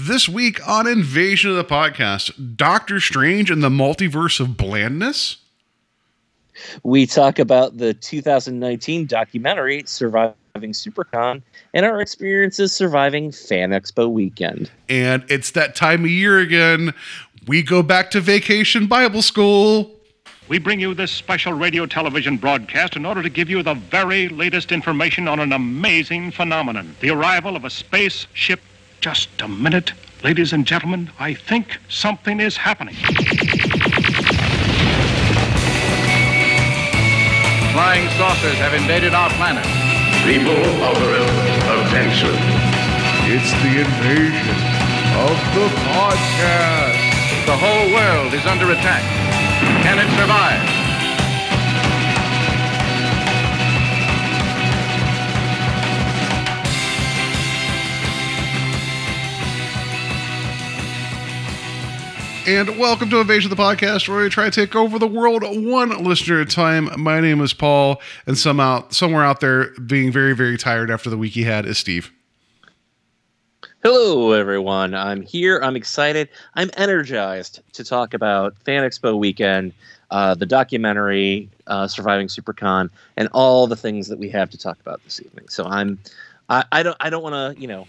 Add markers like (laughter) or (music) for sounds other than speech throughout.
This week on Invasion of the Podcast, Doctor Strange and the Multiverse of Blandness. We talk about the 2019 documentary Surviving SuperCon and our experiences surviving Fan Expo weekend. And it's that time of year again. We go back to vacation Bible school. We bring you this special radio television broadcast in order to give you the very latest information on an amazing phenomenon the arrival of a spaceship just a minute. Ladies and gentlemen, I think something is happening. Flying saucers have invaded our planet. People of Earth, attention. It's the invasion of the podcast. The whole world is under attack. Can it survive? And welcome to Invasion of the Podcast, where we try to take over the world one listener at a time. My name is Paul, and somehow, somewhere out there, being very, very tired after the week he had is Steve. Hello, everyone. I'm here. I'm excited. I'm energized to talk about Fan Expo weekend, uh, the documentary uh, Surviving SuperCon, and all the things that we have to talk about this evening. So I'm, I, I don't, I don't want to, you know,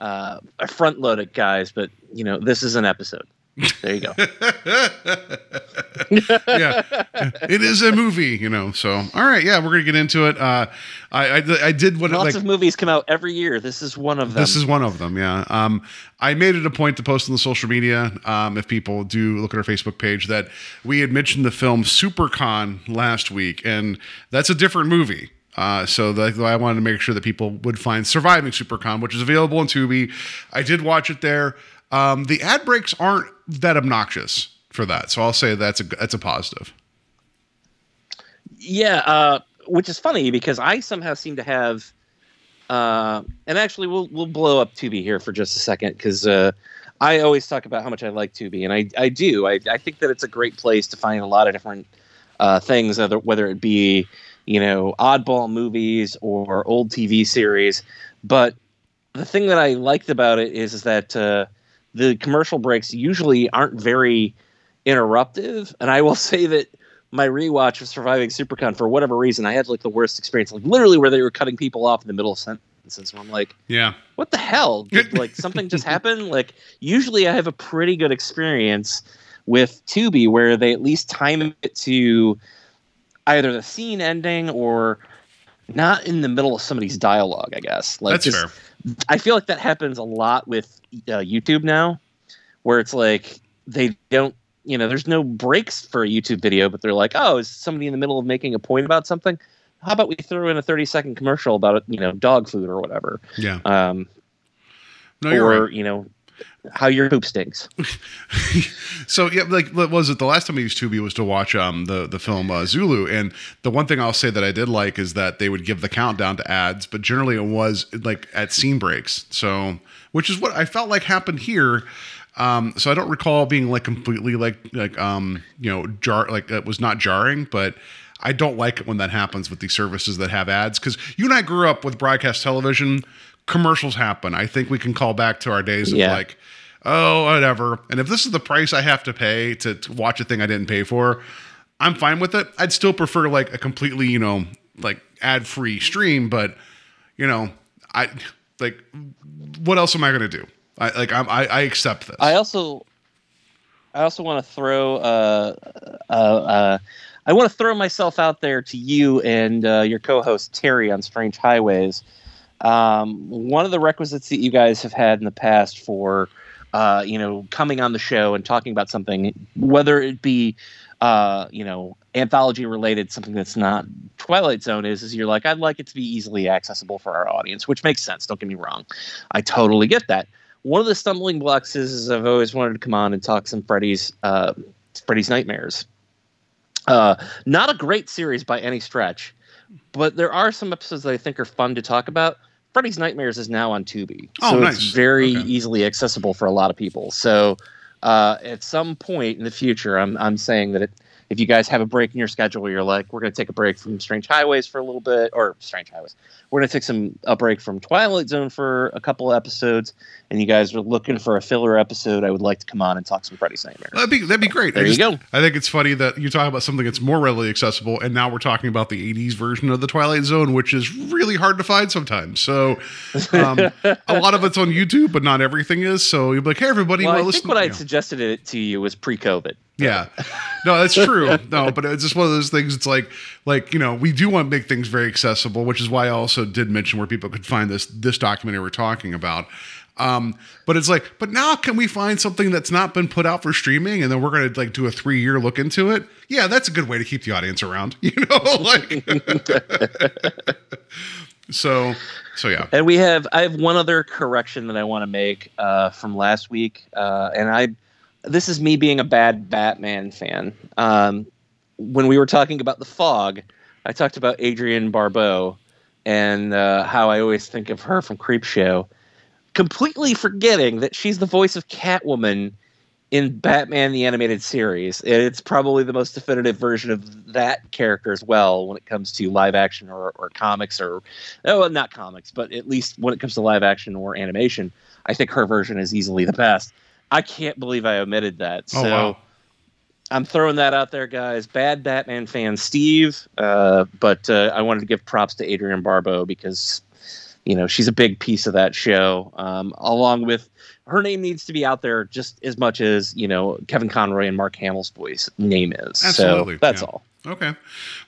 uh, front load it, guys, but you know, this is an episode. There you go. (laughs) yeah, it is a movie, you know. So, all right, yeah, we're gonna get into it. Uh, I, I, I did what Lots like of movies come out every year. This is one of them. this is one of them. Yeah. Um, I made it a point to post on the social media. Um, if people do look at our Facebook page, that we had mentioned the film SuperCon last week, and that's a different movie. Uh, so that's why I wanted to make sure that people would find Surviving SuperCon, which is available on Tubi. I did watch it there. Um, the ad breaks aren't that obnoxious for that, so I'll say that's a that's a positive. Yeah, uh, which is funny because I somehow seem to have, uh, and actually we'll we'll blow up Tubi here for just a second because uh, I always talk about how much I like Tubi, and I I do. I I think that it's a great place to find a lot of different uh, things, whether whether it be you know oddball movies or old TV series, but the thing that I liked about it is, is that uh, the commercial breaks usually aren't very interruptive, and I will (laughs) say that my rewatch of Surviving SuperCon for whatever reason I had like the worst experience, like literally where they were cutting people off in the middle of sentences. Where I'm like, Yeah. what the hell? (laughs) Did, like something just happened? Like usually I have a pretty good experience with Tubi where they at least time it to either the scene ending or not in the middle of somebody's dialogue. I guess like That's just- fair. I feel like that happens a lot with uh, YouTube now, where it's like they don't, you know, there's no breaks for a YouTube video, but they're like, oh, is somebody in the middle of making a point about something? How about we throw in a 30 second commercial about, you know, dog food or whatever? Yeah. Um, No, or, right. you know, how your poop stinks. (laughs) so yeah, like what was it the last time I used Tubi was to watch um the the film uh, Zulu, and the one thing I'll say that I did like is that they would give the countdown to ads, but generally it was like at scene breaks. So which is what I felt like happened here. Um, so I don't recall being like completely like like um you know jar like it was not jarring, but. I don't like it when that happens with these services that have ads because you and I grew up with broadcast television. Commercials happen. I think we can call back to our days of Yeah. like, oh, whatever. And if this is the price I have to pay to, to watch a thing I didn't pay for, I'm fine with it. I'd still prefer like a completely, you know, like ad free stream, but you know, I like what else am I gonna do? I like I'm, I I accept this. I also, I also want to throw, uh, uh, uh, I want to throw myself out there to you and uh, your co-host Terry on Strange Highways. Um, one of the requisites that you guys have had in the past for, uh, you know, coming on the show and talking about something, whether it be, uh, you know, anthology related, something that's not Twilight Zone is, is you're like, I'd like it to be easily accessible for our audience, which makes sense. Don't get me wrong. I totally get that one of the stumbling blocks is, is I've always wanted to come on and talk some Freddy's uh, Freddy's Nightmares. Uh, not a great series by any stretch, but there are some episodes that I think are fun to talk about. Freddy's Nightmares is now on Tubi, Oh, so nice. it's very Okay. easily accessible for a lot of people. So uh, at some point in the future, I'm I'm saying that it if you guys have a break in your schedule where you're like, we're going to take a break from Strange Highways for a little bit, or Strange Highways, we're going to take some a break from Twilight Zone for a couple episodes, and you guys are looking for a filler episode, I would like to come on and talk some Freddy's Nightmare. That'd be that'd be great. There I you go. I think it's funny that you talk about something that's more readily accessible, and now we're talking about the '80s version of the Twilight Zone, which is really hard to find sometimes. So, um, (laughs) a lot of it's on YouTube, but not everything is. So you'll be like, "Hey, everybody, Well, well, I listen." think what I suggested it to you was pre-COVID. Yeah, no, that's true. No, but it's just one of those things. It's like, like you know, we do want to make things very accessible, which is why I also did mention where people could find this this documentary we're talking about. Um, but it's like, but now can we find something that's not been put out for streaming, and then we're going to like do a three year look into it? Yeah, that's a good way to keep the audience around. (laughs) You know, like. (laughs) so, so yeah. And we have I have one other correction that I want to make uh, from last week, uh, and I this is me being a bad Batman fan. Um, when we were talking about the fog, I talked about Adrienne Barbeau and uh, how I always think of her from Creepshow, completely forgetting that she's the voice of Catwoman in Batman the Animated Series. It's probably the most definitive version of that character as well when it comes to live action or, or comics or oh well, not comics, but at least when it comes to live action or animation, I think her version is easily the best. I can't believe I omitted that. Oh, so wow. I'm throwing that out there, guys. Bad Batman fan Steve, uh, but uh, I wanted to give props to Adrienne Barbeau because you know she's a big piece of that show, um, along with her name needs to be out there just as much as you know Kevin Conroy and Mark Hamill's voice name is. Absolutely, So that's yeah. all. Okay.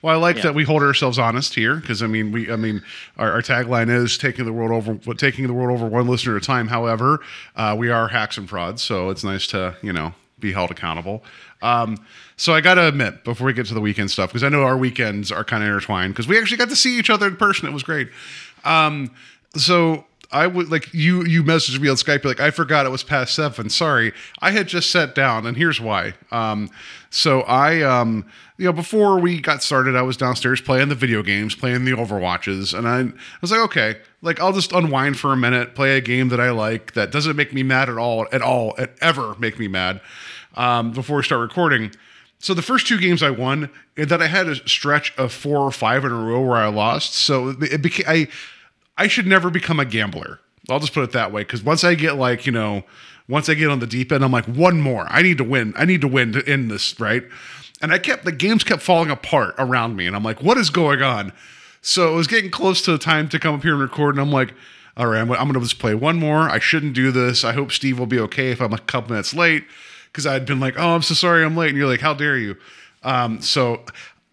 Well, I like Yeah. that we hold ourselves honest here because I mean, we, I mean, our, our tagline is taking the world over, taking the world over one listener at a time. However, uh, we are hacks and frauds, so it's nice to you know be held accountable. Um, so I got to admit before we get to the weekend stuff because I know our weekends are kind of intertwined because we actually got to see each other in person. It was great. Um, so I would like you. You messaged me on Skype. You're like, I forgot it was past seven. Sorry, I had just sat down, and here's why. Um, so I, um, you know, before we got started, I was downstairs playing the video games, playing the Overwatches, and I, I was like, okay, like I'll just unwind for a minute, play a game that I like that doesn't make me mad at all, at all, at ever make me mad. Um, before we start recording. So the first two games I won, and then I had a stretch of four or five in a row where I lost. So it became I I should never become a gambler. I'll just put it that way because once I get like you know, once I get on the deep end, I'm like one more. I need to win. I need to win to end this right. And I kept the games kept falling apart around me, and I'm like, what is going on? So it was getting close to the time to come up here and record, and I'm like, all right, I'm, I'm going to just play one more. I shouldn't do this. I hope Steve will be okay if I'm a couple minutes late because I'd been like, oh, I'm so sorry I'm late. And you're like, how dare you? Um, so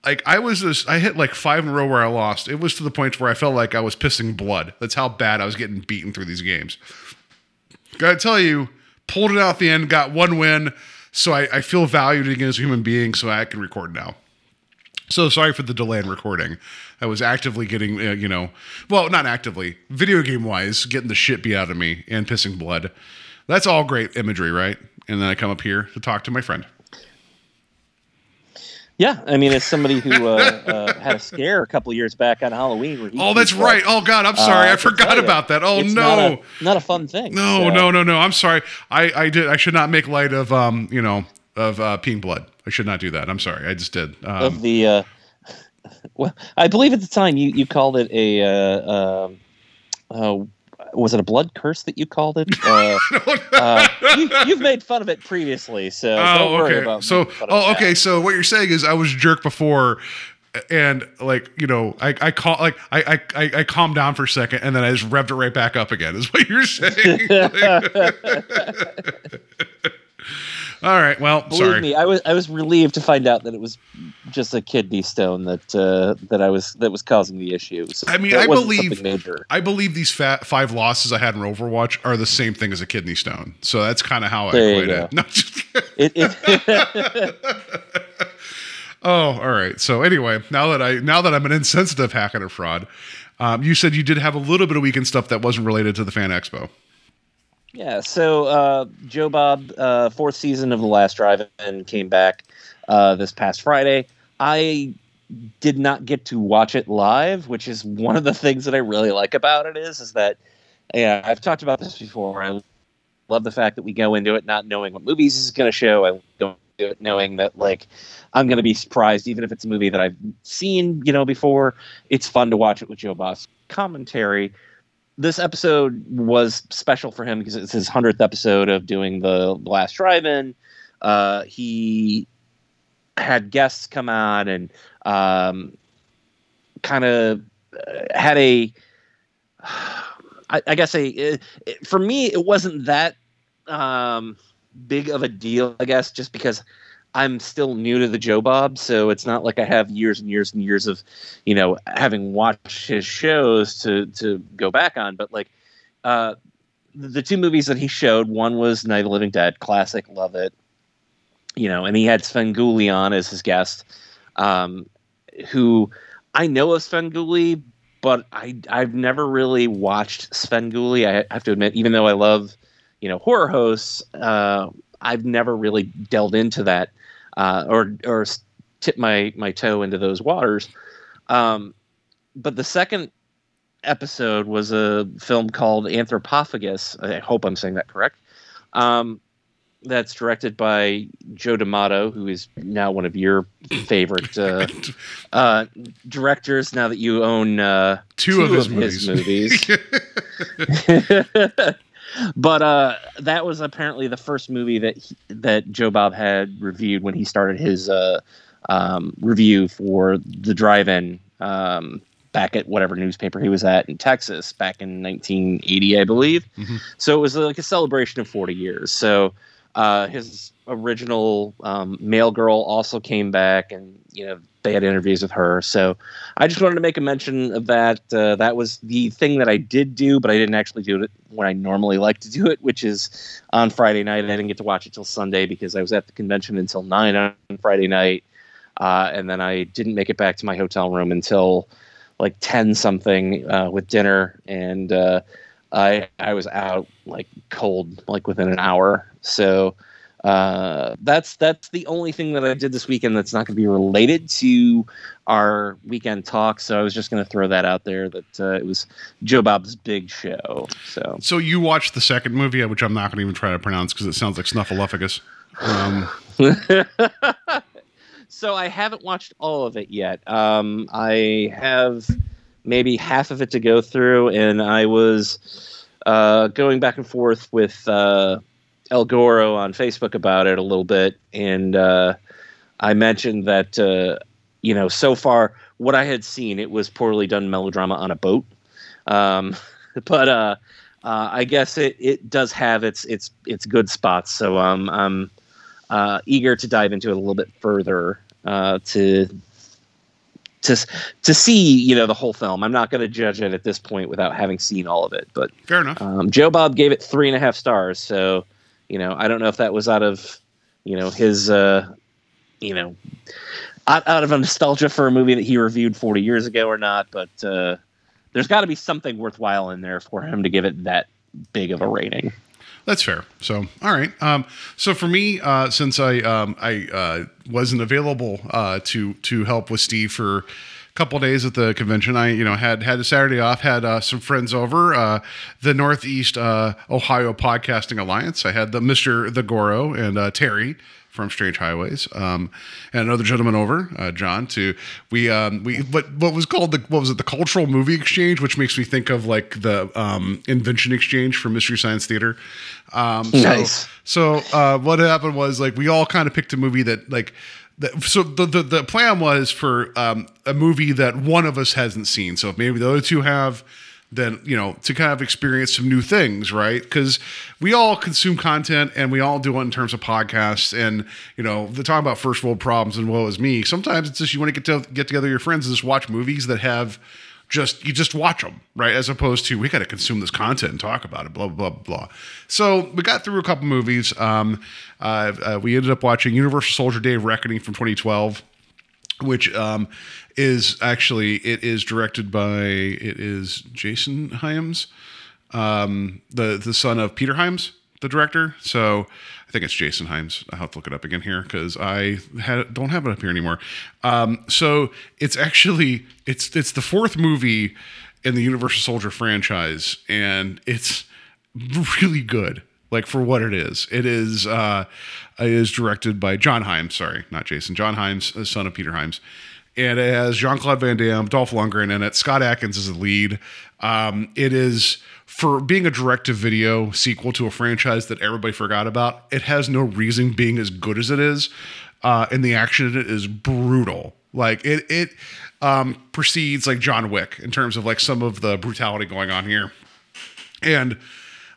like I was just, I hit like five in a row where I lost. It was to the point where I felt like I was pissing blood. That's how bad I was getting beaten through these games. Gotta tell you, pulled it out the end, got one win. So I, I feel valued again as a human being, so I can record now. So sorry for the delay in recording. I was actively getting, uh, you know, well, not actively, video game wise, getting the shit beat out of me and pissing blood. That's all great imagery, right? And then I come up here to talk to my friend. Yeah, I mean, as somebody who uh, uh, had a scare a couple years back on Halloween. Where he Oh, that's right. Oh God, I'm sorry. uh, I forgot about that. Oh it's no. not a, not a fun thing. No, So- no, no, no. I'm sorry. I, I did. I should not make light of um, you know, of uh, peeing blood. I should not do that. I'm sorry. I just did. of Um, the uh, (laughs) well i believe at the time you, you called it a uh, um, uh, was it a blood curse that you called it (laughs) uh, uh, you, you've made fun of it previously so don't oh, worry okay. So, making fun of oh, okay. now. So what you're saying is I was a jerk before, and like you know, I I call like I I I, I calmed down for a second, and then I just revved it right back up again. Is what you're saying? (laughs) (laughs) All right. Well, believe sorry. me i was i was relieved to find out that it was just a kidney stone that uh, that i was that was causing the issues I mean, That I believe- I believe these fat five losses I had in Overwatch are the same thing as a kidney stone. So that's kind of how I There equate go. it. (laughs) No, it, it (laughs) (laughs) Oh, all right. So anyway, now that I now that I'm an insensitive hack and a fraud, um, you said you did have a little bit of weekend stuff that wasn't related to the fan expo. Yeah, so uh, Joe Bob, uh, fourth season of The Last Drive, and came back uh, this past Friday. I did not get to watch it live, which is one of the things that I really like about it is is that yeah, I've talked about this before. I love the fact that we go into it not knowing what movies is going to show. I don't do it knowing that like I'm going to be surprised, even if it's a movie that I've seen, you know, before. It's fun to watch it with Joe Bob's commentary. This episode was special for him because it's his hundredth episode of doing the last drive-in. Uh, he had guests come out and um, kind of uh, had a, I, I guess a it, it- for me it wasn't that um, big of a deal, I guess, just because I'm still new to the Joe Bob, so it's not like I have years and years and years of, you know, having watched his shows to to go back on. But like, uh, the two movies that he showed, one was Night of the Living Dead, classic, love it. You know, and he had Svengoolie on as his guest, um, who I know of Svengoolie, but I I've never really watched Svengoolie. I have to admit, even though I love, you know, horror hosts, uh, I've never really delved into that uh, or or tipped my my toe into those waters. Um, but the second episode was a film called Anthropophagus. I hope I'm saying that correct. Um, that's directed by Joe D'Amato, who is now one of your favorite uh, uh, directors. Now that you own uh, Two, of his movies. movies. (laughs) (laughs) (laughs) but uh, that was apparently the first movie that he, that Joe Bob had reviewed when he started his uh, um, review for the drive-in um, back at whatever newspaper he was at in Texas back in 1980, I believe. Mhm. So it was like a celebration of 40 years. So uh, his original um, mail girl also came back, and you know they had interviews with her. So I just wanted to make a mention of that. Uh, that was the thing that I did do, but I didn't actually do it when I normally like to do it, which is on Friday night. I didn't get to watch it till Sunday because I was at the convention until nine on Friday night, uh, and then I didn't make it back to my hotel room until like ten something uh, with dinner, and uh, I I was out like cold like within an hour. So uh, that's that's the only thing that I did this weekend that's not going to be related to our weekend talk. So I was just going to throw that out there that uh, it was Joe Bob's big show. So So you watched the second movie, which I'm not going to even try to pronounce because it sounds like Snuffleupagus. Um, (laughs) so I haven't watched all of it yet. Um, I have maybe half of it to go through, and I was uh, going back and forth with uh, El Goro on Facebook about it a little bit, and uh, I mentioned that uh, you know so far what I had seen it was poorly done melodrama on a boat, um, (laughs) but uh, uh, I guess it, it does have its its its good spots. So um, I'm uh, eager to dive into it a little bit further uh, to to to see you know the whole film. I'm not going to judge it at this point without having seen all of it, but fair enough. um, Joe Bob gave it three and a half stars. So, you know, I don't know if that was out of, you know, his, uh, you know, out, out of a nostalgia for a movie that he reviewed 40 years ago or not. But uh, there's got to be something worthwhile in there for him to give it that big of a rating. That's fair. So, all right. Um, so for me, uh, since I um, I uh, wasn't available uh, to to help with Steve for couple days at the convention, I you know had had a Saturday off, had uh, some friends over, uh, the Northeast uh, Ohio Podcasting Alliance. I had the Mister the Goro and uh, Terry from Strange Highways, um, and another gentleman over, uh, John. To we um, we what what was called the what was it the Cultural Movie Exchange, which makes me think of like the um, Invention Exchange for Mystery Science Theater. Um, so, Nice. So uh, what happened was like we all kind of picked a movie that like. So the, the the plan was for um, a movie that one of us hasn't seen. So if maybe the other two have, then you know to kind of experience some new things, right? Because we all consume content and we all do it in terms of podcasts and you know the talking about first world problems and woe is me. Sometimes it's just you want to get to get together your friends and just watch movies that have just you just watch them right? As opposed to we got to consume this content and talk about it blah blah blah so we got through a couple movies. Um uh, uh, we ended up watching universal soldier day of reckoning from 2012 which um is actually it is directed by it is jason hyams um the the son of peter hyams the director. So i think it's jason hyams i have to look it up again here because i had, don't have it up here anymore um so it's actually it's it's the fourth movie in the universal soldier franchise and it's really good like for what it is. It is uh, it is directed by John Hyams. Sorry, not Jason. John Hyams, uh, son of Peter Hyams, and it has Jean Claude Van Damme, Dolph Lundgren, in it. Scott Adkins is the lead. Um, it is for being a direct to video sequel to a franchise that everybody forgot about. It has no reason being as good as it is, uh, and the action in it is brutal. Like it it um, precedes like John Wick in terms of like some of the brutality going on here. And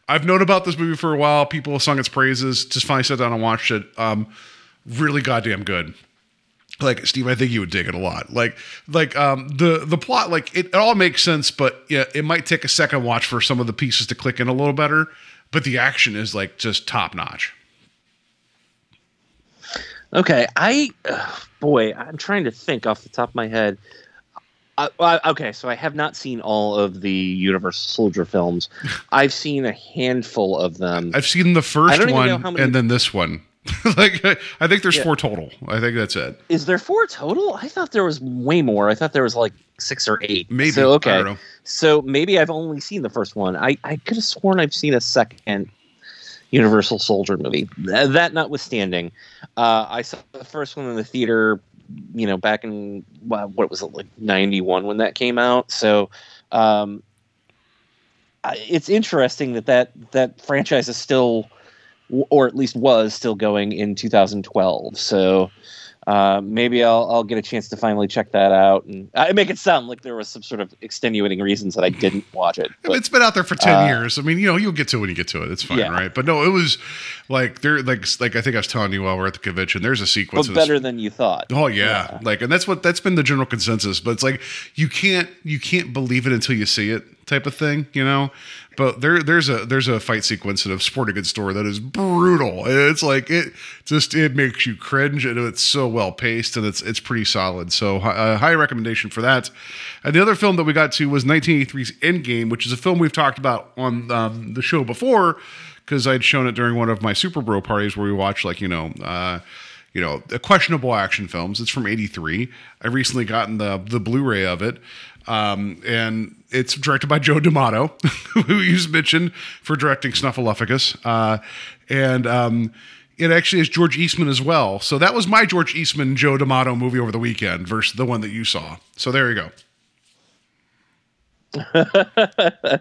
I've known about this movie for a while. People have sung its praises. Just finally sat down and watched it. Um, really goddamn good. Like Steve, I think you would dig it a lot. Like, like um, the the plot, like it, it all makes sense, but yeah, it might take a second watch for some of the pieces to click in a little better. But the action is like just top notch. Okay, I uh, (sighs) boy, I'm trying to think off the top of my head. Uh, well, okay, so I have not seen all of the Universal Soldier films. (laughs) I've seen a handful of them. I've seen the first one many- and then this one. (laughs) like I think there's Yeah. four total. I think that's it. Is there four total? I thought there was way more. I thought there was like six or eight. Maybe. So okay. I don't know. So maybe I've only seen the first one. I, I could have sworn I've seen a second Universal Soldier movie. Th- That notwithstanding, uh, I saw the first one in the theater, you know, back in what was it like '91 when that came out. So um, it's interesting that, that that franchise is still, or at least was still going in 2012. So. Uh, maybe I'll I'll get a chance to finally check that out, and I make it sound like there was some sort of extenuating reasons that I didn't watch it. But it's been out there for 10 uh, years. I mean, you know, you'll get to it when you get to it. It's fine, Yeah. right? But no, it was like there like like I think I was telling you while we're at the convention, there's a sequence but better than you thought. Oh yeah. Like and that's what that's been the general consensus, but it's like you can't you can't believe it until you see it type of thing, you know? But there there's a there's a fight sequence in a sporting goods store that is brutal. It's like it just it makes you cringe and it's so well paced and it's it's pretty solid. So uh, high recommendation for that. And the other film that we got to was 1983's Endgame, which is a film we've talked about on um, the show before because I'd shown it during one of my Super Bro parties where we watched like, you know, uh you know, questionable action films. It's from '83. I recently gotten the the Blu-ray of it, um, and it's directed by Joe D'Amato, (laughs) who you mentioned for directing Snuffleupagus, uh, and um, it actually is George Eastman as well. So that was my George Eastman Joe D'Amato movie over the weekend versus the one that you saw. So there you go. (laughs)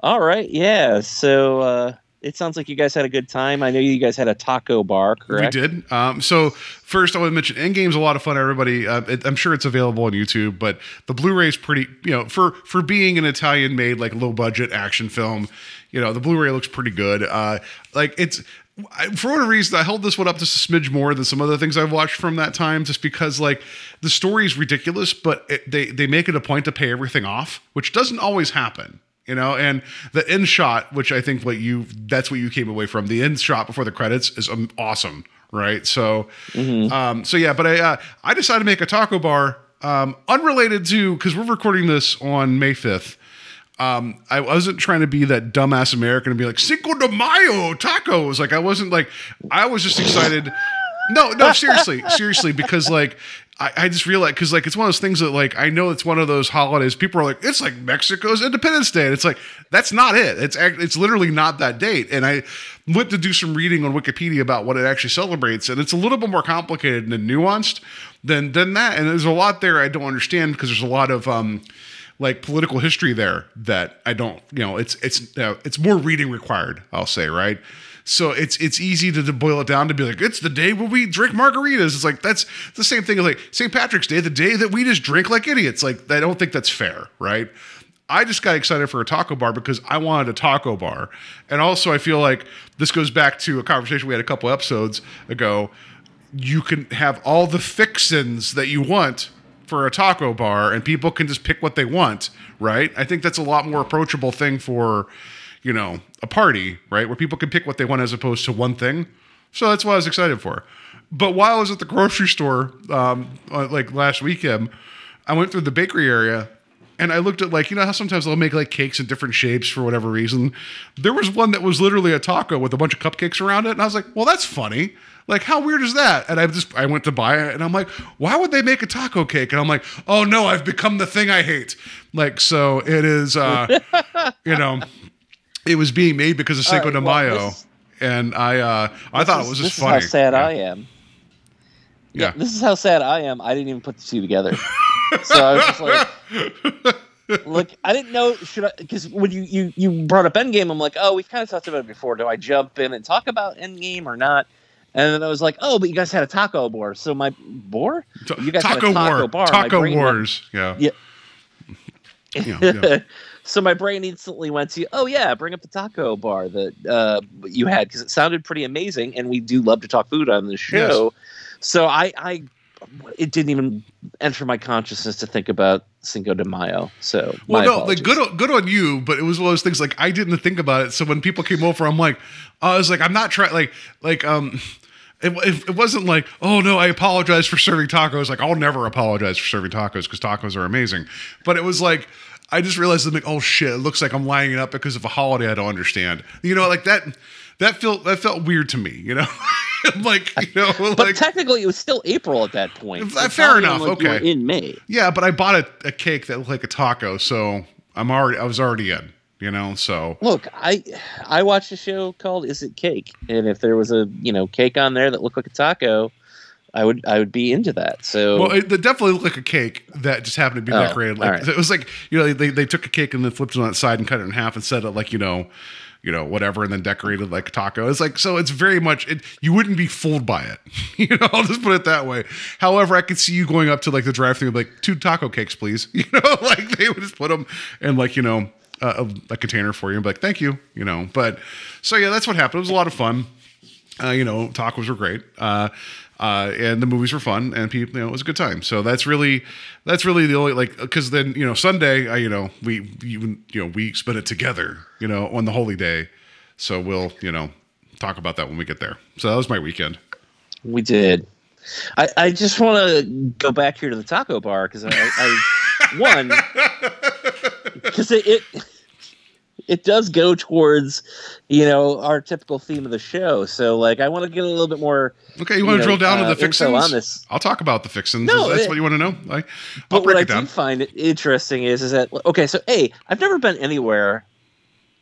All right, yeah. So uh, it sounds like you guys had a good time. I know you guys had a taco bar, correct? We did. Um, so first, I want to mention Endgame's a lot of fun. Everybody, uh, it, I'm sure it's available on YouTube, but the Blu-ray is pretty. You know, for for being an Italian-made like low budget action film, you know, the Blu-ray looks pretty good. Uh, like it's. I, for whatever reason, I held this one up just a smidge more than some other things I've watched from that time, just because like the story is ridiculous, but it, they they make it a point to pay everything off, which doesn't always happen you know and the end shot which i think what you that's what you came away from the end shot before the credits is um, awesome right so um so yeah but i uh, i decided to make a taco bar um unrelated to because we're recording this on may 5th um, I wasn't trying to be that dumbass American and be like Cinco de Mayo tacos. Like I wasn't like I was just excited. No, no, (laughs) seriously, seriously, because like I, I just realized because like it's one of those things that like I know it's one of those holidays. People are like, it's like Mexico's Independence Day, and it's like that's not it. It's it's literally not that date. And I went to do some reading on Wikipedia about what it actually celebrates, and it's a little bit more complicated and nuanced than than that. And there's a lot there I don't understand because there's a lot of um like political history there that I don't, you know, it's it's uh, it's more reading required. I'll say, right? So it's it's easy to, to boil it down to be like it's the day where we drink margaritas. It's like that's the same thing as like St. Patrick's Day, the day that we just drink like idiots. Like I don't think that's fair, right? I just got excited for a taco bar because I wanted a taco bar, and also I feel like this goes back to a conversation we had a couple episodes ago. You can have all the fixins that you want for a taco bar and people can just pick what they want, right? I think that's a lot more approachable thing for, you know, a party, right? Where people can pick what they want as opposed to one thing. So that's what I was excited for. But while I was at the grocery store, um, uh, like last weekend, I went through the bakery area and I looked at like, you know how sometimes they'll make like cakes in different shapes for whatever reason. There was one that was literally a taco with a bunch of cupcakes around it. And I was like, well, that's funny. Like, how weird is that? And I just I went to buy it and I'm like, why would they make a taco cake? And I'm like, oh no, I've become the thing I hate. Like, so it is uh, (laughs) you know, it was being made because of Cinco right, de well, Mayo, this- and I uh, I thought This it was is- just this funny. Is how sad Yeah. I am. Yeah. Yeah. this is how sad I am. I didn't even put the two together. (laughs) so I was just like, look, I didn't know should I because when you, you you brought up Endgame, I'm like, oh, we've kind of talked about it before. Do I jump in and talk about Endgame or not? And then I was like, oh, but you guys had a taco bar, so my bar, you guys had a Taco, taco War, bar. Taco brain went- Wars. Yeah. Yeah. (laughs) Yeah, yeah. (laughs) so my brain instantly went to, oh yeah, bring up the taco bar that uh, you had because it sounded pretty amazing, and we do love to talk food on the show. So I, I, it didn't even enter my consciousness to think about Cinco de Mayo. So Well, my no, apologies. like good, on- good on you, but it was one of those things. Like I didn't think about it. So when people came over, I'm like, I was like, I'm not trying. Like, like, um, it, it, it wasn't like, oh no, I apologize for serving tacos. Like I'll never apologize for serving tacos because tacos are amazing. But it was like. I just realized I'm like, oh shit! It looks like I'm lining it up because of a holiday I don't understand. You know, like that. That felt that felt weird to me. You know, (laughs) like you know, But like technically, it was still April at that point. Uh, It's fair enough, like okay. in May. yeah. But I bought a, a cake that looked like a taco, so I'm already I was already in. You know, so Look, I I watched a show called Is It Cake, and if there was a you know cake on there that looked like a taco, I would I would be into that. So Well, it, it definitely looked like a cake that just happened to be Oh, decorated. Like right. it was like you know they, they took a cake and then flipped it on its side and cut it in half and set it like you know, you know whatever, and then decorated like a taco. It's like so it's very much it, you wouldn't be fooled by it. (laughs) you know, I'll just put it that way. However, I could see you going up to like the drive-through like two taco cakes, please. (laughs) You know, (laughs) like they would just put them in like you know a, a container for you and be like thank you. You know, but so yeah, that's what happened. It was a lot of fun uh, you know, tacos were great, uh, uh, and the movies were fun, and people, you know, it was a good time. So that's really, that's really the only like, because then you know, Sunday, I, you know, we even you know we spent it together, you know, on the holy day. So we'll you know talk about that when we get there. So that was my weekend. we did. I, I just want to go back here to the taco bar because I, I one (laughs) (laughs) because it, it it does go towards you know our typical theme of the show. So like I want to get a little bit more. Okay, you want to drill down to uh, the info fixins? on this. I'll talk about the fixins. No, that's it- what you want to know. I, I'll But break what I it down. do find it interesting is is that okay, so a I've never been anywhere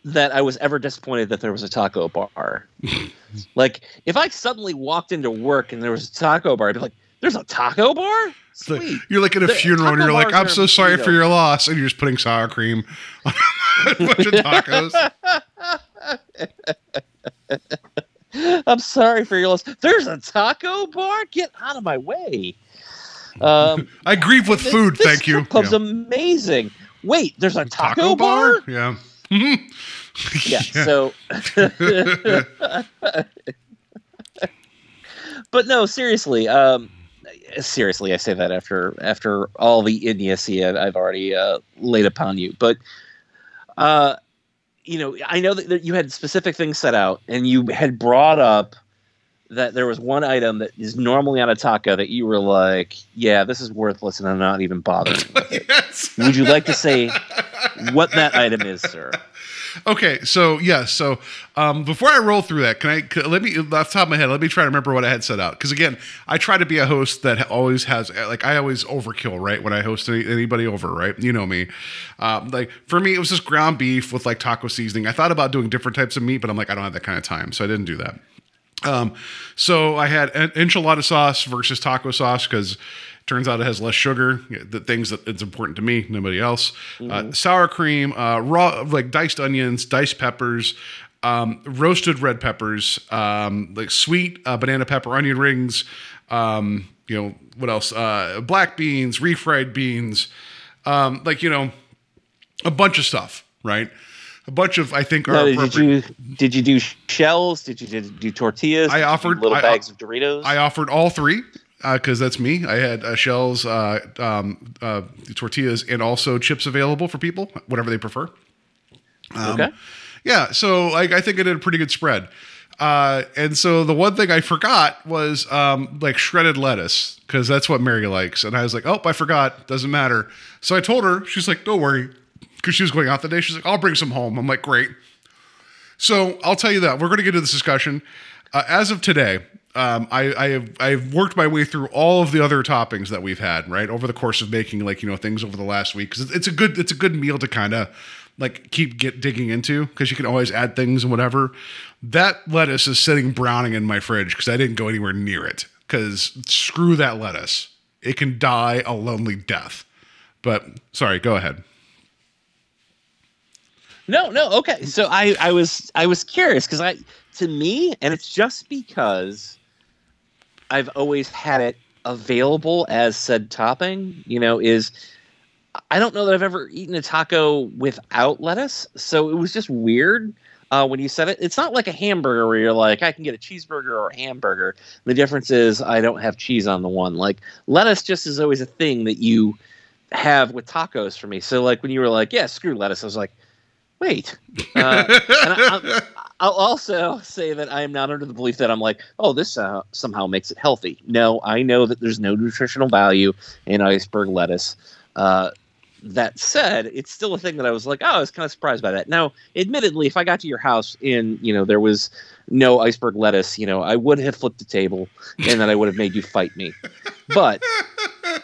that I was ever disappointed that there was a taco bar. (laughs) like if I suddenly walked into work and there was a taco bar, I'd be like, "There's a taco bar? Like- Sweet." you're like at a The funeral and you're like, I'm so sorry for your loss, and you're just putting sour cream on a (laughs) bunch of (laughs) tacos. (laughs) I'm sorry for your loss. There's a taco bar. Get out of my way. Um, I grieve with this- food, this thank you. club's Yeah. amazing. Wait, there's a taco, bar? Yeah. Mhm. yeah, so but no seriously um seriously i say that after after all the idiocy I've, I've already uh, laid upon you. But uh you know i know that, that you had specific things set out and you had brought up that there was one item that is normally on a taco that you were like yeah this is worthless and i'm not even bothering with it. (laughs) Yes. would you like to say what that item is sir (laughs) Okay, so yeah, so um, before I roll through that, can I can, let me off top of my head? Let me try to remember what I had set out because again, I try to be a host that always has like I always overkill right when I host any, anybody over right. You know me, um, like for me it was just ground beef with like taco seasoning. I thought about doing different types of meat, but I'm like I don't have that kind of time, so I didn't do that. Um, so I had enchilada sauce versus taco sauce because turns out it has less sugar. The things that it's important to me, nobody else. Uh, sour cream, uh, raw like diced onions, diced peppers, um, roasted red peppers, um, like sweet uh, banana pepper onion rings. Um, you know what else? Uh, black beans, refried beans, um, like you know a bunch of stuff, right? A bunch of I think are Now, did you did you do shells? Did you did, do tortillas? I offered- little I- bags of Doritos. I offered all three because that's me. I had uh, shells, uh, um, uh, tortillas, and also chips available for people, whatever they prefer. Um, okay. Yeah, so I, I think I did a pretty good spread. Uh, and so the one thing I forgot was um, like shredded lettuce because that's what Mary likes. And I was like, oh, I forgot. Doesn't matter. So I told her. She's like, don't worry, because she was going out the day. She's like, I'll bring some home. I'm like, great. So I'll tell you that we're going to get into this discussion. Uh, as of today, um, I, I have I've worked my way through all of the other toppings that we've had right over the course of making like you know things over the last week because it's a good it's a good meal to kind of like keep get digging into because you can always add things and whatever. That lettuce is sitting browning in my fridge because I didn't go anywhere near it. Because screw that lettuce, it can die a lonely death. But sorry, go ahead. No, no, okay. So I, I was, I was curious because I, to me, and it's just because I've always had it available as said topping. You know, is I don't know that I've ever eaten a taco without lettuce, so it was just weird. Uh, when you said it, it's not like a hamburger where you're like, I can get a cheeseburger or a hamburger. The difference is I don't have cheese on the one. Like lettuce just is always a thing that you have with tacos for me. So like when you were like, yeah, screw lettuce, I was like, wait. Uh, I, (laughs) I'll also say that I am not under the belief that I'm like, oh, this uh, somehow makes it healthy. No, I know that there's no nutritional value in iceberg lettuce. Uh, that said, it's still a thing that I was like, oh, I was kind of surprised by that. Now, admittedly, if I got to your house and you know there was no iceberg lettuce, you know, I would have flipped the table and then I would have made you fight me. But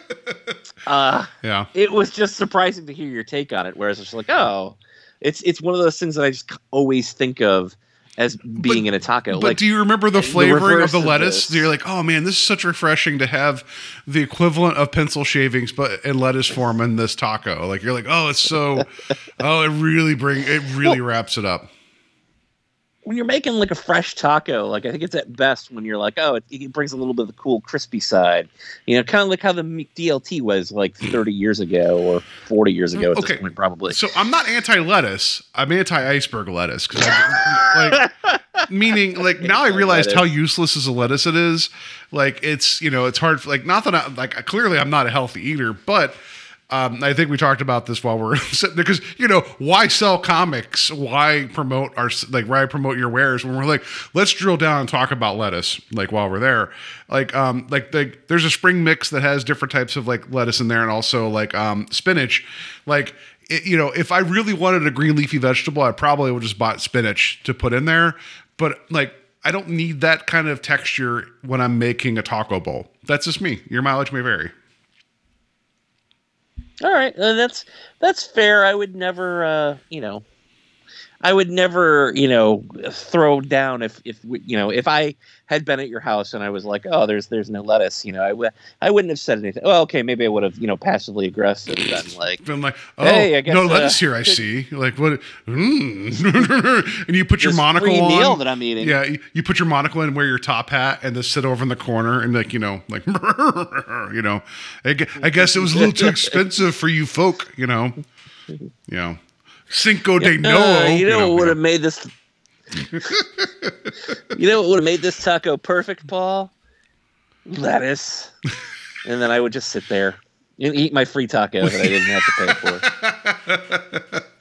(laughs) uh, Yeah. it was just surprising to hear your take on it. Whereas it's like, oh, it's it's one of those things that I just always think of as being in a taco. But like, do you remember the the flavoring of the lettuce? this. You're like, oh man, this is such refreshing to have the equivalent of pencil shavings, but in lettuce form in this taco. Like you're like, oh, it's so, (laughs) oh, it really bring it really wraps it up. When you're making like a fresh taco, like I think it's at best when you're like, oh, it, it brings a little bit of the cool, crispy side. You know, kind of like how the DLT was like hmm. 30 years ago or 40 years ago at Okay. this point, probably. So I'm not anti lettuce. I'm anti iceberg lettuce because (laughs) like meaning like (laughs) now I realized how useless as a lettuce it is. Like it's you know it's hard. for, Like not that I like clearly I'm not a healthy eater, but. Um, I think we talked about this while we're (laughs) sitting there because you know why sell comics? Why promote our like why promote your wares when we're like let's drill down and talk about lettuce like while we're there. Like um like there's a spring mix that has different types of like lettuce in there and also like um spinach. Like it, you know, if I really wanted a green leafy vegetable, I probably would just bought spinach to put in there. But like, I don't need that kind of texture when I'm making a taco bowl. That's just me. Your mileage may vary. All right, uh, that's that's fair. I would never, uh, you know, I would never, you know, throw down if if you know if I had been at your house and I was like, oh, there's there's no lettuce, you know, I would I wouldn't have said anything. Well, okay, maybe I would have, you know, passively aggressive been like, Been like, oh, Hey, I guess, no uh, lettuce here. I see. You're like what? Mm. (laughs) and you put your monocle free on. meal that I'm eating. Yeah, you, you put your monocle and wear your top hat and then sit over in the corner and like you know like (laughs) you know I, I guess it was a little too (laughs) expensive for you folk you know you know Cinco de Novo Uh, you know what would have made this? (laughs) you know what would have made this taco perfect, Paul? Lettuce, and then I would just sit there and eat my free taco that I didn't have to pay for. (laughs)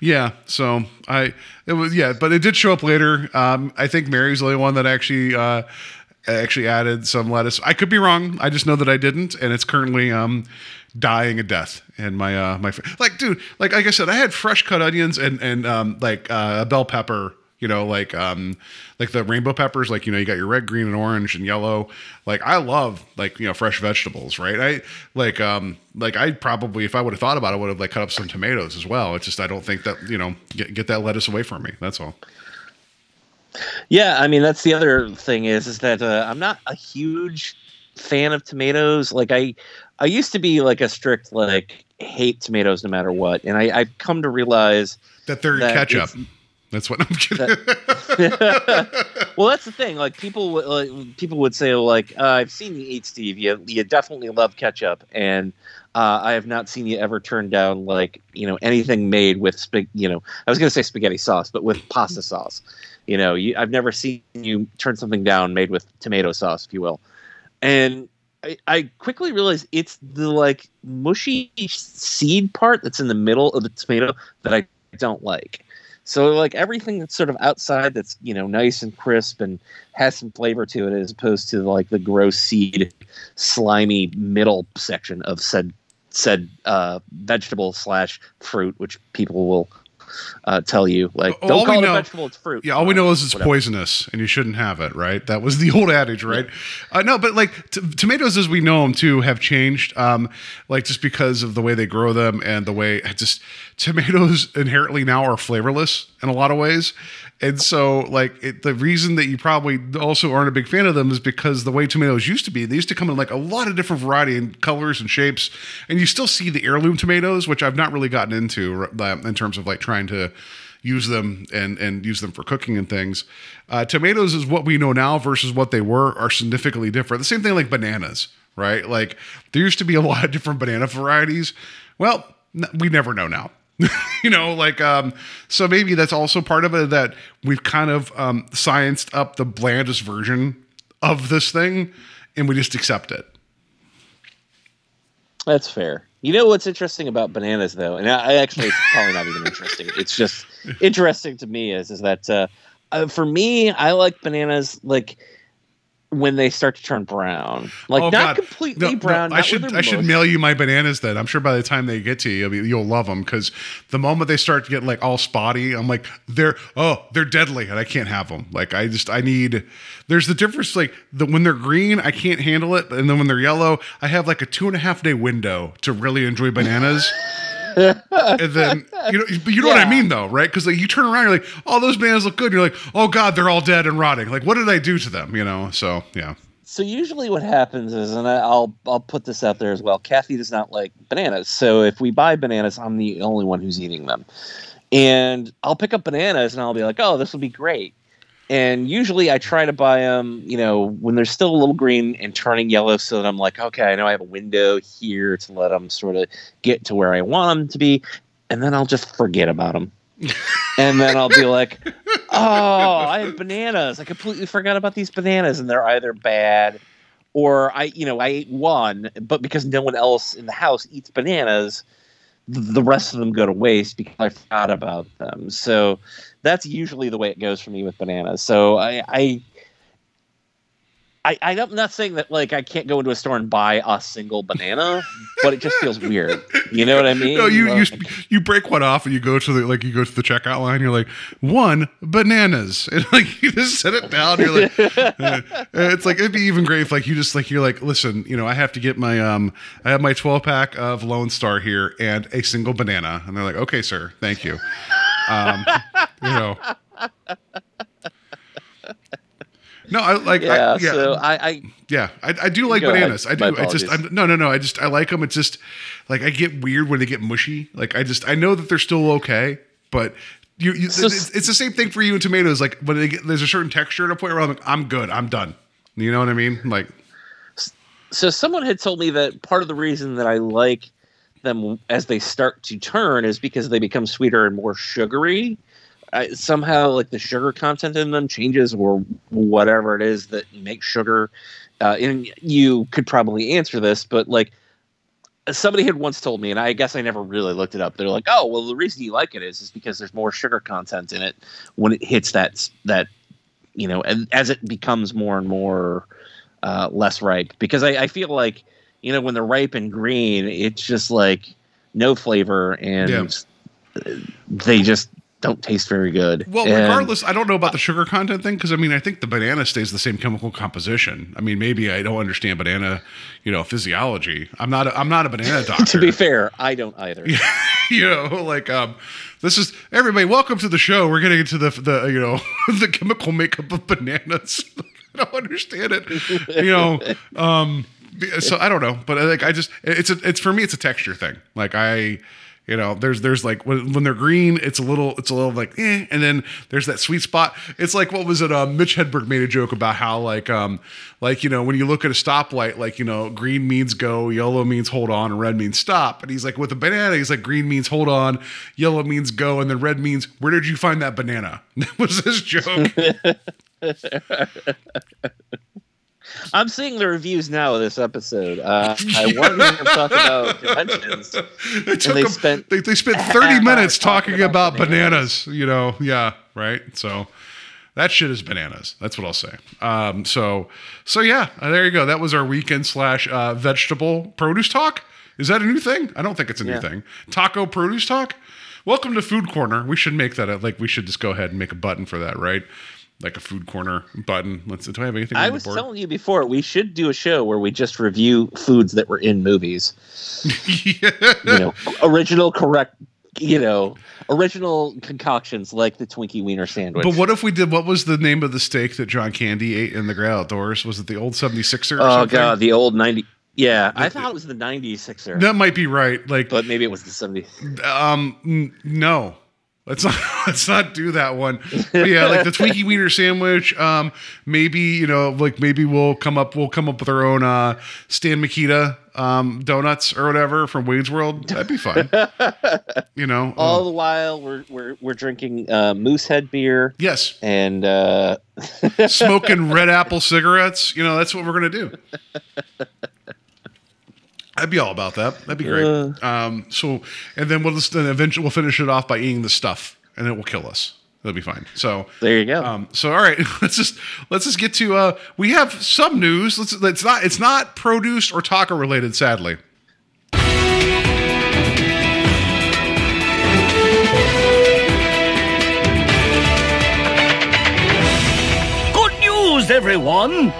Yeah, so I it was yeah, but it did show up later. Um, I think Mary's the only one that actually uh, actually added some lettuce. I could be wrong. I just know that I didn't, and it's currently um, dying a death. And my uh, my like, dude, like like I said, I had fresh cut onions and and um, like uh, a bell pepper. You know, like um, like the rainbow peppers. Like you know, you got your red, green, and orange and yellow. Like I love like you know fresh vegetables, right? I like um like I probably if I would have thought about it, would have like cut up some tomatoes as well. It's just I don't think that you know get get that lettuce away from me. That's all. Yeah, I mean that's the other thing is is that uh, I'm not a huge fan of tomatoes. Like I, I used to be like a strict like hate tomatoes no matter what, and I, I've come to realize That they're That ketchup. That's what I'm (laughs) kidding. (laughs) well, that's the thing. Like people, would- like, people would say, like, uh, "I've seen you eat, Steve. You, you definitely love ketchup, and uh, I have not seen you ever turn down like you know anything made with spag. You know, I was going to say spaghetti sauce, but with pasta sauce. You know, you, I've never seen you turn something down made with tomato sauce, if you will. And I, I quickly realized it's the like mushy seed part that's in the middle of the tomato that I don't like. So like everything that's sort of outside that's you know nice and crisp and has some flavor to it, as opposed to like the gross seed, slimy middle section of said said uh, vegetable slash fruit, which people will uh, tell you. Like, All don't we call it know- a vegetable; it's fruit. Yeah, all we know is it's Whatever. poisonous and you shouldn't have it, right? That was the (laughs) old adage, right? Uh, no, but like t- tomatoes as we know them too have changed, um, like just because of the way they grow them and the way just tomatoes (laughs) inherently now are flavorless in a lot of ways. And so, like, it, the reason that you probably also aren't a big fan of them is because the way tomatoes used to be, they used to come in like a lot of different variety and colors and shapes. And you still see the heirloom tomatoes, which I've not really gotten into in terms of like trying to use them and and use them for cooking and things. Uh, tomatoes is what we know now versus what they were are significantly different. The same thing like bananas, right? Like there used to be a lot of different banana varieties. Well, we never know now. (laughs) you know, like um, so maybe that's also part of it that we've kind of um, scienced up the blandest version of this thing, and we just accept it. That's fair. You know what's interesting about bananas, though, and I, I actually it's probably not even interesting. It's just (laughs) interesting to me is is that uh, uh, for me, I like bananas like when they start to turn brown, like Oh, not God. completely No, no, brown. I should I should mail you my bananas then. I'm sure by the time they get to you, you'll, be, you'll love them because the moment they start to get like all spotty, I'm like they're oh they're deadly and I can't have them. Like I just I need. There's the difference like the when they're green I can't handle it, and then when they're yellow I have like a two and a half day window to really enjoy bananas. And then you know, but you know what I mean though, right? Because like you turn around, you're like, "Oh, those bananas look good." And you're like, "Oh God, they're all dead and rotting." Like, what did I do to them? You know? So yeah. So usually what happens is, and I'll I'll put this out there as well. Kathy does not like bananas, so if we buy bananas, I'm the only one who's eating them, and I'll pick up bananas and I'll be like, oh, this will be great. And usually I try to buy them, you know, when they're still a little green and turning yellow, so that I'm like, okay, I know I have a window here to let them sort of get to where I want them to be, and then I'll just forget about them. (laughs) and then I'll be like, oh, I have bananas. I completely forgot about these bananas, and they're either bad or I, you know, I ate one, but because no one else in the house eats bananas, the rest of them go to waste because I forgot about them. So that's usually the way it goes for me with bananas. So I, I. I, I'm not saying that like I can't go into a store and buy a single banana, but it just feels weird. You know what I mean? (laughs) No, you you you break one off and you go to the like you go to the checkout line. You're like one bananas, (laughs) and like you just set it down. You're like, (laughs) uh, it's like it'd be even great if like you just like you're like, listen, you know, I have to get my um, I have my 12 pack of Lone Star here and a single banana, and they're like, okay, sir, thank you. Um, you know. (laughs) No, I like. yeah, I, yeah, So I, I yeah, I, I do like Go ahead. bananas. I My do. I just. I'm, no, no, no. I just I like them. It's just like I get weird when they get mushy. Like I just I know that they're still okay, but you, you So- it's, it's the same thing for you and tomatoes. Like when they get there's a certain texture at a point where I'm like I'm good, I'm done. You know what I mean? Like so someone had told me that part of the reason that I like them as they start to turn is because they become sweeter and more sugary. I, somehow, like the sugar content in them changes, or whatever it is that makes sugar. Uh, and you could probably answer this, but like somebody had once told me, and I guess I never really looked it up. They're like, "Oh, well, the reason you like it is is because there's more sugar content in it when it hits that that you know, and as it becomes more and more uh, less ripe because I, I feel like you know when they're ripe and green it's just like no flavor and Yeah. they just don't taste very good well, And- regardless, I don't know about the sugar content thing because I mean I think the banana stays the same chemical composition. I mean maybe I don't understand banana, you know, physiology. I'm not a, I'm not a banana (laughs) doctor. to be fair i don't either (laughs) you know, like um, this is everybody. Welcome to the show. We're getting into the the you know (laughs) the chemical makeup of bananas. I don't understand it. You know, um, so I don't know, but I like I just it's a it's for me it's a texture thing. Like I. You know, there's there's like when, when they're green, it's a little it's a little like eh, and then there's that sweet spot. It's like what was it? Uh, Mitch Hedberg made a joke about how like um like you know when you look at a stoplight, like you know green means go, yellow means hold on, and red means stop. And he's like with a banana, he's like green means hold on, yellow means go, and then red means where did you find that banana? (laughs) That was his joke. (laughs) i'm seeing the reviews now of this episode. Uh, i wanted to talk about conventions They took they him- spent they, they spent 30 minutes talking talking about, about bananas. you know? Yeah right? So that shit is bananas. That's what i'll say. Um so so yeah uh, there you go. That was our weekend slash uh vegetable produce talk. Is that a new thing? I don't think it's a new Yeah. thing. Taco produce talk? Welcome to Food Corner. We should make that a, like we should just go ahead and make a button for that, right? Like a Food Corner button. Let's. Do I have anything? I was telling you before, we should do a show where we just review foods that were in movies. yeah. (laughs) You know, original, correct. You know, original concoctions like the Twinkie Wiener sandwich. But what if we did? What was the name of the steak that John Candy ate in the Great Outdoors? Was it the old 76er? Or Oh something? god, the old ninety. Yeah, I thought it was the '90s Sixer, that might be right. Like, but maybe it was the '70s. um, n- no. Let's not (laughs) let's not do that one. But yeah, like the Twinkie (laughs) Wiener sandwich. Um, maybe you know, like maybe we'll come up we'll come up with our own uh, Stan Mikita um, donuts or whatever from Wayne's World. That'd be fun. (laughs) you know, All um, the while, we're we're we're drinking uh, Moosehead beer yes, and uh, smoking red apple cigarettes. You know, that's what we're gonna do. I'd be all about that. That'd be great. Uh. um, so, and then we'll just then eventually we'll finish it off by eating the stuff, and it will kill us. That'll be fine. So, there you go. um, so all right, (laughs) let's just let's just get to. Uh, we have some news. Let's. It's not. It's not produce or taco related. Sadly. Good news, everyone!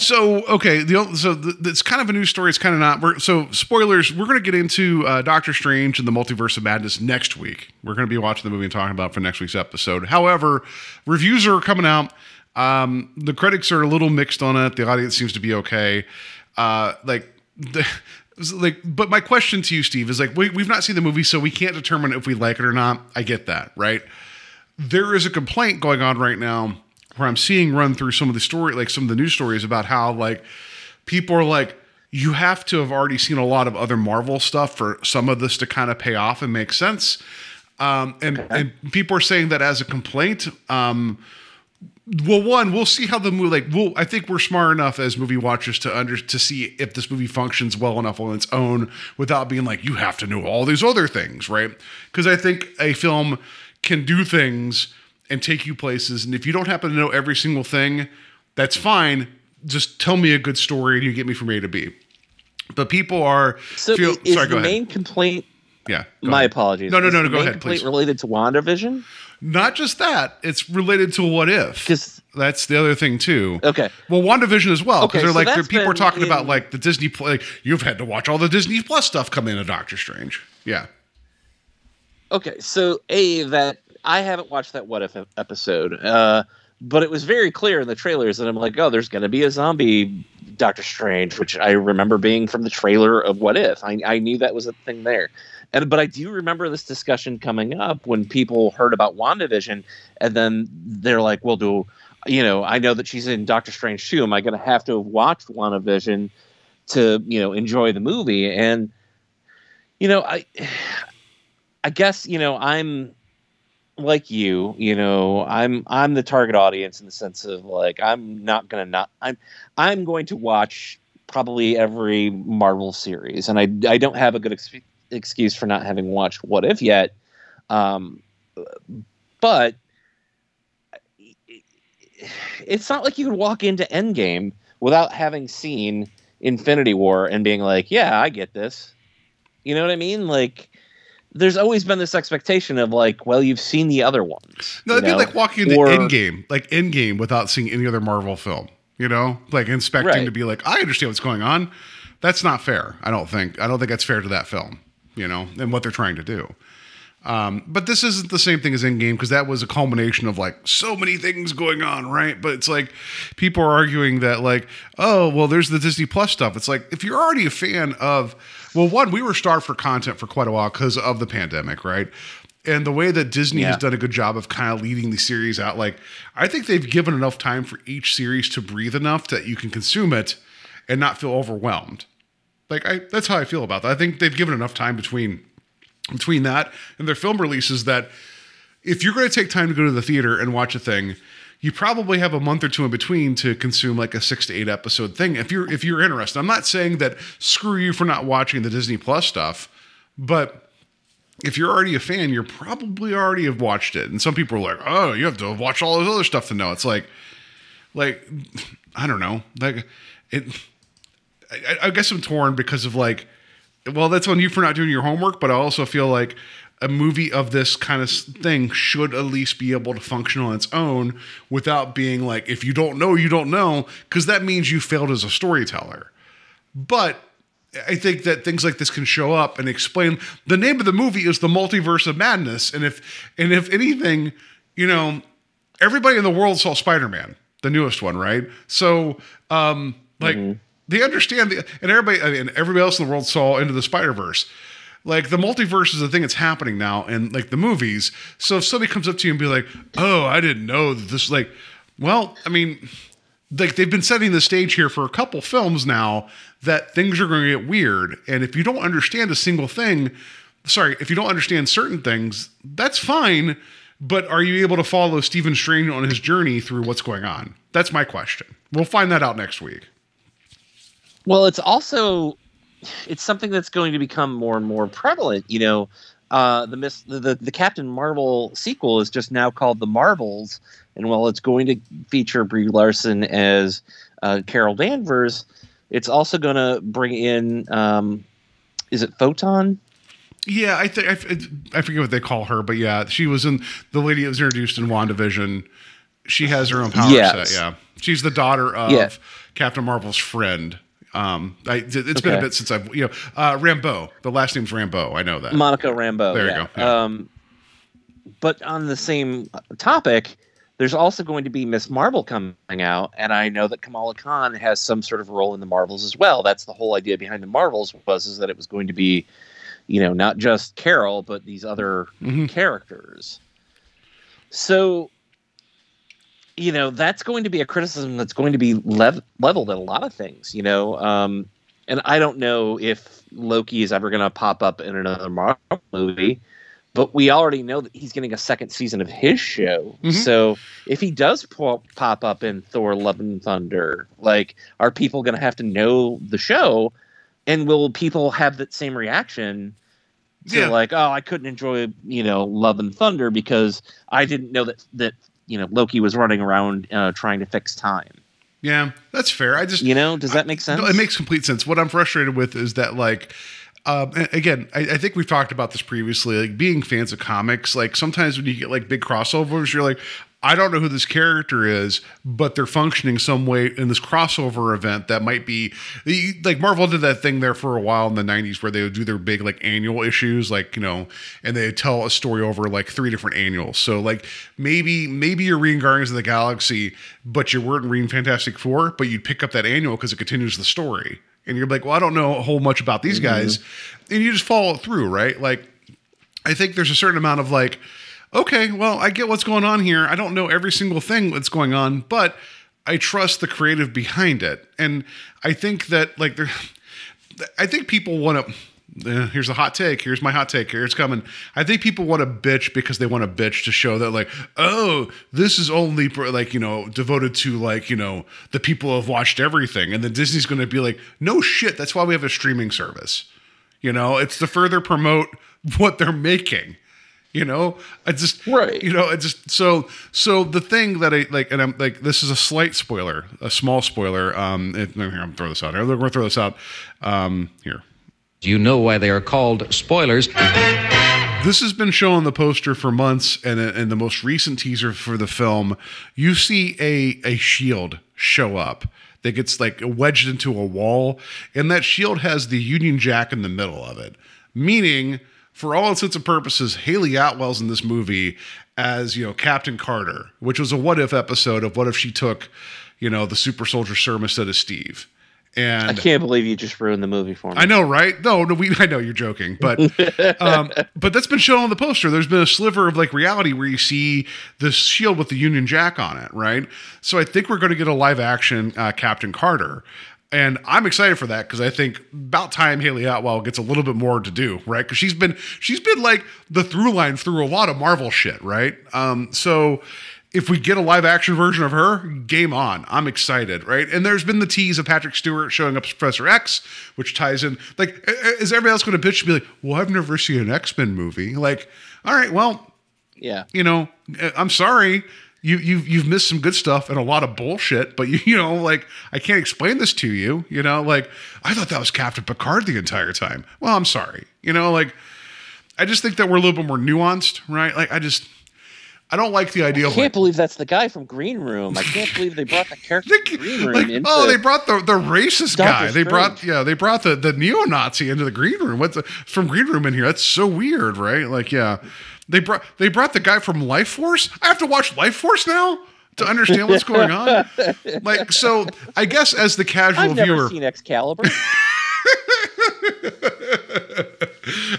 So okay, the so th- it's kind of a new story. It's kind of not. We're, so spoilers. We're going to get into uh, Doctor Strange and the Multiverse of Madness next week. We're going to be watching the movie and talking about for next week's episode. However, reviews are coming out. Um, the critics are a little mixed on it. The audience seems to be okay. Uh, like the. Like, but my question to you, Steve, is like we, we've not seen the movie, so we can't determine if we like it or not. I get that, right? there is a complaint going on right now where I'm seeing run through some of the story, like some of the news stories about how like people are like, you have to have already seen a lot of other Marvel stuff for some of this to kind of pay off and make sense. Um, and and people are saying that as a complaint. Um, well, one, we'll see how the movie. Like, we'll. I think we're smart enough as movie watchers to under to see if this movie functions well enough on its own without being like you have to know all these other things, right? Because I think a film can do things and take you places, and if you don't happen to know every single thing, that's fine. Just tell me a good story, and you get me from A to B. But people are so feel, is sorry. the ahead. main complaint? yeah. My ahead. apologies. No, no, no, no. Go main ahead, complaint please. Related to WandaVision? Not just that; it's related to what if. 'Cause- That's the other thing too. Okay. Well, WandaVision as well, because Okay, they're so like they're, people are talking about like the Disney. Like, you've had to watch all the Disney Plus stuff come into Doctor Strange. Yeah. Okay, so a that I haven't watched that What If episode, uh, but it was very clear in the trailers that I'm like, oh, there's going to be a zombie Doctor Strange, which I remember being from the trailer of What If. I, I knew that was a thing there, and but I do remember this discussion coming up when people heard about WandaVision, and then they're like, well, do you know? I know that she's in Doctor Strange too. Am I going to have to have watched WandaVision to you know enjoy the movie? And you know, I. (sighs) I guess you know I'm like you. You know, I'm I'm the target audience in the sense of like I'm not gonna not I'm I'm going to watch probably every Marvel series, and I I don't have a good ex- excuse for not having watched What If yet. Um, but it's not like you could walk into Endgame without having seen Infinity War and being like, yeah, I get this. You know what I mean? Like there's always been this expectation of like, well, you've seen the other ones. No, it'd be like walking into Or- Endgame, like Endgame, without seeing any other Marvel film. You know, like inspecting Right. to be like, I understand what's going on. That's not fair. I don't think. I don't think that's fair to that film. You know, and what they're trying to do. Um, but this isn't the same thing as Endgame because that was a culmination of like so many things going on, right? But it's like people are arguing that like, oh, well, there's the Disney Plus stuff. It's like if you're already a fan of, well, one, we were starved for content for quite a while because of the pandemic, right? And the way that Disney has done a good job of kind of leading the series out, like I think they've given enough time for each series to breathe enough that you can consume it and not feel overwhelmed. Like I, that's how I feel about that. I think they've given enough time between between that and their film releases that if you're going to take time to go to the theater and watch a thing, you probably have a month or two in between to consume like a six to eight episode thing. If you're if you're interested, I'm not saying that screw you for not watching the Disney Plus stuff, but if you're already a fan, you're probably already have watched it. And some people are like, "Oh, you have to watch all this other stuff to know." It's like, like I don't know, like it. I, I guess I'm torn because of like well, that's on you for not doing your homework, but I also feel like a movie of this kind of thing should at least be able to function on its own without being like, if you don't know, you don't know, because that means you failed as a storyteller. But I think that things like this can show up and explain. The name of the movie is the Multiverse of Madness, and if and if anything, you know, everybody in the world saw Spider Man, the newest one, right? So, um, like they understand the, and everybody I mean, everybody else in the world saw Into the Spider Verse. Like the multiverse is a thing that's happening now, and like the movies. So if somebody comes up to you and be like, "Oh, I didn't know that this," like, well, I mean, like they've been setting the stage here for a couple films now that things are going to get weird. And if you don't understand a single thing sorry if you don't understand certain things that's fine. But are you able to follow Stephen Strange on his journey through what's going on? That's my question. We'll find that out next week. Well, it's also it's something that's going to become more and more prevalent. You know, uh, the, Miss, the the the Captain Marvel sequel is just now called the Marvels, and while it's going to feature Brie Larson as uh, Carol Danvers, it's also going to bring in um, is it Photon? yeah I think I forget what they call her but yeah she was in the lady that was introduced in WandaVision she has her own power Yes. set yeah she's the daughter of Yeah. Captain Marvel's friend um I, it's been a bit since I've you know uh Rambeau the last name's Rambeau. I know that Monica Rambeau. There you go, yeah. Um, but on the same topic, there's also going to be Miss Marvel coming out, and I know that Kamala Khan has some sort of role in the Marvels as well. That's the whole idea behind the Marvels was is that it was going to be, you know, not just Carol but these other Mhm. characters. So, you know, that's going to be a criticism that's going to be lev- leveled at a lot of things. You know, um, and I don't know if Loki is ever going to pop up in another Marvel movie, but we already know that he's getting a second season of his show. Mhm. So if he does po- pop up in Thor: Love and Thunder, like, are people going to have to know the show, and will people have that same reaction? To Yeah. like, oh, I couldn't enjoy, you know, Love and Thunder because I didn't know that that you know Loki was running around uh, trying to fix time. Yeah, that's fair. I just You know, does that make sense? No, it makes complete sense. What I'm frustrated with is that like um, again, I, I think we've talked about this previously. Like being fans of comics, like sometimes when you get like big crossovers, you're like, I don't know who this character is, but they're functioning some way in this crossover event that might be like Marvel did that thing there for a while in the 90s where they would do their big like annual issues, like, you know, and they tell a story over like three different annuals. So like maybe maybe you're reading Guardians of the Galaxy, but you weren't reading Fantastic Four, but you'd pick up that annual because it continues the story. And you're like, well, I don't know a whole much about these mm-hmm. guys. And you just follow it through, right? Like I think there's a certain amount of like, okay, well, I get what's going on here. I don't know every single thing that's going on, but I trust the creative behind it. And I think that like there I think people want to uh, here's a hot take. Here's my hot take. Here it's coming. I think people want to bitch because they want to bitch to show that, like, oh, this is only like, you know, devoted to, like, you know, the people who have watched everything. And then Disney's going to be like, no shit. That's why we have a streaming service. You know, it's to further promote (laughs) what they're making. You know, I just Right. You know, i just so so the thing that I like, and I'm like, this is a slight spoiler, a small spoiler. Um, if, here, I'm gonna throw this out. Here, we're gonna throw this out. Um, here, Do You know why they are called spoilers. this has been shown on the poster for months, and in the most recent teaser for the film, you see a a shield show up that gets like wedged into a wall, and that shield has the Union Jack in the middle of it, meaning, for all intents and purposes, Hayley Atwell's in this movie as you know Captain Carter, which was a what if episode of what if she took, you know, the super soldier serum instead of Steve. And I can't believe you just ruined the movie for me. I know, right? No, no, we. I know you're joking, but (laughs) um, but that's been shown on the poster. There's been a sliver of like reality where you see this shield with the Union Jack on it, right? So I think we're going to get a live action uh, Captain Carter, and I'm excited for that because I think about time Hayley Atwell gets a little bit more to do, right? Because she's been she's been like the through line through a lot of Marvel shit, right? Um, so if we get a live action version of her, game on. I'm excited, right? And there's been the tease of Patrick Stewart showing up as Professor X, which ties in. Like, is everybody else going to bitch and be like, well, I've never seen an X Men movie? Like, all right, well, Yeah. you know, uh, I'm sorry. You you've you've missed some good stuff and a lot of bullshit, but you (laughs) you know like I can't explain this to you. You know, like I thought that was Captain Picard the entire time. Well, I'm sorry. You know, like I just think that we're a little bit more nuanced, right? Like I just I don't like the idea I can't like, believe that's the guy from Green Room. I can't believe they brought the (laughs) character They- Green Room like, oh, they brought the the racist Doctor guy. They brought yeah, they brought the the neo Nazi into the green room. What's the, from green room in here? That's so weird, right? Like, yeah, they brought they brought the guy from Lifeforce. I have to watch Lifeforce now to understand what's going on. (laughs) Like, so I guess as the casual I've never viewer, seen Excalibur. (laughs)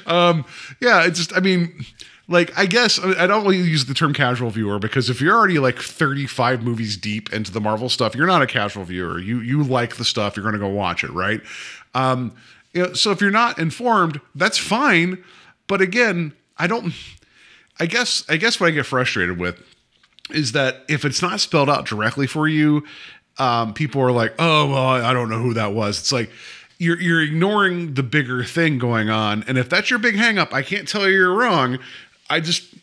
um, yeah, it's just I mean. Like I guess I don't really use the term casual viewer because if you're already like 35 movies deep into the Marvel stuff, you're not a casual viewer. You you like the stuff, you're going to go watch it, right? Um, you know, so if you're not informed, that's fine. But again, I don't. I guess I guess what I get frustrated with is that if it's not spelled out directly for you, um, people are like, "Oh, well, I don't know who that was." It's like you're you're ignoring the bigger thing going on, and if that's your big hangup, I can't tell you you're wrong. I just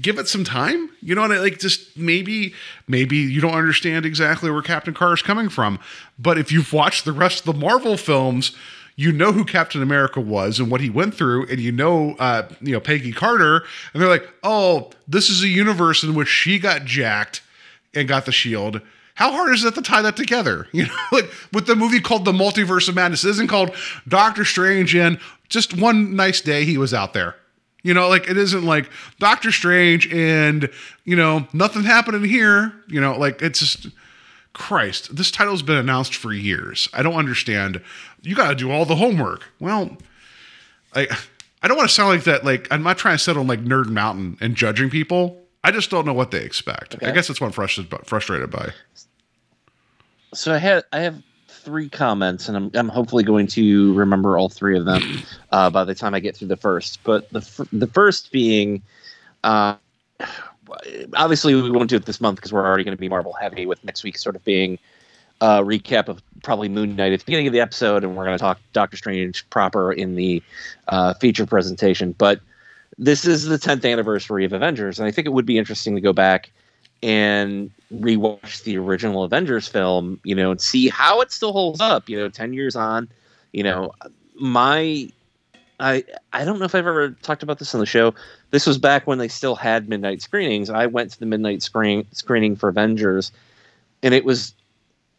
give it some time. You know what I like? Just maybe maybe you don't understand exactly where Captain Carter is coming from, but if you've watched the rest of the Marvel films. You know who Captain America was and what he went through, and you know, uh, you know Peggy Carter, and they're like, "Oh, this is a universe in which she got jacked, and got the shield. How hard is it to tie that together? (laughs) You know, like with the movie called The Multiverse of Madness, isn't called Doctor Strange and just one nice day he was out there. You know, like it isn't like Doctor Strange and, you know, nothing happening here. You know, like it's just Christ, this title's been announced for years. I don't understand. You got to do all the homework. Well, I I don't want to sound like that. Like I'm not trying to sit on like Nerd Mountain and judging people. I just don't know what they expect. I guess that's what I'm frustrated frustrated by. so I had I have three comments, and I'm I'm hopefully going to remember all three of them uh, by the time I get through the first. But the the first being, uh, obviously we won't do it this month because we're already going to be Marvel heavy with next week sort of being a recap of probably Moon Knight at the beginning of the episode, and we're going to talk Doctor Strange proper in the uh, feature presentation. But this is the 10th anniversary of Avengers, and I think it would be interesting to go back and rewatch the original Avengers film, you know, and see how it still holds up, you know, 10 years on. You know, my I I don't know if I've ever talked about this on the show. This was back when they still had midnight screenings. I went to the midnight screen screening for Avengers and it was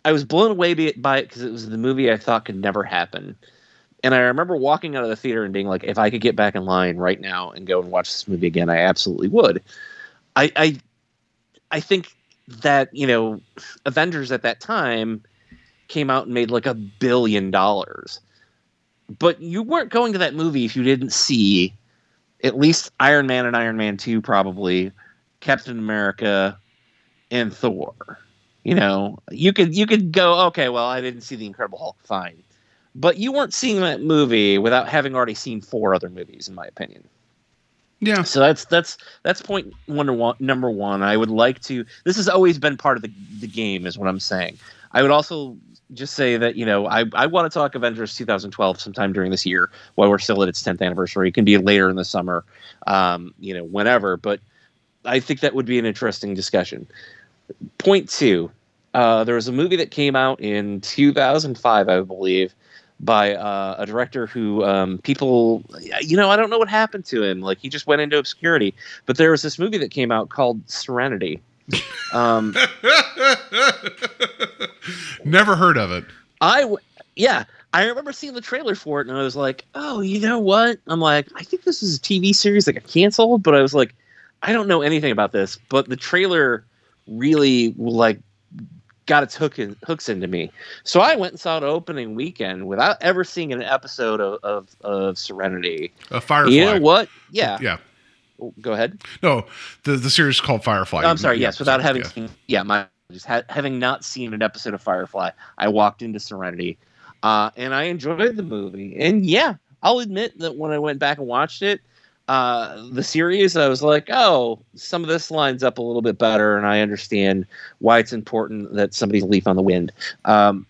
I was blown away by it- because it was the movie I thought could never happen. And I remember walking out of the theater and being like, if I could get back in line right now and go and watch this movie again, I absolutely would. I I, I think that you know, Avengers at that time came out and made like a billion dollars, but you weren't going to that movie if you didn't see at least Iron Man and Iron Man Two, probably Captain America and Thor. You know, you could you could go, okay, well, I didn't see the Incredible Hulk, fine, but you weren't seeing that movie without having already seen four other movies, in my opinion. Yeah. So that's that's that's point one, one number one. Number one i would like to. This has always been part of the the game, is what I'm saying. I would also just say that you know I I want to talk Avengers 2012 sometime during this year while we're still at its 10th anniversary. It can be later in the summer, um, you know, whenever. But I think that would be an interesting discussion. Point two, uh, there was a movie that came out in 2005, I believe, by uh, a director who um, people, you know, I don't know what happened to him. Like he just went into obscurity. But there was this movie that came out called Serenity. Um, (laughs) Never heard of it. I, w- yeah, I remember seeing the trailer for it, and I was like, oh, you know what? I'm like, I think this is a TV series that got canceled, but I was like, I don't know anything about this, but the trailer really like got its hook in, hooks into me. So I went and saw it opening weekend without ever seeing an episode of of, of Serenity. A Firefly. You know what? Yeah. Yeah. Oh, Go ahead. No, the the series is called Firefly. I'm sorry. Yes, without having yeah. seen, yeah, my just ha- having not seen an episode of Firefly, I walked into Serenity, uh, and I enjoyed the movie. And yeah, I'll admit that when I went back and watched it, uh, the series, I was like, oh, some of this lines up a little bit better, and I understand why it's important that somebody's leaf on the wind. Um,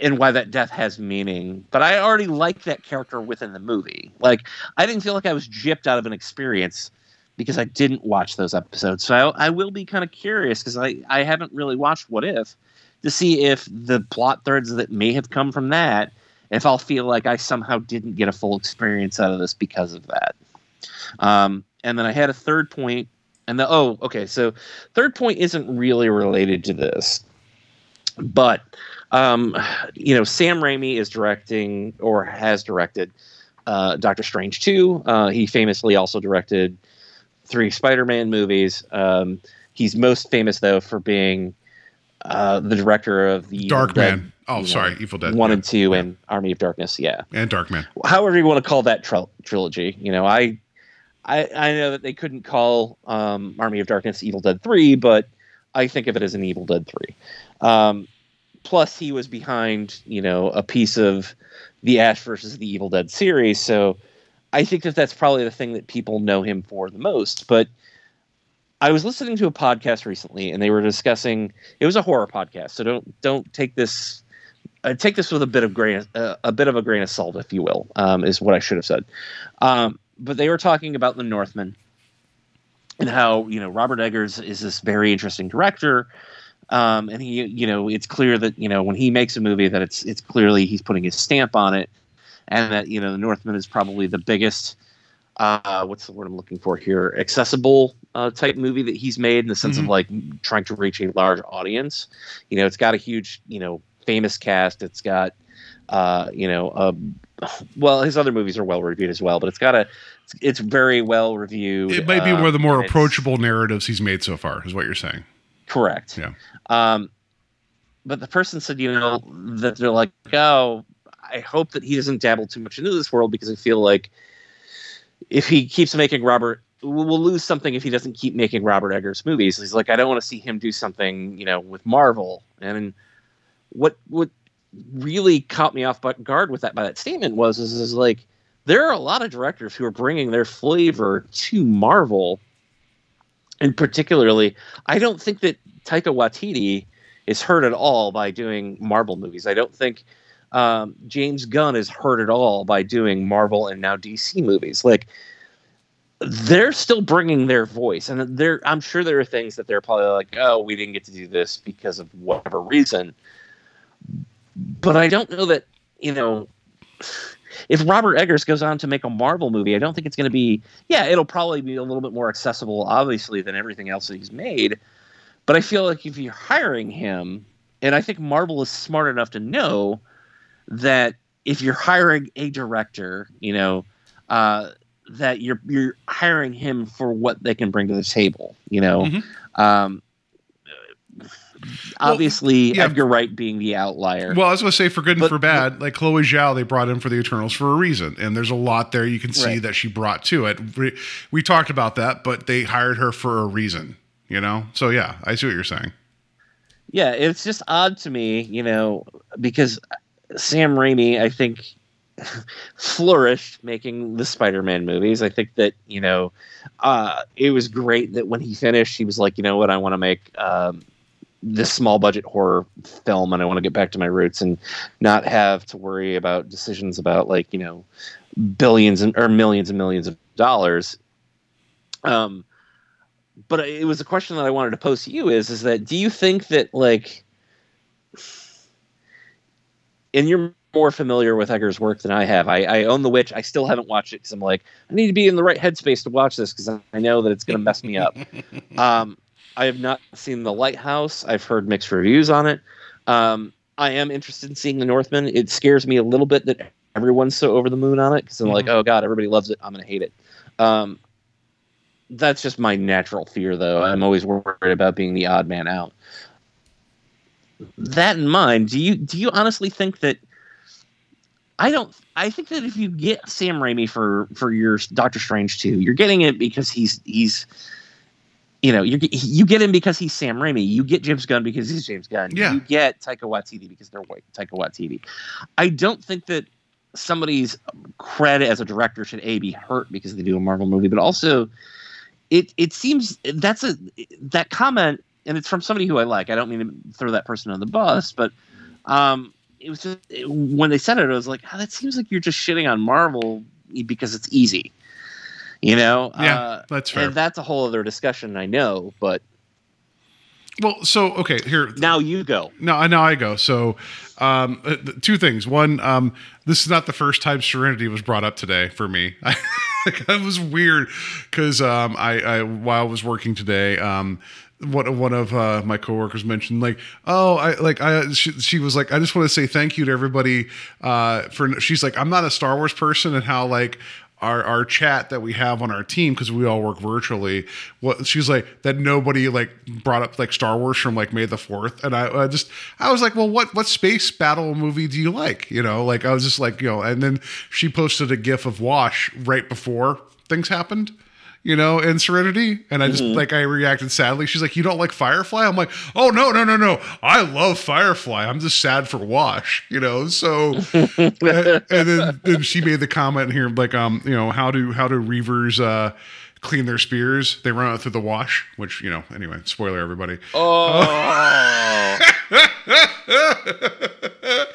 and why that death has meaning, but I already liked that character within the movie. Like, I didn't feel like I was gypped out of an experience because I didn't watch those episodes. So I, I will be kind of curious because I, I haven't really watched What If to see if the plot threads that may have come from that, if I'll feel like I somehow didn't get a full experience out of this because of that. Um, and then I had a third point, and the oh, okay, so third point isn't really related to this, but um, you know, Sam Raimi is directing or has directed uh, Doctor Strange 2. Uh, he famously also directed three Spider Man movies. Um, he's most famous, though, for being uh, the director of the Darkman. Oh, sorry, Evil Dead. 1 yeah. and 2 and Army of Darkness. Yeah. and Darkman. However, you want to call that tril- trilogy. You know, I. I, I know that they couldn't call um, Army of Darkness Evil Dead 3, but I think of it as an Evil Dead 3. Um, plus he was behind you know a piece of the ash versus the evil dead series. So i think that that's probably the thing that people know him for the most. But i was listening to a podcast recently and they were discussing it was a horror podcast. So don't don't take this uh, take this with a bit of grain uh, a bit of a grain of salt if you will um, is what i should have said. Um, but they were talking about the northman and how you know robert eggers is this very interesting director um, and he you know it's clear that you know when he makes a movie that it's it's clearly he's putting his stamp on it and that you know the northman is probably the biggest uh, what's the word i'm looking for here accessible uh, type movie that he's made in the sense Mhm. of like trying to reach a large audience you know it's got a huge you know famous cast it's got uh, you know um, (sighs) well his other movies are well reviewed as well but it's got a it's, it's very well reviewed It might be uh, one of the more approachable narratives he's made so far, is what you're saying. Correct. Yeah. Um, but the person said, you know, that they're like, oh, I hope that he doesn't dabble too much into this world because I feel like if he keeps making Robert, we'll lose something if he doesn't keep making Robert Eggers movies. He's like, I don't want to see him do something, you know, with Marvel. And what what really caught me off guard with that by that statement was is, is like there are a lot of directors who are bringing their flavor to Marvel and particularly I don't think that Taika Waititi is hurt at all by doing Marvel movies. I don't think um, James Gunn is hurt at all by doing Marvel and now DC movies. Like they're still bringing their voice, and I'm sure there are things that they're probably like, oh, we didn't get to do this because of whatever reason. But I don't know that you know. If Robert Eggers goes on to make a Marvel movie, I don't think it's going to be. Yeah, it'll probably be a little bit more accessible, obviously, than everything else that he's made. But I feel like if you're hiring him, and I think Marvel is smart enough to know that if you're hiring a director, you know, uh, that you're you're hiring him for what they can bring to the table. You know, Mhm. um, obviously yeah. Edgar Wright being the outlier. Well, I was going to say for good and But- for bad, like Chloe Zhao, they brought in for the Eternals for a reason, and there's a lot there you can see Right. that she brought to it. We, we talked about that, but they hired her for a reason, you know. So yeah, I see what you're saying. yeah, it's just odd to me, you know, because Sam Raimi, I think, (laughs) flourished making the Spider-Man movies. I think that you know, uh, it was great that when he finished, he was like, you know what, I want to make um, this small budget horror film, and I want to get back to my roots and not have to worry about decisions about like you know billions and or millions and millions of dollars. Um, but it was a question that I wanted to pose to you is is that do you think that like and you're more familiar with Eggers' work than I have. I, I own The Witch. I still haven't watched it because I'm like, I need to be in the right headspace to watch this because I know that it's going to mess me up. (laughs) Um, I have not seen The Lighthouse. I've heard mixed reviews on it. Um, I am interested in seeing The Northman. It scares me a little bit that everyone's so over the moon on it because I'm like, oh god, everybody loves it. I'm going to hate it. Um, that's just my natural fear, though. I'm always worried about being the odd man out. That in mind, do you do you honestly think that? I don't. I think that if you get Sam Raimi for for your Doctor Strange two, you're getting it because he's he's. You know, you you get him because he's Sam Raimi. You get James Gunn because he's James Gunn. Yeah. You get Taika Waititi because they're white Taika Waititi. I don't think that somebody's credit as a director should a be hurt because they do a Marvel movie, but also it it seems that's a that comment, and it's from somebody who I like. I don't mean to throw that person on the bus, but um, it was just it- when they said it, I was like, oh, that seems like you're just shitting on Marvel because it's easy. You know, Yeah, uh, that's fair. And that's a whole other discussion. I know, but Well, so okay, here now you go. No, now I go. So, um, uh, two things. One, um, this is not the first time Serenity was brought up today for me. (laughs) it was weird because um, I, I while I was working today, um, one one of uh, my coworkers mentioned like, oh, I like I she, she was like, I just want to say thank you to everybody uh, for. She's like, I'm not a Star Wars person, and how like our our chat that we have on our team because we all work virtually. What she's like that nobody like brought up like Star Wars from like May the Fourth, and I, I just I was like, well, what what space battle movie do you like? You know, like I was just like you know, and then she posted a GIF of Wash right before things happened. You know, in Serenity, and I just like I reacted sadly. She's like, "You don't like Firefly?" I'm like, "Oh no, no, no, no! I love Firefly. I'm just sad for Wash." You know, so and, and then, then she made the comment here like um you know how do how do reavers uh clean their spears they run it through the wash which you know anyway spoiler everybody Oh, (laughs) (laughs)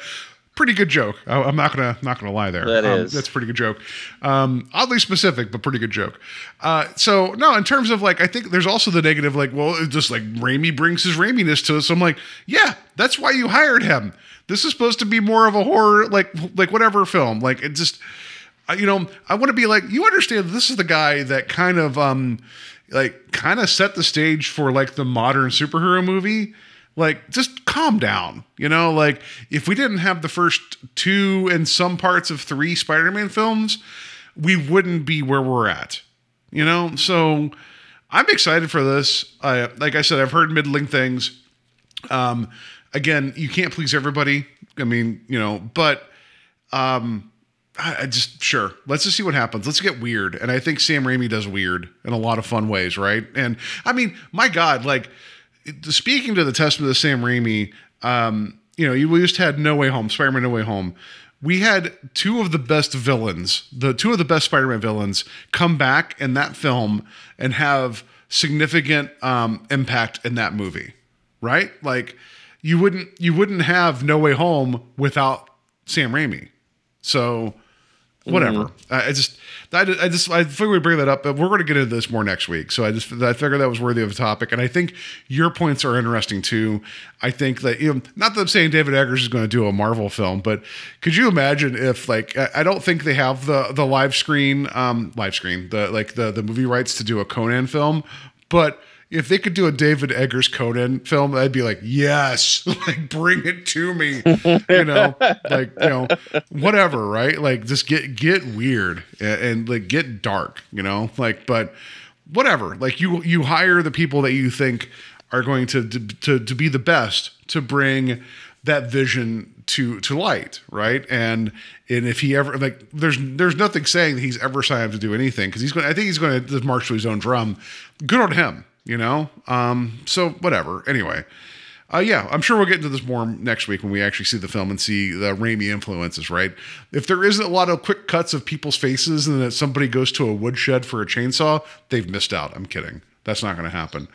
pretty good joke. I, i'm not gonna not gonna lie there. That um, is. that's a pretty good joke. Um oddly specific but pretty good joke. Uh so no in terms of like i think there's also the negative like well it's just like Raimi brings his Raiminess to us. So i'm like yeah that's why you hired him. This is supposed to be more of a horror like like whatever film. Like it just I- you know, I want to be like, you understand this is the guy that kind of um like kind of set the stage for like the modern superhero movie. Like just calm down, you know, like if we didn't have the first two and some parts of three Spider-Man films, we wouldn't be where we're at. You know? So I'm excited for this. I like I said I've heard middling things. Um again, you can't please everybody. I mean, you know, but um I, just sure. Let's just see what happens. Let's get weird. And I think Sam Raimi does weird in a lot of fun ways, right? And I mean, my God, like speaking to the testament of the Sam Raimi, um, you know, you we just had No Way Home, Spider-Man No Way Home. We had two of the best villains, the two of the best Spider-Man villains, come back in that film and have significant um, impact in that movie, right? Like you wouldn't you wouldn't have No Way Home without Sam Raimi. So whatever. I I just, I, I just, I figured we bring that up, but we're going to get into this more next week. So I just, I figured that was worthy of a topic, and I think your points are interesting too. I think that you know, not that I'm saying David Eggers is going to do a Marvel film, but could you imagine if, like, I, I don't think they have the the live screen, um, live screen, the like the the movie rights to do a Conan film, but if they could do a David Eggers Conan film, I'd be like, yes, (laughs) like bring it to me, you know, like you know, whatever, right? Like just get get weird and, and like get dark, you know, like but whatever. Like you you hire the people that you think are going to to to be the best to bring that vision to to light, right? And and if he ever like, there's there's nothing saying that he's ever signed up to do anything because he's going. I think he's going to march to his own drum. Good on him, you know. Um, so whatever. Anyway, uh, yeah, I'm sure we'll get into this more next week when we actually see the film and see the Raimi influences, right? If there isn't a lot of quick cuts of people's faces and that somebody goes to a woodshed for a chainsaw, they've missed out. I'm kidding. That's not going to happen.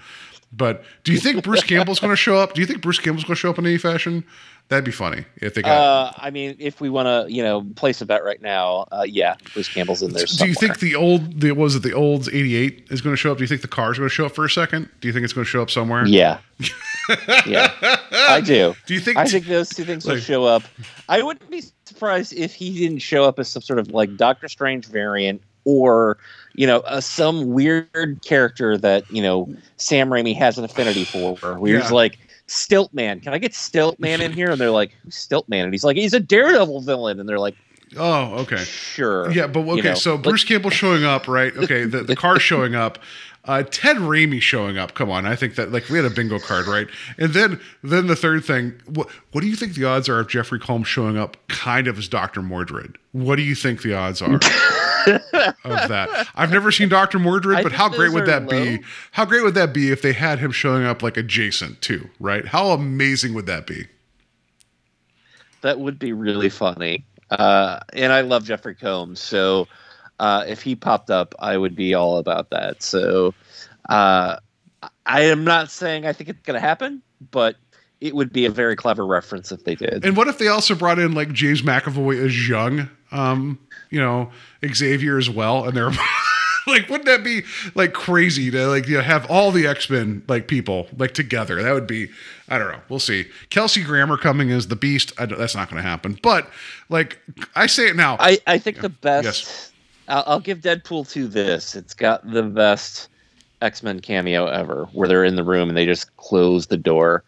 But do you think Bruce Campbell's going to show up? Do you think Bruce Campbell's going to show up in any fashion? That'd be funny if they got. uh, I mean, if we want to, you know, place a bet right now, uh, yeah, Bruce Campbell's in there. do you think the old, the was it the old '88 is going to show up? Do you think the car's going to show up for a second? Do you think it's going to show up somewhere? Yeah, (laughs) yeah, I do. Do you think? I think those two things will show up. I wouldn't be surprised if he didn't show up as some sort of like Doctor Strange variant or you know uh, some weird character that you know Sam Raimi has an affinity for. Where he's Yeah. like Stilt Man. Can I get Stilt Man in here? And they're like, Who's Stilt Man? And he's like, he's a Daredevil villain. And they're like, oh, okay. sure. Yeah, but okay, You know, so Bruce Campbell showing up, right? Okay, the, the car showing up, uh, Ted Raimi showing up. Come on, I think that like we had a bingo card, right? And then then the third thing, what what do you think the odds are of Jeffrey Combs showing up kind of as Doctor Mordrid? What do you think the odds are (laughs) of that? I've never seen Doctor Mordrid, but how great would that be? How great would that be if they had him showing up like adjacent too, right? How amazing would that be? That would be really funny. Uh, and I love Jeffrey Combs, so uh, if he popped up, I would be all about that. So uh, I am not saying I think it's going to happen, but it would be a very clever reference if they did. And what if they also brought in like James McAvoy as young, um, you know, Xavier as well, and they're (laughs) like, wouldn't that be like crazy to like you know, have all the X Men like people like together? That would be, I don't know. We'll see. Kelsey Grammer coming as the Beast. I don't- that's not going to happen. But like, I say it now. I, I think the best. Yes. I'll, I'll give Deadpool 2 this. It's got the best X Men cameo ever, where they're in the room and they just close the door.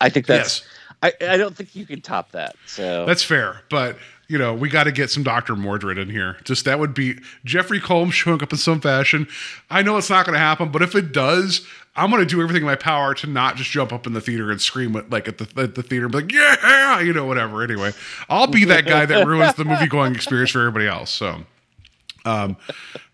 I think that's. Yes. I, I don't think you can top that. So That's fair, but you know we got to get some Doctor Mordrid in here. Just that would be Jeffrey Combs showing up in some fashion. I know it's not going to happen, but if it does, I'm going to do everything in my power to not just jump up in the theater and scream at, like at the at the theater, and be like yeah, you know whatever. Anyway, I'll be that guy that ruins the movie (laughs) going experience for everybody else. So. Um,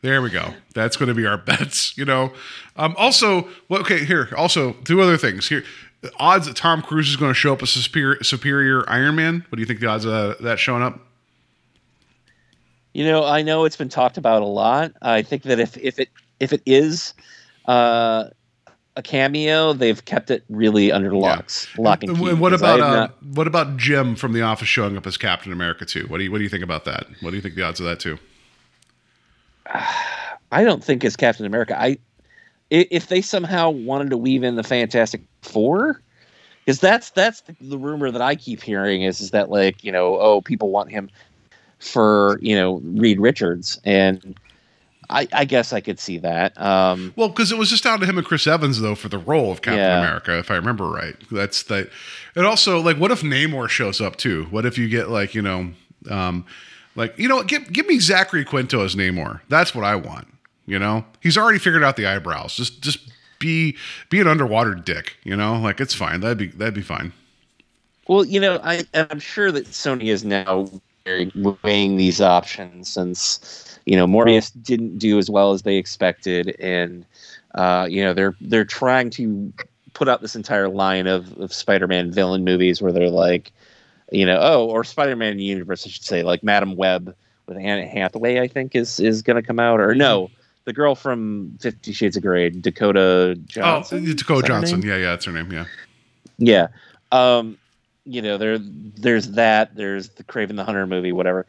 there we go. That's going to be our bets, you know. Um, also, well, okay, here. Also, two other things here. The odds that Tom Cruise is going to show up as superior, superior Iron Man. What do you think the odds of that, showing up? You know, I know it's been talked about a lot. I think that if if it if it is uh, a cameo, they've kept it really under locks, lock and And, key. and what about uh, not- what about Jim from The Office showing up as Captain America too? What do you what do you think about that? What do you think the odds of that too? I don't think it's Captain America. I if they somehow wanted to weave in the Fantastic Four, because that's that's the, the rumor that I keep hearing is is that like you know oh people want him for you know Reed Richards and I, I guess I could see that. Um, Well, because it was just down to him and Chris Evans though for the role of Captain Yeah. America, if I remember right. That's that. And also, like, what if Namor shows up too? What if you get like you know, um, like you know, give give me Zachary Quinto as Namor. That's what I want. You know, he's already figured out the eyebrows. Just just be be an underwater dick. You know, like it's fine. That'd be that'd be fine. Well, you know, I, I'm sure that Sony is now weighing these options since you know Morbius didn't do as well as they expected, and uh, you know they're they're trying to put out this entire line of, of Spider-Man villain movies where they're like, you know, oh, or Spider-Man universe, I should say, like Madame Web with Anne Hathaway, I think is is going to come out, or no. The girl from Fifty Shades of Grey, Dakota Johnson. oh, Dakota Is that her Johnson. Yeah, yeah, that's her name. Yeah. Yeah. Um, you know, there there's that, there's the Kraven the Hunter movie, whatever.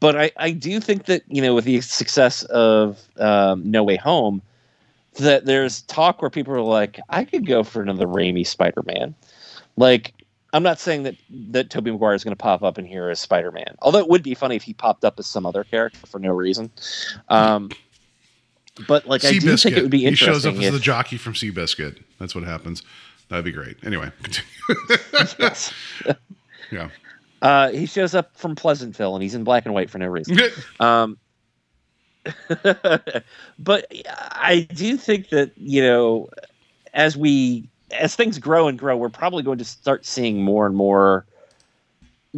But I, I do think that, you know, with the success of um, No Way Home, that there's talk where people are like, I could go for another Raimi Spider Man. Like, I'm not saying that that Tobey Maguire is going to pop up in here as Spider Man. Although it would be funny if he popped up as some other character for no reason. Um, but like, I do think it would be interesting. He shows up as if- the jockey from Seabiscuit. That's what happens. That'd be great. Anyway, (laughs) (laughs) yeah. Uh, he shows up from Pleasantville and he's in black and white for no reason. (laughs) Um, but I do think that you know, as we as things grow and grow, we're probably going to start seeing more and more.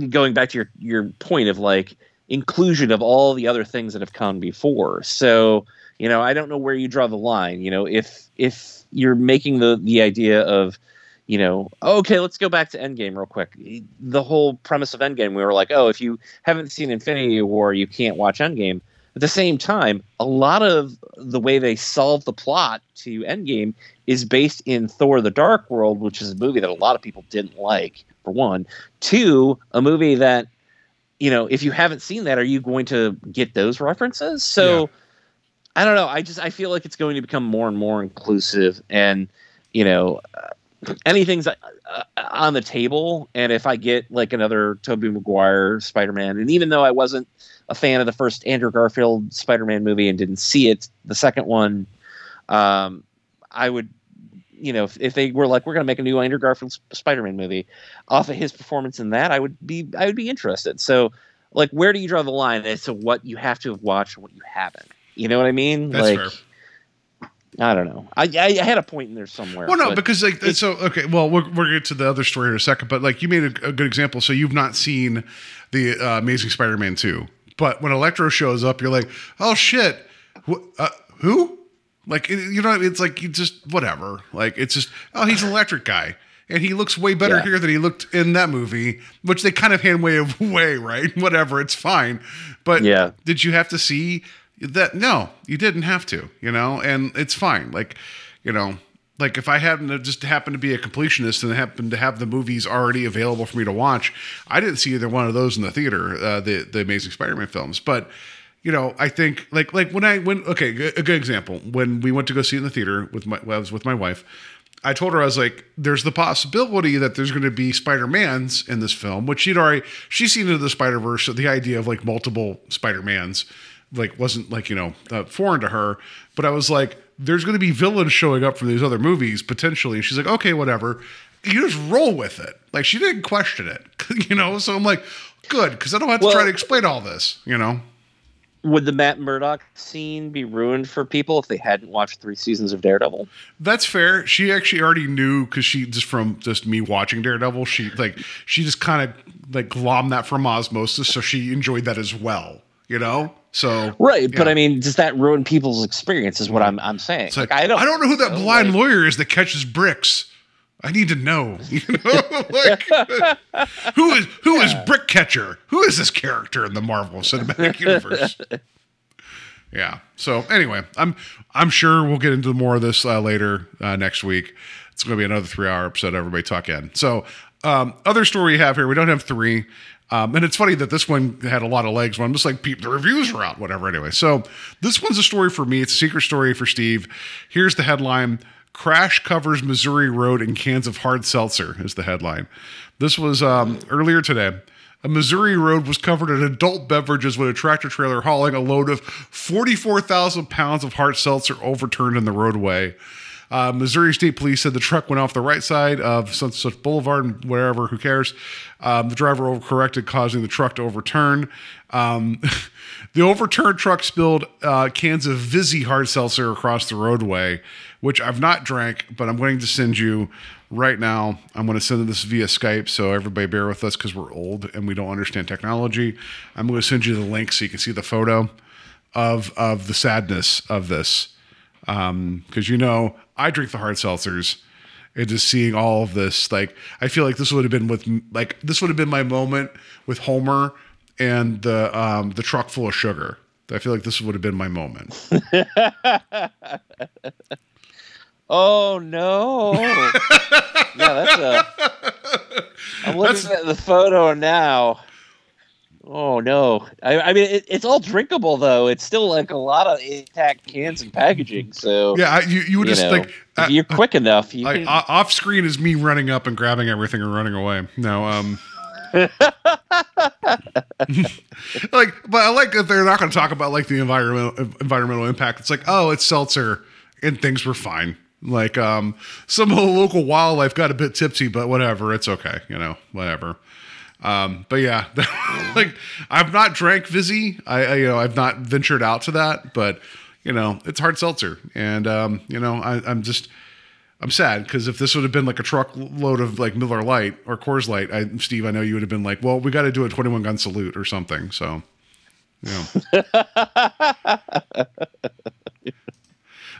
Going back to your your point of like inclusion of all the other things that have come before. So you know, I don't know where you draw the line. You know, if if you're making the the idea of you know, okay, let's go back to Endgame real quick. The whole premise of Endgame, we were like, oh, if you haven't seen Infinity War, you can't watch Endgame. At the same time, a lot of the way they solve the plot to Endgame is based in Thor: The Dark World, which is a movie that a lot of people didn't like. For one, two, a movie that you know, if you haven't seen that, are you going to get those references? So. Yeah. I don't know. I just I feel like it's going to become more and more inclusive, and you know, uh, anything's uh, uh, on the table. And if I get like another Tobey Maguire Spider-Man, and even though I wasn't a fan of the first Andrew Garfield Spider-Man movie and didn't see it, the second one, um, I would, you know, if, if they were like, we're going to make a new Andrew Garfield Sp- Spider-Man movie off of his performance in that, I would be I would be interested. So, like, where do you draw the line as to what you have to have watched and what you haven't? You know what I mean? That's like, fair. I don't know. I, I I had a point in there somewhere. Well, no, because like it's- so. Okay, well, we're we're get to the other story in a second, but like you made a, a good example. So you've not seen the uh, Amazing Spider-Man two, but when Electro shows up, you're like, oh shit, Wh- uh, who? Like you know, it's like you just whatever. Like it's just oh, he's an electric guy. And he looks way better Yeah. here than he looked in that movie, which they kind of hand way away, (laughs) right? (laughs) Whatever, it's fine. But Yeah. did you have to see that? No, you didn't have to, you know, and it's fine. Like, you know, like if I hadn't just happened to be a completionist and happened to have the movies already available for me to watch, I didn't see either one of those in the theater, uh, the the Amazing Spider-Man films. But you know, I think like like when I when okay, a good example when we went to go see it in the theater with my I was with my wife. I told her I was like, "There's the possibility that there's going to be Spider Mans in this film," which she'd already she's seen into the Spider Verse. So the idea of like multiple Spider Mans like wasn't like you know uh, foreign to her. But I was like, "There's going to be villains showing up from these other movies potentially," and she's like, "Okay, whatever." You just roll with it. Like she didn't question it, (laughs) you know. So I'm like, "Good," because I don't have to Well- try to explain all this, you know. Would the Matt Murdock scene be ruined for people if they hadn't watched three seasons of Daredevil? That's fair. She actually already knew because she just from just me watching Daredevil, she like she just kind of like glommed that from osmosis, so she enjoyed that as well. You know, so Right, but I mean, does that ruin people's experience? Is what I'm I'm saying. it's like, I don't, I don't know who that blind like- lawyer is that catches bricks. I need to know. (laughs) You know, like who is who is Brick Catcher? Who is this character in the Marvel Cinematic (laughs) Universe? yeah. So anyway, I'm I'm sure we'll get into more of this uh, later uh, next week. It's going to be another three hour episode. Everybody talk in. So um, other story we have here. We don't have three. Um, and it's funny that this one had a lot of legs. One just like peep, the reviews are out, whatever. Anyway, so this one's a story for me. It's a secret story for Steve. Here's the headline: Crash covers Missouri Road in cans of hard seltzer. Is the headline. This was um, earlier today. A Missouri road was covered in adult beverages when a tractor trailer hauling a load of 44,000 pounds of hard seltzer overturned in the roadway. Uh, Missouri State Police said the truck went off the right side of such Boulevard, and wherever, who cares? Um, the driver overcorrected, causing the truck to overturn. Um, (laughs) the overturned truck spilled uh, cans of Vizzy hard seltzer across the roadway, which I've not drank, but I'm going to send you right now. I'm going to send this via Skype, so everybody bear with us because we're old and we don't understand technology. I'm going to send you the link so you can see the photo of of the sadness of this because you know I drink the hard seltzers and just seeing all of this like I feel like this would have been with like this would have been my moment with Homer and the um the truck full of sugar. I feel like this would have been my moment. (laughs) Oh no! (laughs) yeah, that's a. I'm looking at the photo now. Oh no! I, I mean, it, it's all drinkable though. It's still like a lot of intact cans and packaging. So Yeah, I, you you would you just know, like if you're quick enough. You can, off screen is me running up and grabbing everything and running away. No, um (laughs) (laughs) like but I like that they're not going to talk about like the environmental environmental impact. It's like, "Oh, it's seltzer and things were fine." Like um some of the local wildlife got a bit tipsy, but whatever, it's okay, you know, whatever. Um, but yeah, (laughs) like I've not drank Vizzy. I, I you know I've not ventured out to that, but you know it's hard seltzer, and um, you know I, I'm just I'm sad because if this would have been like a truckload of like Miller Lite or Coors Light, I, Steve, I know you would have been like, well, we got to do a 21 gun salute or something. So, yeah. (laughs)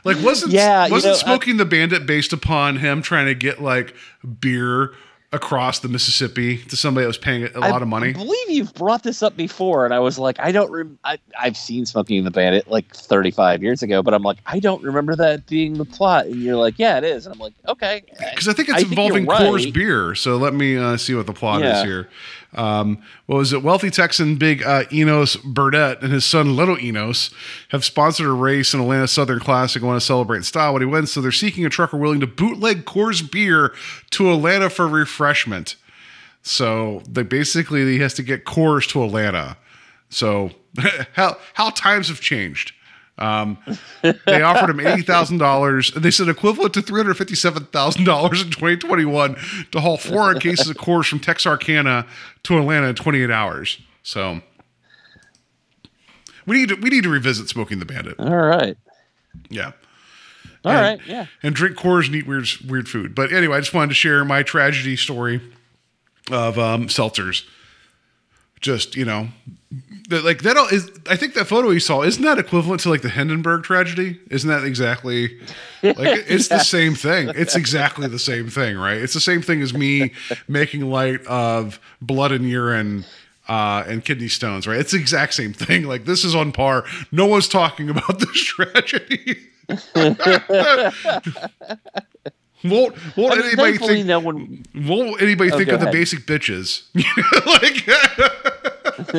like wasn't Yeah, wasn't know, I- Smokey and the Bandit based upon him trying to get like beer across the Mississippi to somebody that was paying a lot I of money? I believe you've brought this up before, and I was like, I don't. Rem- I, I've seen Smokey and the Bandit like 35 years ago, but I'm like, I don't remember that being the plot. And you're like, yeah, it is. And I'm like, okay. because I think it's I involving Coors right. beer. So let me uh, see what the plot is here. Um, what was it? Wealthy Texan Big uh, Enos Burdette and his son Little Enos have sponsored a race in Atlanta Southern Classic and want to celebrate in style when he wins. So they're seeking a trucker willing to bootleg Coors beer to Atlanta for refreshment. So they basically he has to get Coors to Atlanta. So (laughs) how how times have changed. Um, they offered him eighty thousand dollars. and They said equivalent to three hundred fifty-seven thousand dollars in twenty twenty-one to haul four hundred cases of Coors from Texarkana to Atlanta in twenty-eight hours. So we need to we need to revisit Smokey and the Bandit. All right. Yeah. All And- right. Yeah. and drink Coors and eat weird weird food. But anyway, I just wanted to share my tragedy story of um, seltzers. Just you know, that like that all is. I think that photo you saw isn't that equivalent to like the Hindenburg tragedy? Isn't that exactly like (laughs) it's the same thing? It's exactly the same thing, right? It's the same thing as me making light of blood and urine. Uh, and kidney stones, right? It's the exact same thing. Like this is on par. No one's talking about this (laughs) tragedy. (laughs) won't won't I mean, anybody think no one. won't anybody Oh, think of the basic bitches like (laughs)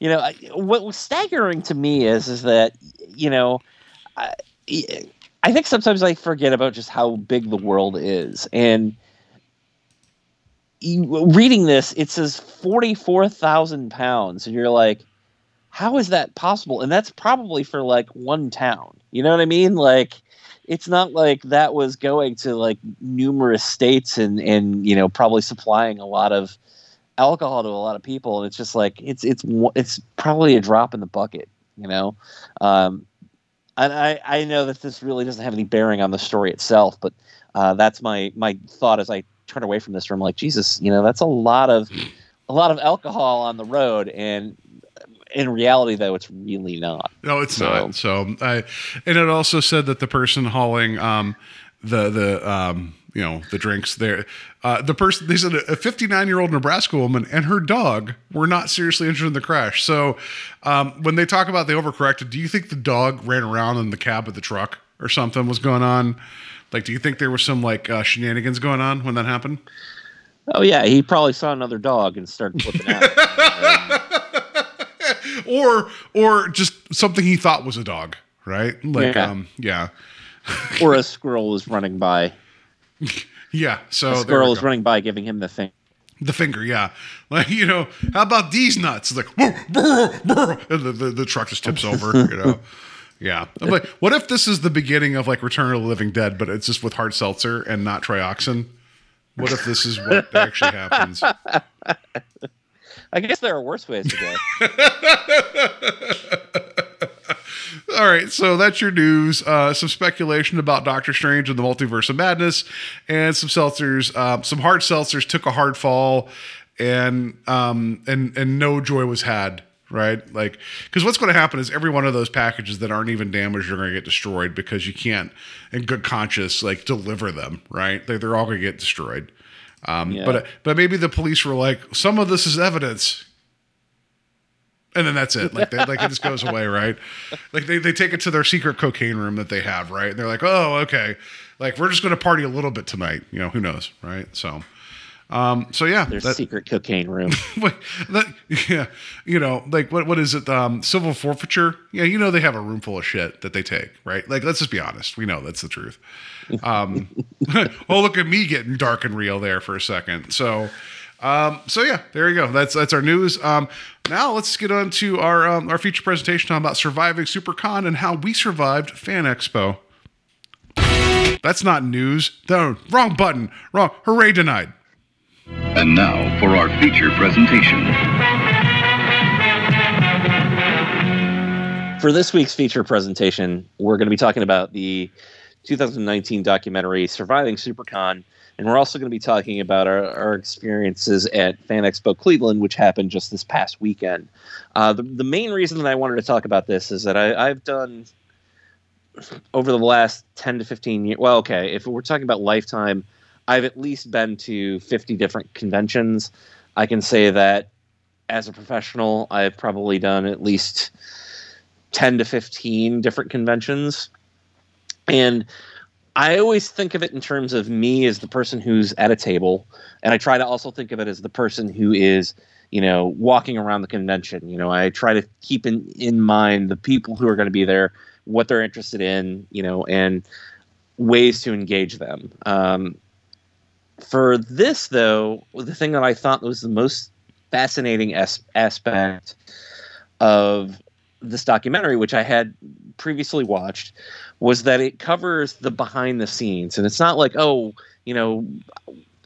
you know, what was staggering to me is is that you know, I, I think sometimes I forget about just how big the world is, and reading this, it says forty four thousand pounds, and you're like, how is that possible? And that's probably for like one town. You know what I mean? Like. It's not like that was going to like numerous states and and you know probably supplying a lot of alcohol to a lot of people. And it's just like it's it's it's probably a drop in the bucket you know? Um and i i know that this really doesn't have any bearing on the story itself but uh that's my my thought as i turn away from this room. Like jesus you know that's a lot of a lot of alcohol on the road. And in reality though it's really not No, it's So- not. So I, and it also said that the person hauling um, the the um, you know the drinks there, uh, the person they said a 59 year old Nebraska woman and her dog were not seriously injured in the crash. So um, when they talk about they overcorrected, do you think the dog ran around in the cab of the truck or something was going on? Like, do you think there was some like uh, shenanigans going on when that happened? oh yeah he probably saw another dog and started flipping out (laughs) Or or just something he thought was a dog, right? Like, Yeah. um, yeah, (laughs) or a squirrel was running by yeah. So a squirrel was go. running by giving him the thing The finger, yeah. Like, you know, how about these nuts? It's like, "Brr, brr, brr," and the, the, the truck just tips over, you know? (laughs) Yeah. I'm like, what if this is the beginning of like Return of the Living Dead, but it's just with hard seltzer and not trioxin? What if this is what actually happens? (laughs) I guess there are worse ways to go. (laughs) All right, so that's your news. Uh, some speculation about Doctor Strange and the Multiverse of Madness, and some seltzers. Um, some hard seltzers took a hard fall, and um, and and no joy was had. Right, like because what's going to happen is every one of those packages that aren't even damaged are going to get destroyed because you can't, in good conscience, like deliver them. Right, they, they're all going to get destroyed. Um, Yeah. But but maybe the police were like, some of this is evidence and then that's it. Like, they, like it just goes away, right? Like they, they take it to their secret cocaine room that they have, right? And they're like, oh, okay, like we're just going to party a little bit tonight. You know, who knows, right? So, um, so yeah, Their that, secret cocaine room. (laughs) that, yeah, you know, like what what is it? Um, civil forfeiture. Yeah, you know they have a room full of shit that they take, right? Like let's just be honest. We know that's the truth. Um, (laughs) oh, look at me getting dark and real there for a second. So, um, so yeah, there you go. That's that's our news. Um, now let's get on to our um, our feature presentation about surviving SuperCon and how we survived Fan Expo. That's not news. No, wrong button. Wrong. Hooray denied. And now for our feature presentation. For this week's feature presentation, we're going to be talking about the 2019 documentary Surviving SuperCon, and we're also going to be talking about our, our experiences at Fan Expo Cleveland, which happened just this past weekend. Uh, the, the main reason that I wanted to talk about this is that I, I've done over the last 10 to 15 years. Well, okay, if we're talking about lifetime, I've at least been to 50 different conventions. I can say that as a professional, I've probably done at least 10 to 15 different conventions. And I always think of it in terms of me as the person who's at a table. And I try to also think of it as the person who is, you know, walking around the convention. You know, I try to keep in, in mind the people who are going to be there, what they're interested in, you know, and ways to engage them. Um, for this, though, the thing that I thought was the most fascinating as- aspect of this documentary, which I had previously watched, was that it covers the behind the scenes, and it's not like oh, you know,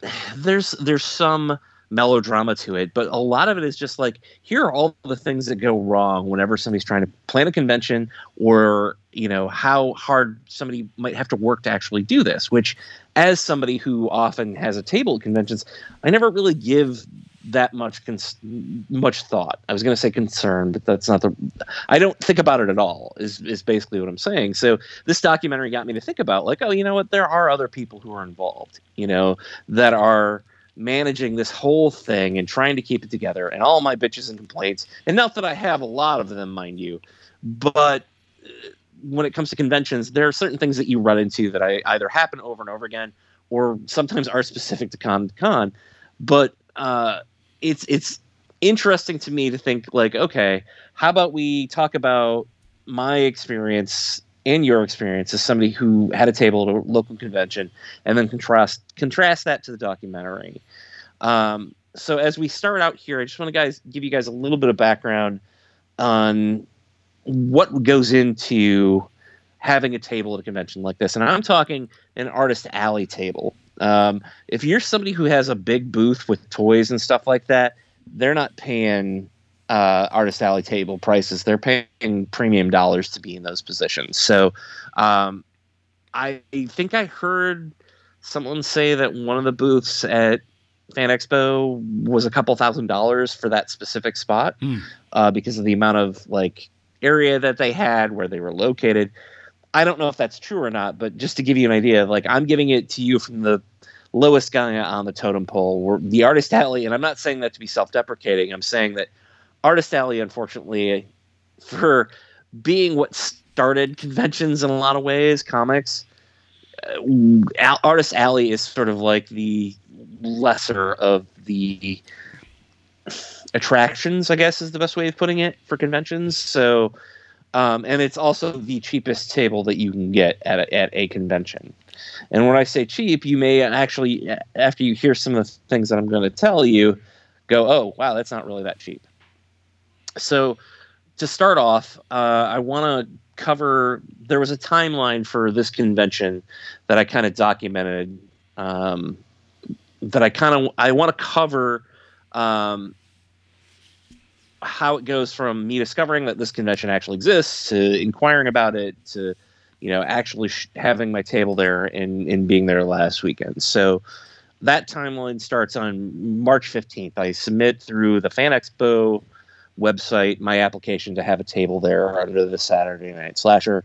(sighs) there's there's some melodrama to it, but a lot of it is just like here are all the things that go wrong whenever somebody's trying to plan a convention, or you know how hard somebody might have to work to actually do this. Which, as somebody who often has a table at conventions, I never really give that much cons- much thought. I was going to say concern, but that's not the. I don't think about it at all. Is is basically what I'm saying. So this documentary got me to think about like, oh, you know what? There are other people who are involved. You know that are managing this whole thing and trying to keep it together. And all my bitches and complaints, and not that I have a lot of them, mind you, but uh, when it comes to conventions, there are certain things that you run into that I either happen over and over again, or sometimes are specific to con to con. But uh, it's it's interesting to me to think like, okay, how about we talk about my experience and your experience as somebody who had a table at a local convention, and then contrast contrast that to the documentary. Um, so as we start out here, I just want to guys give you guys a little bit of background on what goes into having a table at a convention like this, and I'm talking an artist alley table. Um, if you're somebody who has a big booth with toys and stuff like that, they're not paying uh, artist alley table prices. They're paying premium dollars to be in those positions. So um, I think I heard someone say that one of the booths at Fan Expo was a couple thousand dollars for that specific spot Hmm. uh, because of the amount of like area that they had where they were located. I don't know if that's true or not, but just to give you an idea, like I'm giving it to you from the lowest guy on the totem pole. The Artist Alley, and I'm not saying that to be self-deprecating. I'm saying that Artist Alley, unfortunately, for being what started conventions in a lot of ways, comics, uh, Artist Alley is sort of like the lesser of the attractions, I guess is the best way of putting it for conventions. So, um, and it's also the cheapest table that you can get at a, at a convention. And when I say cheap, you may actually, after you hear some of the things that I'm going to tell you, go, oh, wow, that's not really that cheap. So, to start off, uh, I want to cover. There was a timeline for this convention that I kind of documented. Um, that I kind of I want to cover um, how it goes from me discovering that this convention actually exists to inquiring about it to you know actually sh- having my table there and, and being there last weekend. So that timeline starts on March 15th. I submit through the Fan Expo website my application to have a table there under the Saturday Night Slasher.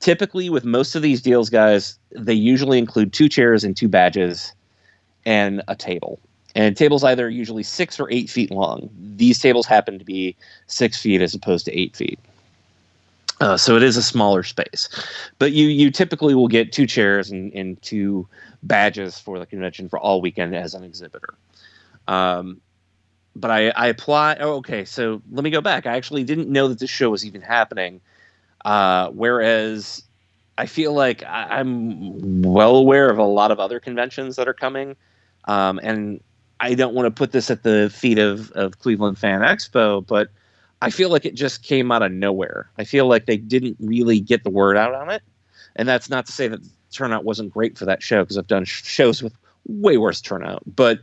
Typically, with most of these deals, guys, they usually include two chairs and two badges and a table. And tables either usually six or eight feet long. These tables happen to be six feet as opposed to eight feet. Uh, so it is a smaller space, but you you typically will get two chairs and, and two badges for the convention for all weekend as an exhibitor. Um, but I, I apply. Oh, okay. So let me go back. I actually didn't know that this show was even happening. Uh, whereas I feel like I, I'm well aware of a lot of other conventions that are coming, um, and I don't want to put this at the feet of of Cleveland Fan Expo, but I feel like it just came out of nowhere. I feel like they didn't really get the word out on it, and that's not to say that turnout wasn't great for that show because I've done sh- shows with way worse turnout, but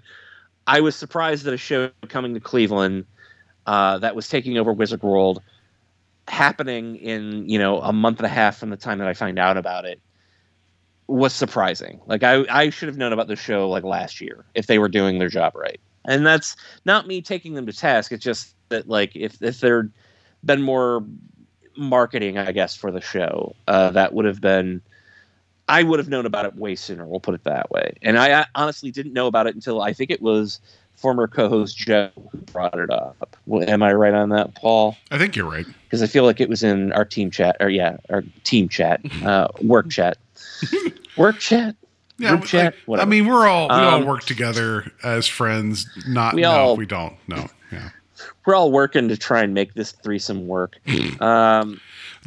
I was surprised that a show coming to Cleveland uh, that was taking over Wizard World happening in you know a month and a half from the time that I find out about it was surprising. Like I, I should have known about the show like last year if they were doing their job right. And that's not me taking them to task. It's just that like if if there'd been more marketing, I guess, for the show, uh, that would have been. I would have known about it way sooner. We'll put it that way. And I, I honestly didn't know about it until I think it was former co-host Joe who brought it up. Well, Am I right on that, Paul? I think you're right. because I feel like it was in our team chat or yeah, our team chat, uh, work chat, (laughs) work chat, Yeah, group like, chat. I mean, we're all we all Um, work together as friends. Not we no, all- we don't. No, yeah. we're all working to try and make this threesome work. (laughs) Um,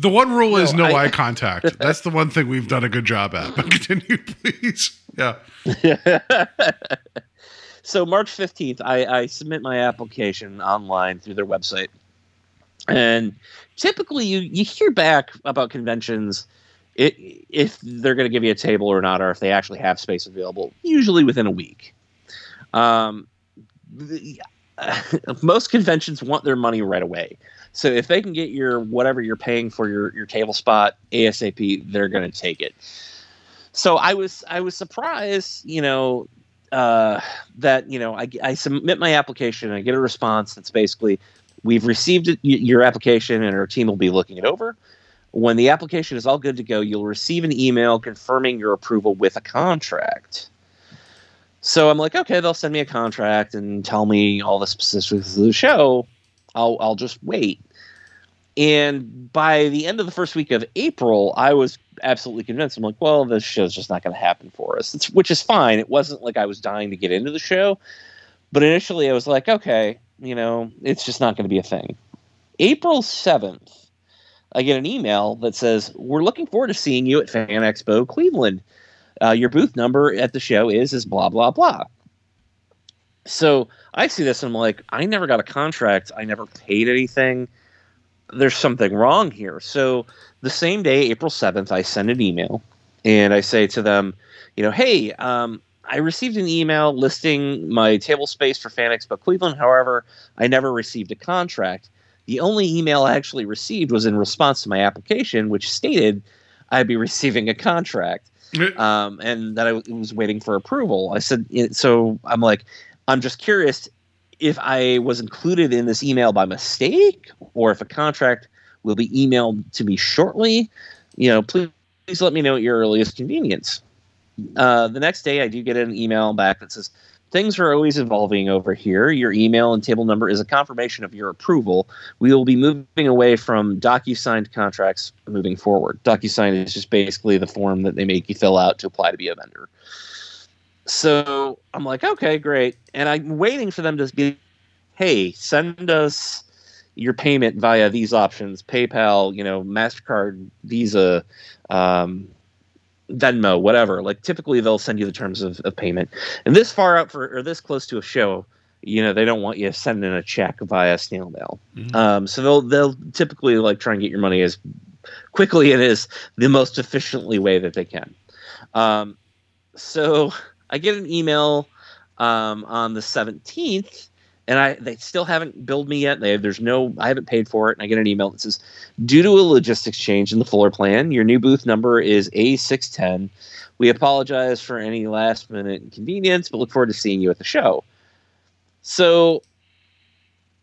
The one rule is no No, I- eye contact. (laughs) That's the one thing we've done a good job at. But continue, (laughs) please. Yeah. (laughs) so March fifteenth, I, I submit my application online through their website, and typically you you hear back about conventions. It, if they're going to give you a table or not, or if they actually have space available, usually within a week. Um, the, most conventions want their money right away. So if they can get your whatever you're paying for your your table spot ASAP, they're going to take it. So I was I was surprised, you know, uh, that you know I, I submit my application and I get a response that's basically we've received your application and our team will be looking it over. When the application is all good to go, you'll receive an email confirming your approval with a contract. So I'm like, okay, they'll send me a contract and tell me all the specifics of the show. I'll I'll just wait. And by the end of the first week of April, I was absolutely convinced. I'm like, well, this show's just not going to happen for us. It's, which is fine. It wasn't like I was dying to get into the show, but initially I was like, okay, you know, it's just not going to be a thing. April 7th, I get an email that says, We're looking forward to seeing you at Fan Expo Cleveland. Uh, your booth number at the show is is blah blah blah. So I see this and I'm like, I never got a contract. I never paid anything. There's something wrong here. So the same day, April 7th, I send an email and I say to them, you know, hey, um, I received an email listing my table space for Fan Expo Cleveland. However, I never received a contract. The only email I actually received was in response to my application, which stated I'd be (laughs) receiving a contract um, and that I was waiting for approval. I said, so I'm like, I'm just curious if I was included in this email by mistake or if a contract will be emailed to me shortly. You know, please, please let me know at your earliest convenience. Uh, the next day, I do get an email back that says, Things are always evolving over here. Your email and table number is a confirmation of your approval. We will be moving away from DocuSigned contracts moving forward. DocuSign is just basically the form that they make you fill out to apply to be a vendor. So I'm like, okay, great. And I'm waiting for them to be, hey, send us your payment via these options PayPal, you know, MasterCard, Visa, um, Venmo, whatever. Like typically they'll send you the terms of, of payment. And this far out for or this close to a show, you know, they don't want you sending a check via snail mail. Mm-hmm. Um, so they'll they'll typically like try and get your money as quickly and as the most efficiently way that they can. Um, so I get an email um, on the 17th and I they still haven't billed me yet. They, there's no I haven't paid for it, and I get an email that says, due to a logistics change in the floor plan, your new booth number is A610. We apologize for any last minute inconvenience, but look forward to seeing you at the show. So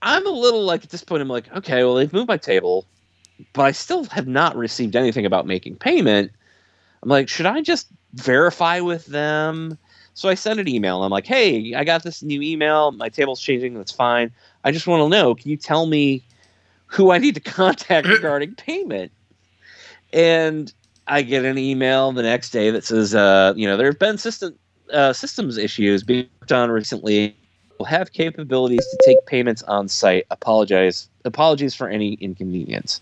I'm a little like at this point, I'm like, okay, well they've moved my table, but I still have not received anything about making payment. I'm like, should I just verify with them? So I sent an email. I'm like, hey, I got this new email. My table's changing. That's fine. I just want to know. Can you tell me who I need to (laughs) contact (laughs) regarding payment? And I get an email the next day that says, uh, you know, there have been system uh, systems issues being worked on recently. Will have capabilities to take payments on site. Apologize. Apologies for any inconvenience.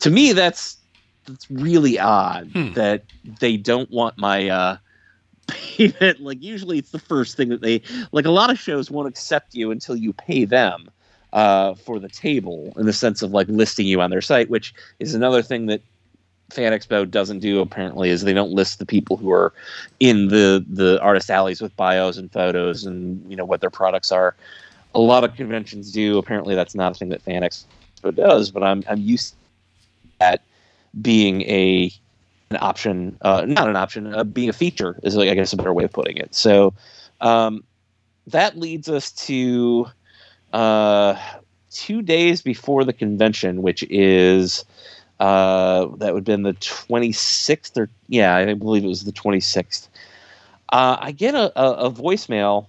To me, that's that's really odd hmm. that they don't want my uh, (laughs) like usually it's the first thing that they like a lot of shows won't accept you until you pay them uh, for the table in the sense of like listing you on their site which is another thing that fan expo doesn't do apparently is they don't list the people who are in the the artist alleys with bios and photos and you know what their products are. A lot of conventions do. Apparently that's not a thing that fan expo does but i'm i'm used to that being a an option, uh, not an option, uh, being a feature is like I guess a better way of putting it. So um, that leads us to uh, two days before the convention, which is uh, that would have been the 26th or yeah, I believe it was the 26th. Uh, I get a, a, a, voicemail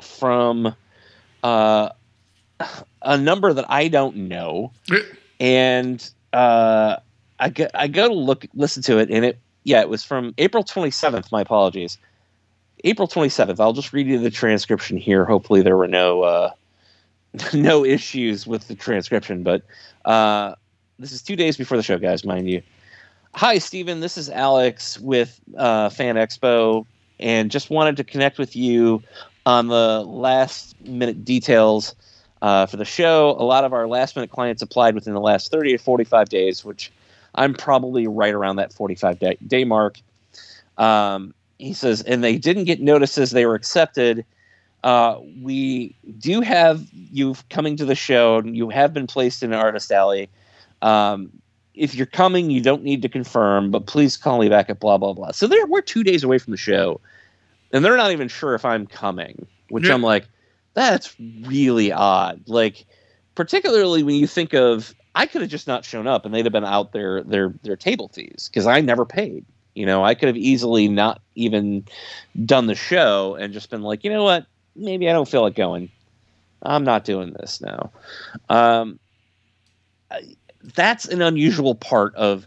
from uh, a number that I don't know, and uh, I go, I go to look listen to it, and it yeah, it was from April 27th. My apologies, April 27th. I'll just read you the transcription here. Hopefully, there were no uh, (laughs) no issues with the transcription, but uh, this is two days before the show, guys, mind you. Hi, Stephen. This is Alex with uh, Fan Expo, and just wanted to connect with you on the last minute details uh, for the show. A lot of our last minute clients applied within the last 30 to 45 days, which I'm probably right around that 45 day, day mark. Um, he says, and they didn't get notices they were accepted. Uh, we do have you coming to the show. And you have been placed in an artist alley. Um, if you're coming, you don't need to confirm, but please call me back at blah blah blah. So we're two days away from the show, and they're not even sure if I'm coming. Which yeah. I'm like, that's really odd. Like, particularly when you think of I could have just not shown up and they'd have been out their their their table fees because I never paid. You know, I could have easily not even done the show and just been like, you know what, maybe I don't feel like going. I'm not doing this now. Um, that's an unusual part of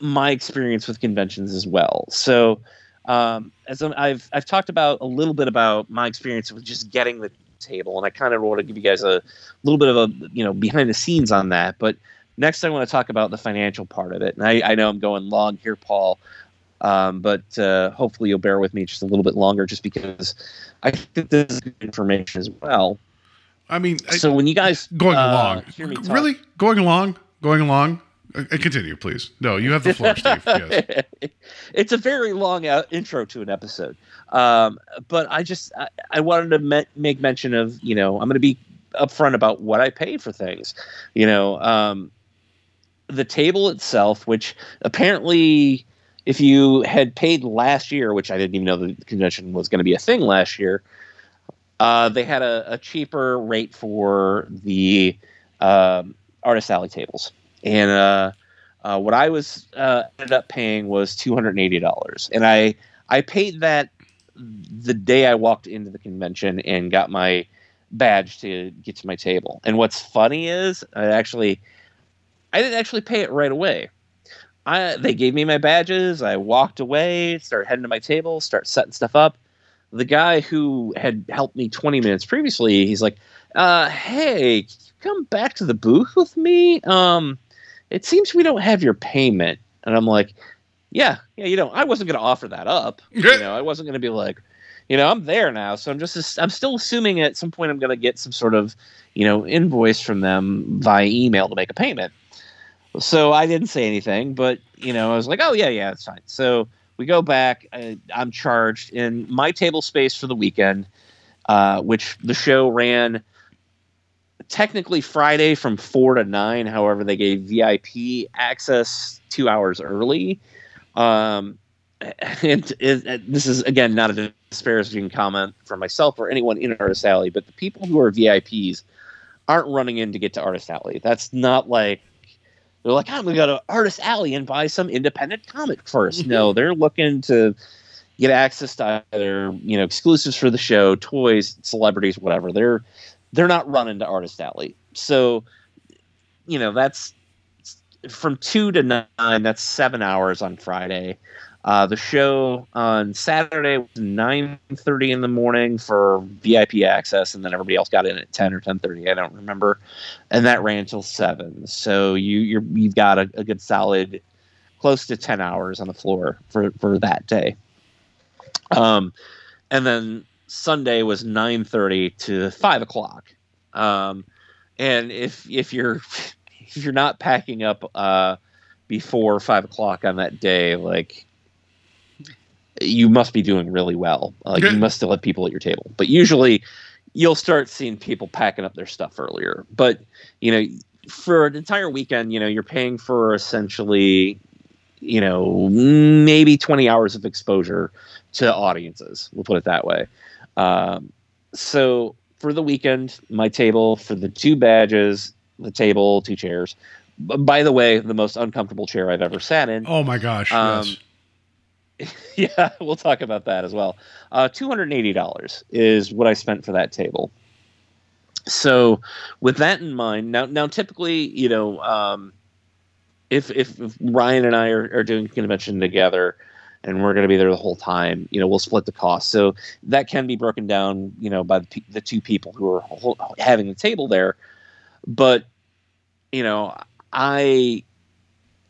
my experience with conventions as well. So, um, as I've I've talked about a little bit about my experience with just getting the table, and I kind of want to give you guys a little bit of a you know behind the scenes on that. But next, I want to talk about the financial part of it. And I, I know I'm going long here, Paul, um, but uh, hopefully you'll bear with me just a little bit longer, just because I think this is good information as well. I mean, I- So when you guys going uh, along, hear me talk- really going along, going along. Uh, continue, please. No, you have the floor, (laughs) Steve. Yes. it's a very long uh, intro to an episode, um, but I just I, I wanted to me- make mention of you know I'm going to be upfront about what I pay for things. You know, um, the table itself, which apparently, if you had paid last year, which I didn't even know the convention was going to be a thing last year, uh, they had a, a cheaper rate for the um, artist alley tables, and uh, uh, what I was uh, ended up paying was two hundred and eighty dollars, and I I paid that the day I walked into the convention and got my badge to get to my table. And what's funny is I actually I didn't actually pay it right away. I they gave me my badges. I walked away, started heading to my table, start setting stuff up. The guy who had helped me 20 minutes previously, he's like, uh, "Hey, can you come back to the booth with me? Um, it seems we don't have your payment." And I'm like, "Yeah, yeah, you know, I wasn't going to offer that up. (laughs) You know, I wasn't going to be like, you know, I'm there now, so I'm just I'm still assuming at some point I'm going to get some sort of, you know, invoice from them via email to make a payment." So I didn't say anything, but you know, I was like, "Oh yeah, yeah, it's fine." So we go back. I, I'm charged in my table space for the weekend, uh, which the show ran technically Friday from four to nine. However, they gave VIP access two hours early. Um, (laughs) and it, it- this is again not a disparaging comment from myself or anyone in Artist Alley, but the people who are VIPs aren't running in to get to Artist Alley. That's not like they're like, I'm gonna go to Artist Alley and buy some independent comic first. (laughs) no, they're looking to get access to either you know exclusives for the show, toys, celebrities, whatever. They're they're not running to Artist Alley. So you know that's from two to nine. That's seven hours on Friday. Uh, the show on Saturday was nine thirty in the morning for VIP access, and then everybody else got in at ten or ten thirty. I don't remember, and that ran until seven. So you you're, you've got a, a good solid, close to ten hours on the floor for for that day. Um, and then Sunday was nine thirty to five o'clock. Um, and if if you're (laughs) if you're not packing up uh, before five o'clock on that day, like you must be doing really well. Like you must still have people at your table. But usually you'll start seeing people packing up their stuff earlier. But you know, for an entire weekend, you know, you're paying for essentially, you know, maybe 20 hours of exposure to audiences. We'll put it that way. Um, so for the weekend, my table for the two badges, the table, two chairs. By the way, the most uncomfortable chair I've ever sat in. Oh my gosh. Um, yes. (laughs) yeah, we'll talk about that as well. Uh, Two hundred and eighty dollars is what I spent for that table. So, with that in mind, now now typically, you know, um, if, if if Ryan and I are, are doing convention together, and we're going to be there the whole time, you know, we'll split the cost. So that can be broken down, you know, by the, the two people who are having the table there. But you know, I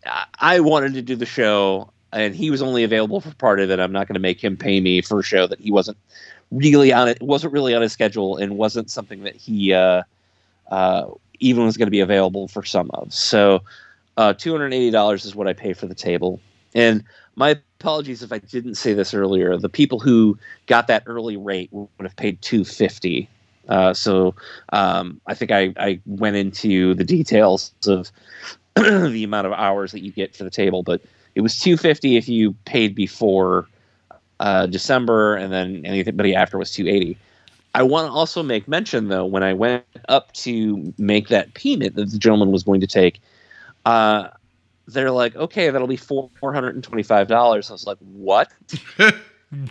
I- I wanted to do the show, and he was only available for part of it. I'm not going to make him pay me for a show that he wasn't really on it, wasn't really on his schedule, and wasn't something that he uh, uh, even was going to be available for some of. So, uh, two hundred eighty dollars is what I pay for the table. And my apologies if I didn't say this earlier. The people who got that early rate would have paid two fifty. Uh, so um, I think I, I went into the details of (clears throat) the amount of hours that you get for the table, but it was 250 if you paid before uh, December, and then anybody after was 280. I want to also make mention though, when I went up to make that payment that the gentleman was going to take, uh, they're like, "Okay, that'll be four hundred and twenty-five dollars." I was like, "What?" (laughs)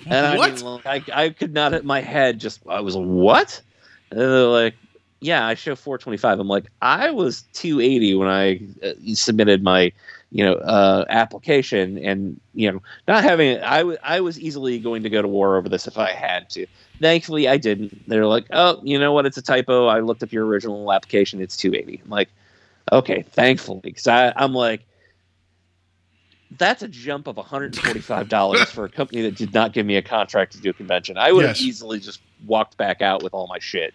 And I, What? mean, like, I, I could not at my head just I was what? And they're like, yeah, I show 425. I'm like, I was 280 when I uh, submitted my you know, uh, application, and you know, not having it, I, w- I was easily going to go to war over this if I had to. Thankfully, I didn't. They're like, oh, you know what? It's a typo. I looked up your original application. It's 280. I'm like, okay, thankfully, because I'm like, that's a jump of $145 for a company that did not give me a contract to do a convention. I would Yes. have easily just walked back out with all my shit.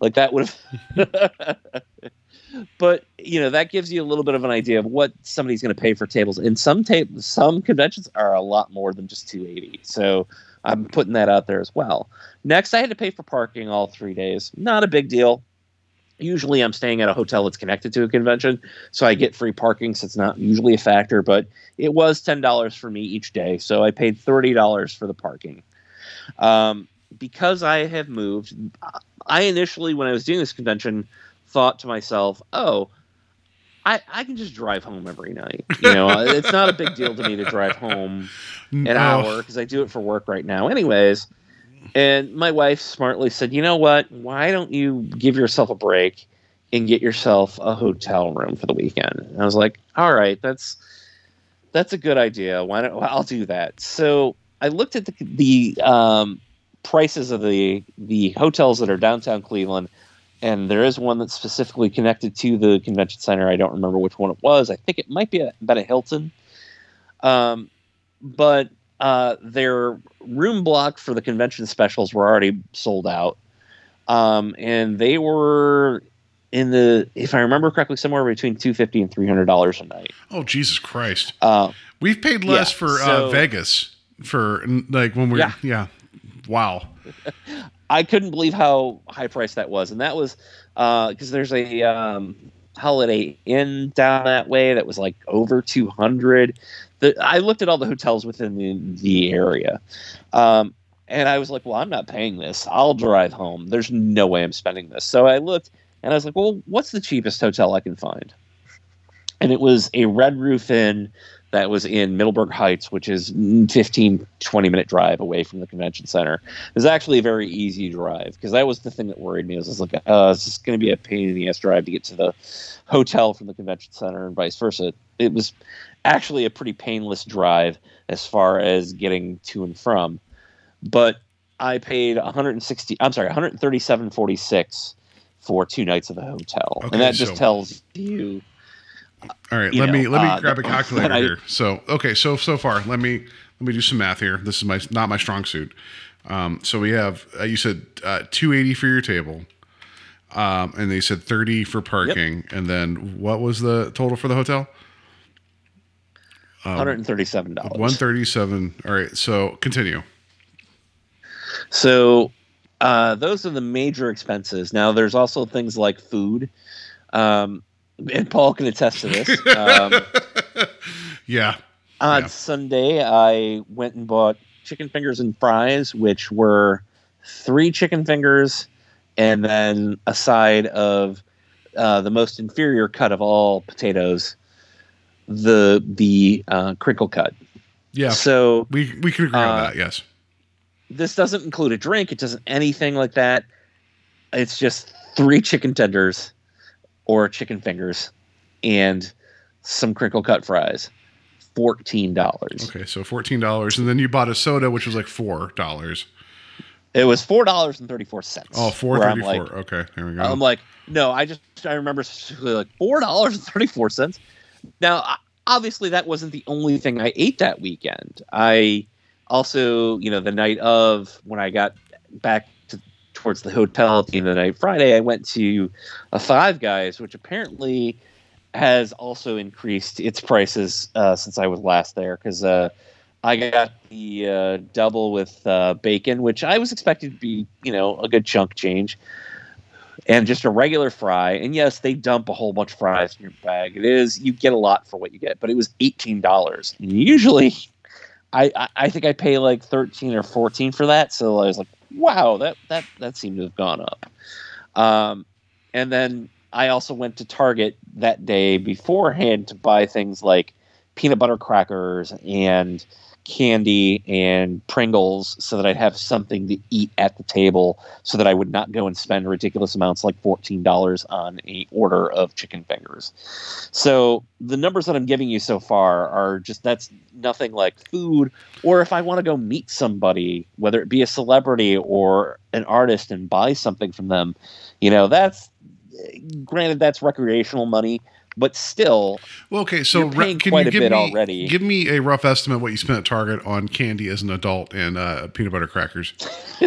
Like that would have. (laughs) but you know that gives you a little bit of an idea of what somebody's going to pay for tables. And some tables, some conventions are a lot more than just 280. So I'm putting that out there as well. Next, I had to pay for parking all three days. Not a big deal. Usually, I'm staying at a hotel that's connected to a convention, so I get free parking. So it's not usually a factor, but it was ten dollars for me each day. So I paid thirty dollars for the parking. Um, because I have moved, I initially, when I was doing this convention, thought to myself, "Oh, I, I can just drive home every night. You know, (laughs) it's not a big deal to me to drive home an No. hour because I do it for work right now, anyways." And my wife smartly said, "You know what? Why don't you give yourself a break and get yourself a hotel room for the weekend?" And I was like, "All right, that's that's a good idea. Why don't I'll do that?" So I looked at the the um, prices of the the hotels that are downtown Cleveland, and there is one that's specifically connected to the convention center. I don't remember which one it was. I think it might be a, about a Hilton. Um, but uh, their room block for the convention specials were already sold out, um, and they were in the, if I remember correctly, somewhere between two fifty and three hundred dollars a night. Oh Jesus Christ! Uh, We've paid less Yeah, for uh, Vegas for like when we're Yeah. yeah. Wow. (laughs) I couldn't believe how high priced that was, and that was because there's a um, Holiday Inn down that way that was like over two hundred. The I looked at all the hotels within the the area, um, and I was like, "Well, I'm not paying this. I'll drive home. There's no way I'm spending this." So I looked, and I was like, "Well, what's the cheapest hotel I can find?" And it was a Red Roof Inn that was in Middleburg Heights, which is 15, 20 minute drive away from the convention center. It was actually a very easy drive because that was the thing that worried me. I was like, uh, it's just going to be a pain in the ass drive to get to the hotel from the convention center and vice versa. It was actually a pretty painless drive as far as getting to and from. But I paid 160. I'm sorry, 137.46 for two nights of a hotel, Okay, and that just so- tells you. All right, you let me let me uh, grab a (laughs) calculator I- here. So okay, so so far, let me let me do some math here. This is my not my strong suit. Um, so we have uh, you said uh, two eighty for your table, um, and they said thirty for parking, and then what was the total for the hotel? Um, $137. One thirty seven. All right, so continue. So uh, those are the major expenses. Now, there's also things like food, um, and Paul can attest to this. (laughs) Um, Yeah, on Yeah. Sunday, I went and bought chicken fingers and fries, which were three chicken fingers and then a side of uh, the most inferior cut of all potatoes, the the uh, crinkle cut. yeah. So we we can agree on Uh, that. Yes. this doesn't include a drink. It doesn't anything like that. It's just three chicken tenders or chicken fingers and some crinkle cut fries. Fourteen dollars. Okay, so fourteen dollars, and then you bought a soda, which was like four dollars. It was four dollars and thirty four cents. Oh, four where I'm like- okay, there we go. I'm like, no, I just I remember like four dollars and thirty four cents. Now, obviously, that wasn't the only thing I ate that weekend. I also, you know, the night of when I got back to towards the hotel at the end of the night, Friday, I went to a Five Guys, which apparently has also increased its prices uh, since I was last there because uh, I got the uh, double with uh, bacon, which I was expecting to be, you know, a good chunk change and just a regular fry. And yes, they dump a whole bunch of fries in your bag. It is you get a lot for what you get, but it was eighteen dollars. Usually, I, I I think I pay like thirteen or fourteen for that. So I was like, wow, that that that seemed to have gone up. Um, and then I also went to Target that day beforehand to buy things like peanut butter crackers and candy and Pringles so that I'd have something to eat at the table so that I would not go and spend ridiculous amounts like $14 on a order of chicken fingers. So the numbers that I'm giving you so far are just that's nothing like food or if I want to go meet somebody whether it be a celebrity or an artist and buy something from them, you know, that's granted that's recreational money but still, well, okay. So paying can you give me already. give me a rough estimate what you spent at Target on candy as an adult and uh, peanut butter crackers? (laughs)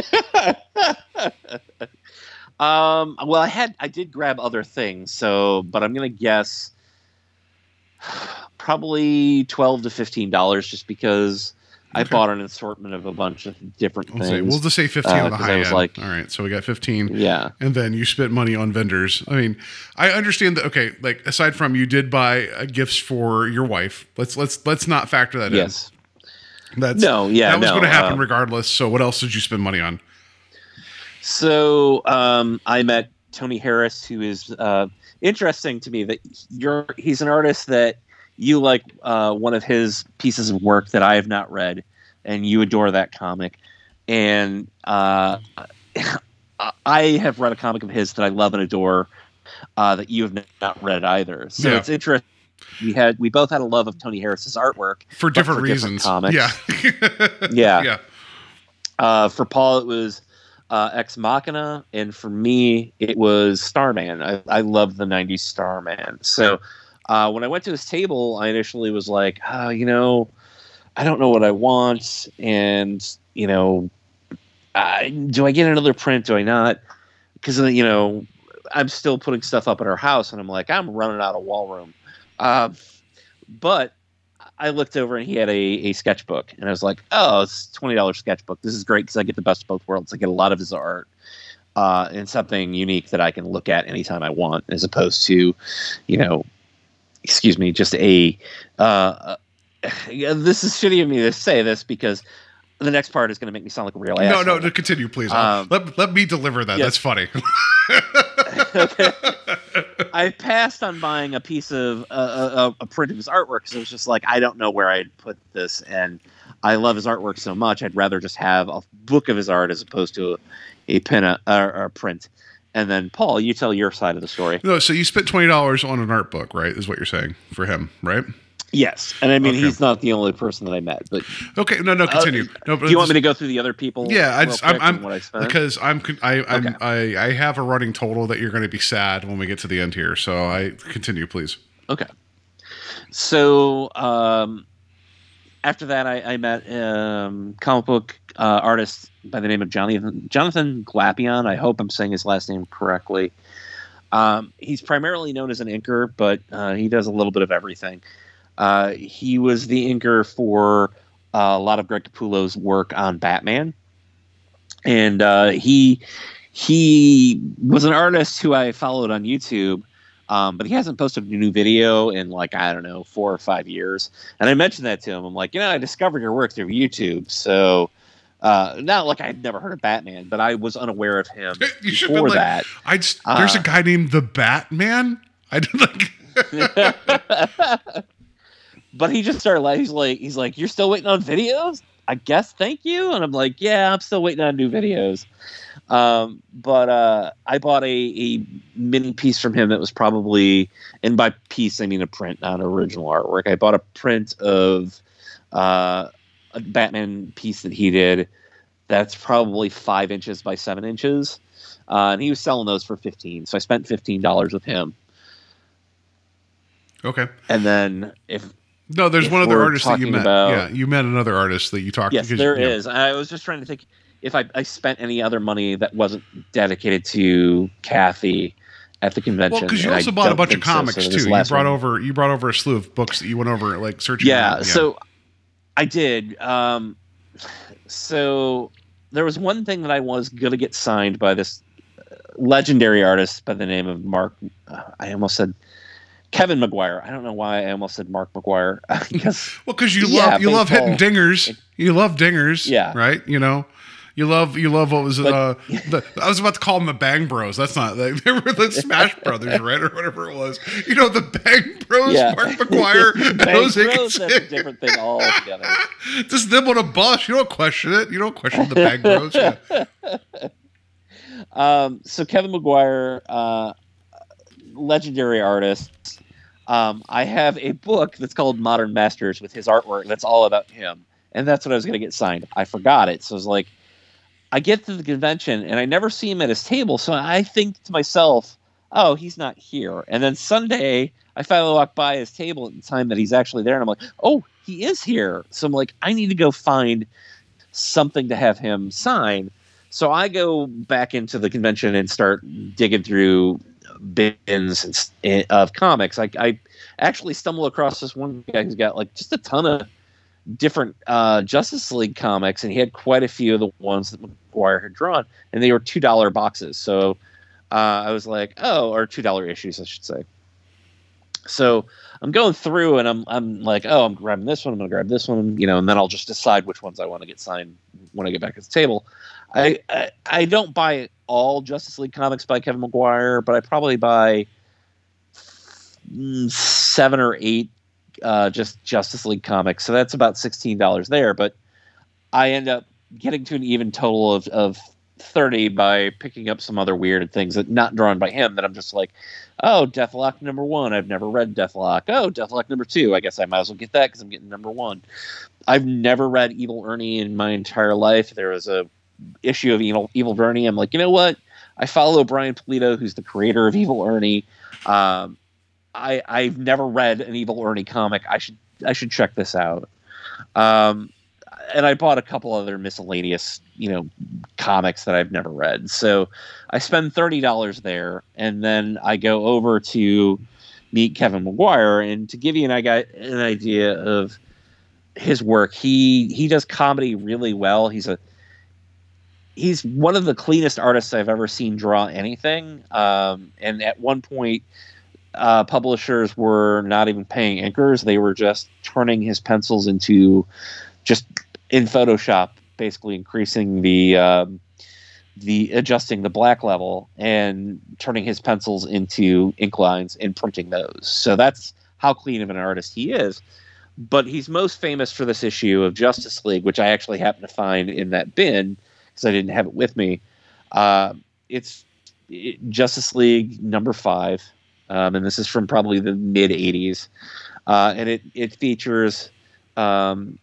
um, well, I had I did grab other things, so but I'm gonna guess (sighs) probably twelve to fifteen dollars, just because I Okay. bought an assortment of a bunch of different We'll, things. say, we'll just say fifteen uh, on the high I was end. like- All right, so we got fifteen. yeah, and then you spent money on vendors. I mean, I understand that. Okay, like aside from you did buy uh, gifts for your wife. Let's let's let's not factor that yes. in. That's No, yeah, that was no, going to happen uh, regardless. So what else did you spend money on? So um, I met Tony Harris, who is uh, interesting to me. That you're he's an artist that you like uh, one of his pieces of work that I have not read, and you adore that comic. And uh, (laughs) I have read a comic of his that I love and adore uh, that you have not read either. So Yeah. it's interesting. We had we both had a love of Tony Harris's artwork For different for different reasons. comics. Yeah. (laughs) (laughs) Yeah. Yeah. Uh, for Paul, it was uh, Ex Machina, and for me, it was Starman. I, I love the '90s Starman. So uh, when I went to his table, I initially was like, oh, you know, I don't know what I want, and you know, I, do I get another print? Do I not? Because you know, I'm still putting stuff up at our house, and I'm like, I'm running out of wall room. Um, but I looked over and he had a, a sketchbook, and I was like, "Oh, it's twenty dollars sketchbook. This is great because I get the best of both worlds. I get a lot of his art uh, and something unique that I can look at anytime I want, as opposed to, you know, excuse me, just a. Uh, uh, this is shitty of me to say this because the next part is going to make me sound like a real ass. No, asshole. no, to continue, please. Um, let, let me deliver that. yes. That's funny. okay. (laughs) (laughs) I passed on buying a piece of uh, a, a print of his artwork because it was just like I don't know where I'd put this, and I love his artwork so much. I'd rather just have a book of his art as opposed to a, a pen uh, or, or a print. And then Paul, you tell your side of the story. no, so you spent twenty dollars on an art book, right? Is what you're saying for him, right? Yes, and I mean Okay. he's not the only person that I met, but Okay, no, no, continue. no, do you want me to go through the other people? Yeah, I just, I'm, I'm what I spent? because I'm, I, I'm, Okay. I, I have a running total that you're going to be sad when we get to the end here. So I continue, please. Okay. So um, after that, I, I met um, comic book uh, artist by the name of Jonathan Jonathan Glapion. I hope I'm saying his last name correctly. Um, he's primarily known as an inker, but uh, he does a little bit of everything. Uh, he was the inker for uh, a lot of Greg Capullo's work on Batman, and uh, he he was an artist who I followed on YouTube. Um, but he hasn't posted a new video in like I don't know four or five years. And I mentioned that to him. I'm like, you know, I discovered your work through YouTube. So uh, not like I'd never heard of Batman, but I was unaware of him You before like, that. I just, there's a Uh, guy named the Batman. I did like, (laughs) but he just started like he's like he's like you're still waiting on videos i guess thank you and i'm like yeah i'm still waiting on new videos um, but uh, i bought a, a mini piece from him that was probably and by piece i mean a print not original artwork i bought a print of uh, a batman piece that he did that's probably five inches by seven inches uh, and he was selling those for 15 so i spent $15 with him okay. and then if No, there's If one other artist that you met. about- yeah, you met another artist that you talked. Yes, because- there yeah. is. I was just trying to think if I, I spent any other money that wasn't dedicated to Kathy at the convention. Well, because you also bought a bunch of think so, comics so too. You brought one- over you brought over a slew of books that you went over like searching. Yeah, around. so I did. Um, so there was one thing that I was going to get signed by this uh, legendary artist by the name of Mark. Uh, I almost said Kevin Maguire. I don't know why I almost said Mark McGwire (laughs) because well, because you Yeah, love you love hitting dingers. You love dingers. Yeah. right. You know, You love you love what was it? Uh, the, I was about to call them the Bang Bros. That's not like they were the Smash (laughs) Brothers, right, or whatever it was. You know the Bang Bros, Yeah. Mark (laughs) McGwire, and Bang Jose Bros, that's a different thing altogether. (laughs) Just them on a bus. You don't question it. You don't question the Bang Bros. Yeah. Um, so Kevin Maguire, uh, legendary artist. Um, I have a book that's called Modern Masters with his artwork. That's all about him, and that's what I was going to get signed. I forgot it, so I was like, I get to the convention and I never see him at his table. So I think to myself, oh, he's not here. And then Sunday, I finally walk by his table at the time that he's actually there, and I'm like, oh, he is here. So I'm like, I need to go find something to have him sign. So I go back into the convention and start digging through bins and, eh, of comics. I, I actually stumble across this one guy who's got like just a ton of different uh, Justice League comics, and he had quite a few of the ones that Maguire had drawn, and they were two dollar boxes. So uh, I was like, oh, or two dollar issues, I should say. So I'm going through, and I'm I'm like, oh, I'm grabbing this one, I'm gonna grab this one, you know, and then I'll just decide which ones I want to get signed when I get back at the table. I, I I don't buy all Justice League comics by Kevin Maguire, but I probably buy mm, seven or eight uh, just Justice League comics. So that's about sixteen dollars there. But I end up getting to an even total of, of thirty by picking up some other weird things that not drawn by him. That I'm just like, oh, Deathlok number one. I've never read Deathlok. Oh, Deathlok number two. I guess I might as well get that because I'm getting number one. I've never read Evil Ernie in my entire life. There was a issue of Evil Evil Ernie. I'm like, you know what? I follow Brian Pulido, who's the creator of Evil Ernie. Um, I I've never read an Evil Ernie comic. I should I should check this out. Um, and I bought a couple other miscellaneous, you know, comics that I've never read. So I spend thirty dollars there, and then I go over to meet Kevin Maguire. And to give you an, I got an idea of his work, he he does comedy really well. He's a he's one of the cleanest artists I've ever seen draw anything. Um, and at one point, uh, publishers were not even paying inkers; they were just turning his pencils into just in Photoshop, basically increasing the um, the adjusting the black level and turning his pencils into ink lines and printing those. So that's how clean of an artist he is. But he's most famous for this issue of Justice League, which I actually happened to find in that bin because I didn't have it with me. Uh, it's it, Justice League number five, um, and this is from probably the mid '80s, uh, and it it features um,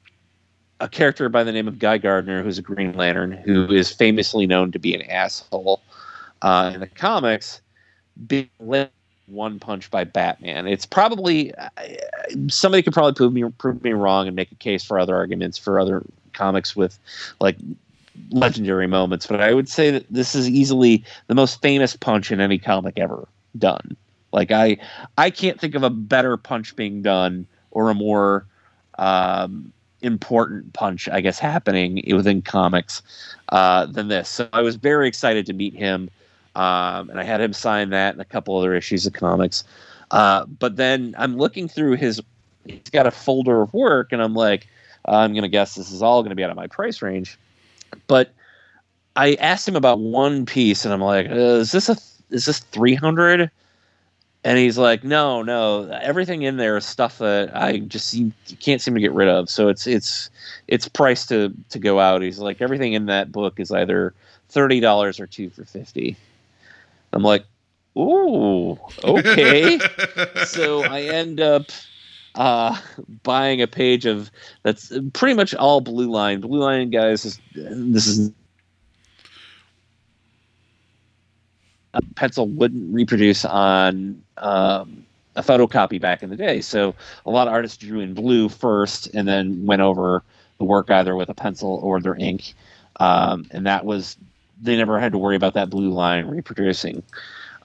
a character by the name of Guy Gardner, who's a Green Lantern, who is famously known to be an asshole uh, in the comics, being one punch by Batman. It's probably uh, somebody could probably prove me prove me wrong and make a case for other arguments for other comics with like legendary moments, but I would say that this is easily the most famous punch in any comic ever done. Like I, I can't think of a better punch being done or a more um, important punch, I guess, happening within comics uh, than this. So I was very excited to meet him, um, and I had him sign that and a couple other issues of comics. Uh, but then I'm looking through his, he's got a folder of work, and I'm like, I'm gonna guess this is all gonna be out of my price range but I asked him about one piece, and I'm like, uh, "Is this a is this 300?" And he's like, "No, no, everything in there is stuff that I just seem, can't seem to get rid of. So it's it's it's priced to to go out." He's like, "Everything in that book is either thirty dollars or two for 50 I'm like, "Ooh, okay." (laughs) so I end up uh, buying a page of that's pretty much all blue line. Blue line guys, is, this is a pencil wouldn't reproduce on um, a photocopy back in the day. So a lot of artists drew in blue first and then went over the work either with a pencil or their ink. Um, and that was, they never had to worry about that blue line reproducing.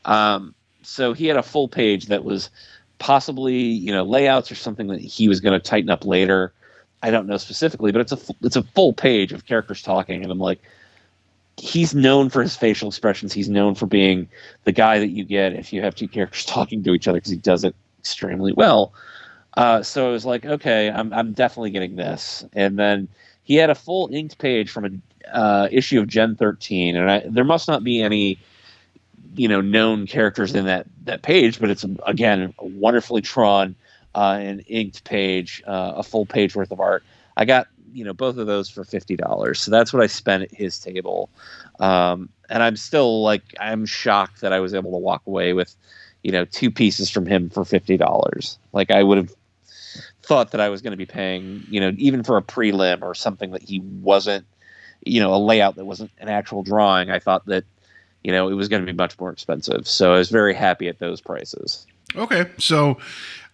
Um, so he had a full page that was possibly, you know, layouts or something that he was going to tighten up later. I don't know specifically, but it's a it's a full page of characters talking, and I'm like, he's known for his facial expressions. He's known for being the guy that you get if you have two characters (laughs) talking to each other because he does it extremely well. Uh, so I was like, okay, I'm I'm definitely getting this. And then he had a full inked page from a uh, issue of Gen 13, and I, there must not be any you know known characters in that that page, but it's again wonderfully drawn uh, and inked page, uh, a full page worth of art. I got you know both of those for fifty dollars, so that's what I spent at his table, um, and I'm still like I'm shocked that I was able to walk away with you know two pieces from him for fifty dollars. Like I would have thought that I was going to be paying you know even for a prelim or something that he wasn't you know a layout that wasn't an actual drawing. I thought that you know it was going to be much more expensive, so I was very happy at those prices. Okay, so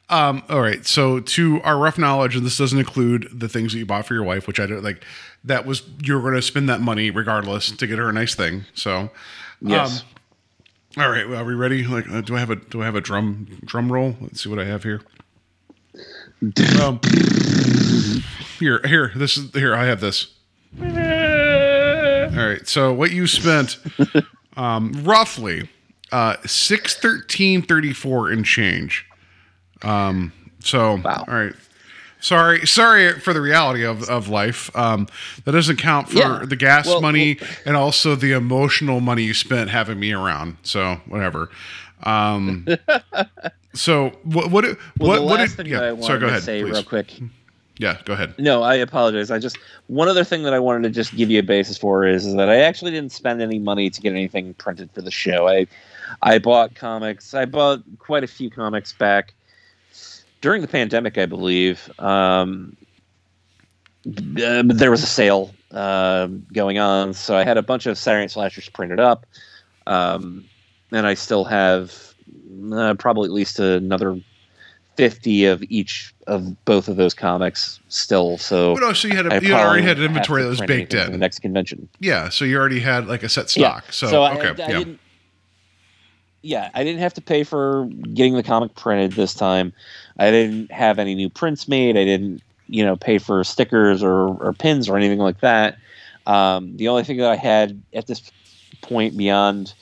um, all right. So to our rough knowledge, and this doesn't include the things that you bought for your wife, which I don't like. That was you're going to spend that money regardless to get her a nice thing. So Yes. Um, all right. Well, are we ready? Like, uh, do I have a do I have a drum drum roll? Let's see what I have here. Um, here, here. This is here. I have this. All right. So what you spent, um, roughly, uh, six thirteen thirty four and change. Um. So Wow. all right. Sorry, sorry for the reality of, of life. Um, that doesn't count for Yeah. the gas Well, money and also the emotional money you spent having me around. So whatever. Um, (laughs) so what what Well, what the what last did, thing that I yeah? wanted Sorry, go to ahead, say please. real quick. Yeah, go ahead. No, I apologize. I just one other thing that I wanted to just give you a basis for is, is that I actually didn't spend any money to get anything printed for the show. I I bought comics. I bought quite a few comics back during the pandemic, I believe. Um, uh, there was a sale uh, going on, so I had a bunch of Saturday Night Slashers printed up, um, and I still have uh, probably at least another fifty of each of both of those comics still. So But oh, so you had I a, you already had an inventory that was baked in the next convention. Yeah, so you already had like a set stock. So, So I, okay, I yeah. didn't. Yeah, I didn't have to pay for getting the comic printed this time. I didn't have any new prints made. I didn't, you know, pay for stickers or, or pins or anything like that. Um, the only thing that I had at this point beyond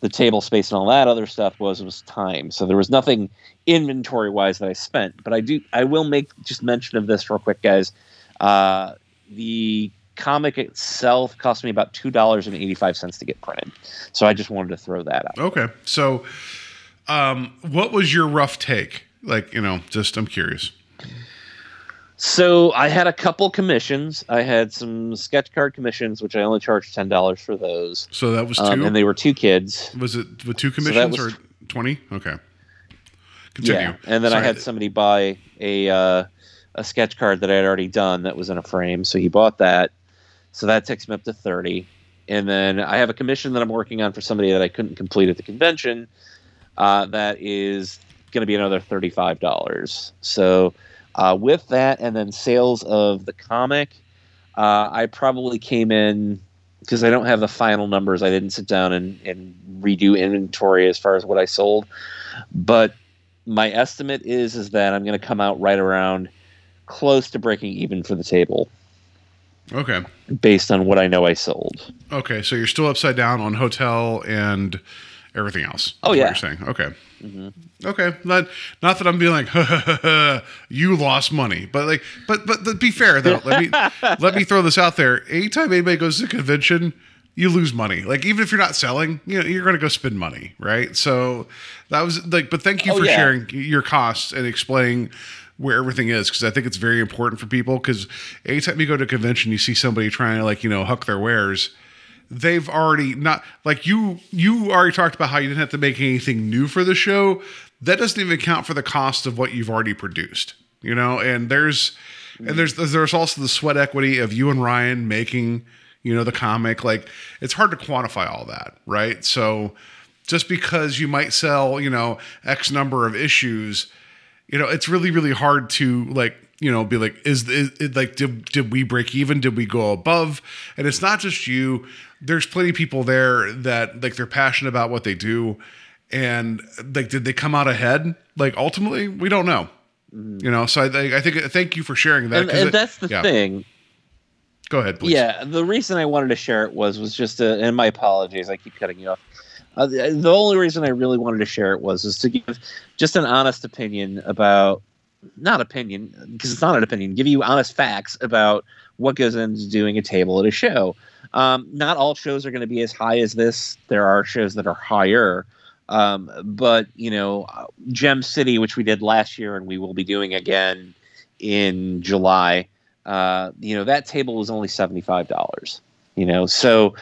the table space and all that other stuff was was time. So there was nothing inventory wise that I spent. But I do, I will make just mention of this real quick, guys. Uh, the comic itself cost me about two dollars and eighty five cents to get printed. So I just wanted to throw that out. Okay, so um, what was your rough take? Like, you know, just I'm curious. So I had a couple commissions. I had some sketch card commissions, which I only charged ten dollars for those, So that was two. um, and they were two kids. was it with two commissions was- or twenty? Okay. Continue. Yeah, and then I had somebody buy a uh, a sketch card that I had already done that was in a frame, so he bought that. So that takes me up to thirty, and then I have a commission that I'm working on for somebody that I couldn't complete at the convention. Uh, that is going to be another thirty five dollars. So uh, with that, and then sales of the comic, uh, I probably came in because I don't have the final numbers. I didn't sit down and, and redo inventory as far as what I sold, but my estimate is is that I'm going to come out right around close to breaking even for the table Okay. based on what I know I sold. Okay. So you're still upside down on hotel and everything else. Oh, yeah. You're saying okay. Mhm. Okay. Not not that I'm being like (laughs) you lost money, but like but but to be fair though, let me (laughs) let me throw this out there. Anytime anybody goes to a convention, you lose money. Like even if you're not selling, you know, you're going to go spend money, right? So that was like but thank you Oh, for yeah. sharing your costs and explaining where everything is because I think it's very important for people because anytime you go to a convention, you see somebody trying to like, you know, huck their wares they've already not like you you already talked about how you didn't have to make anything new for the show. That doesn't even account for the cost of what you've already produced you know? And there's and there's there's also the sweat equity of you and ryan making you know the comic. Like it's hard to quantify all that right? So just because you might sell you know x number of issues you know it's really really hard to like you know be like is, is it like did, did we break even? Did we go above? And it's not just you there's plenty of people there that like they're passionate about what they do and like did they come out ahead like ultimately we don't know mm-hmm. you know so i, I think thank you for sharing that And, and it- that's the yeah. thing. go ahead please Yeah, the reason I wanted to share it was was just a, and my apologies, I keep cutting you off. Uh, the, uh, the only reason I really wanted to share it was is to give just an honest opinion about not opinion because it's not an opinion, give you honest facts about what goes into doing a table at a show. Um, not all shows are going to be as high as this. There are shows that are higher. Um, but you know, Gem City, which we did last year and we will be doing again in July, uh, you know, that table was only seventy five dollars. You know, so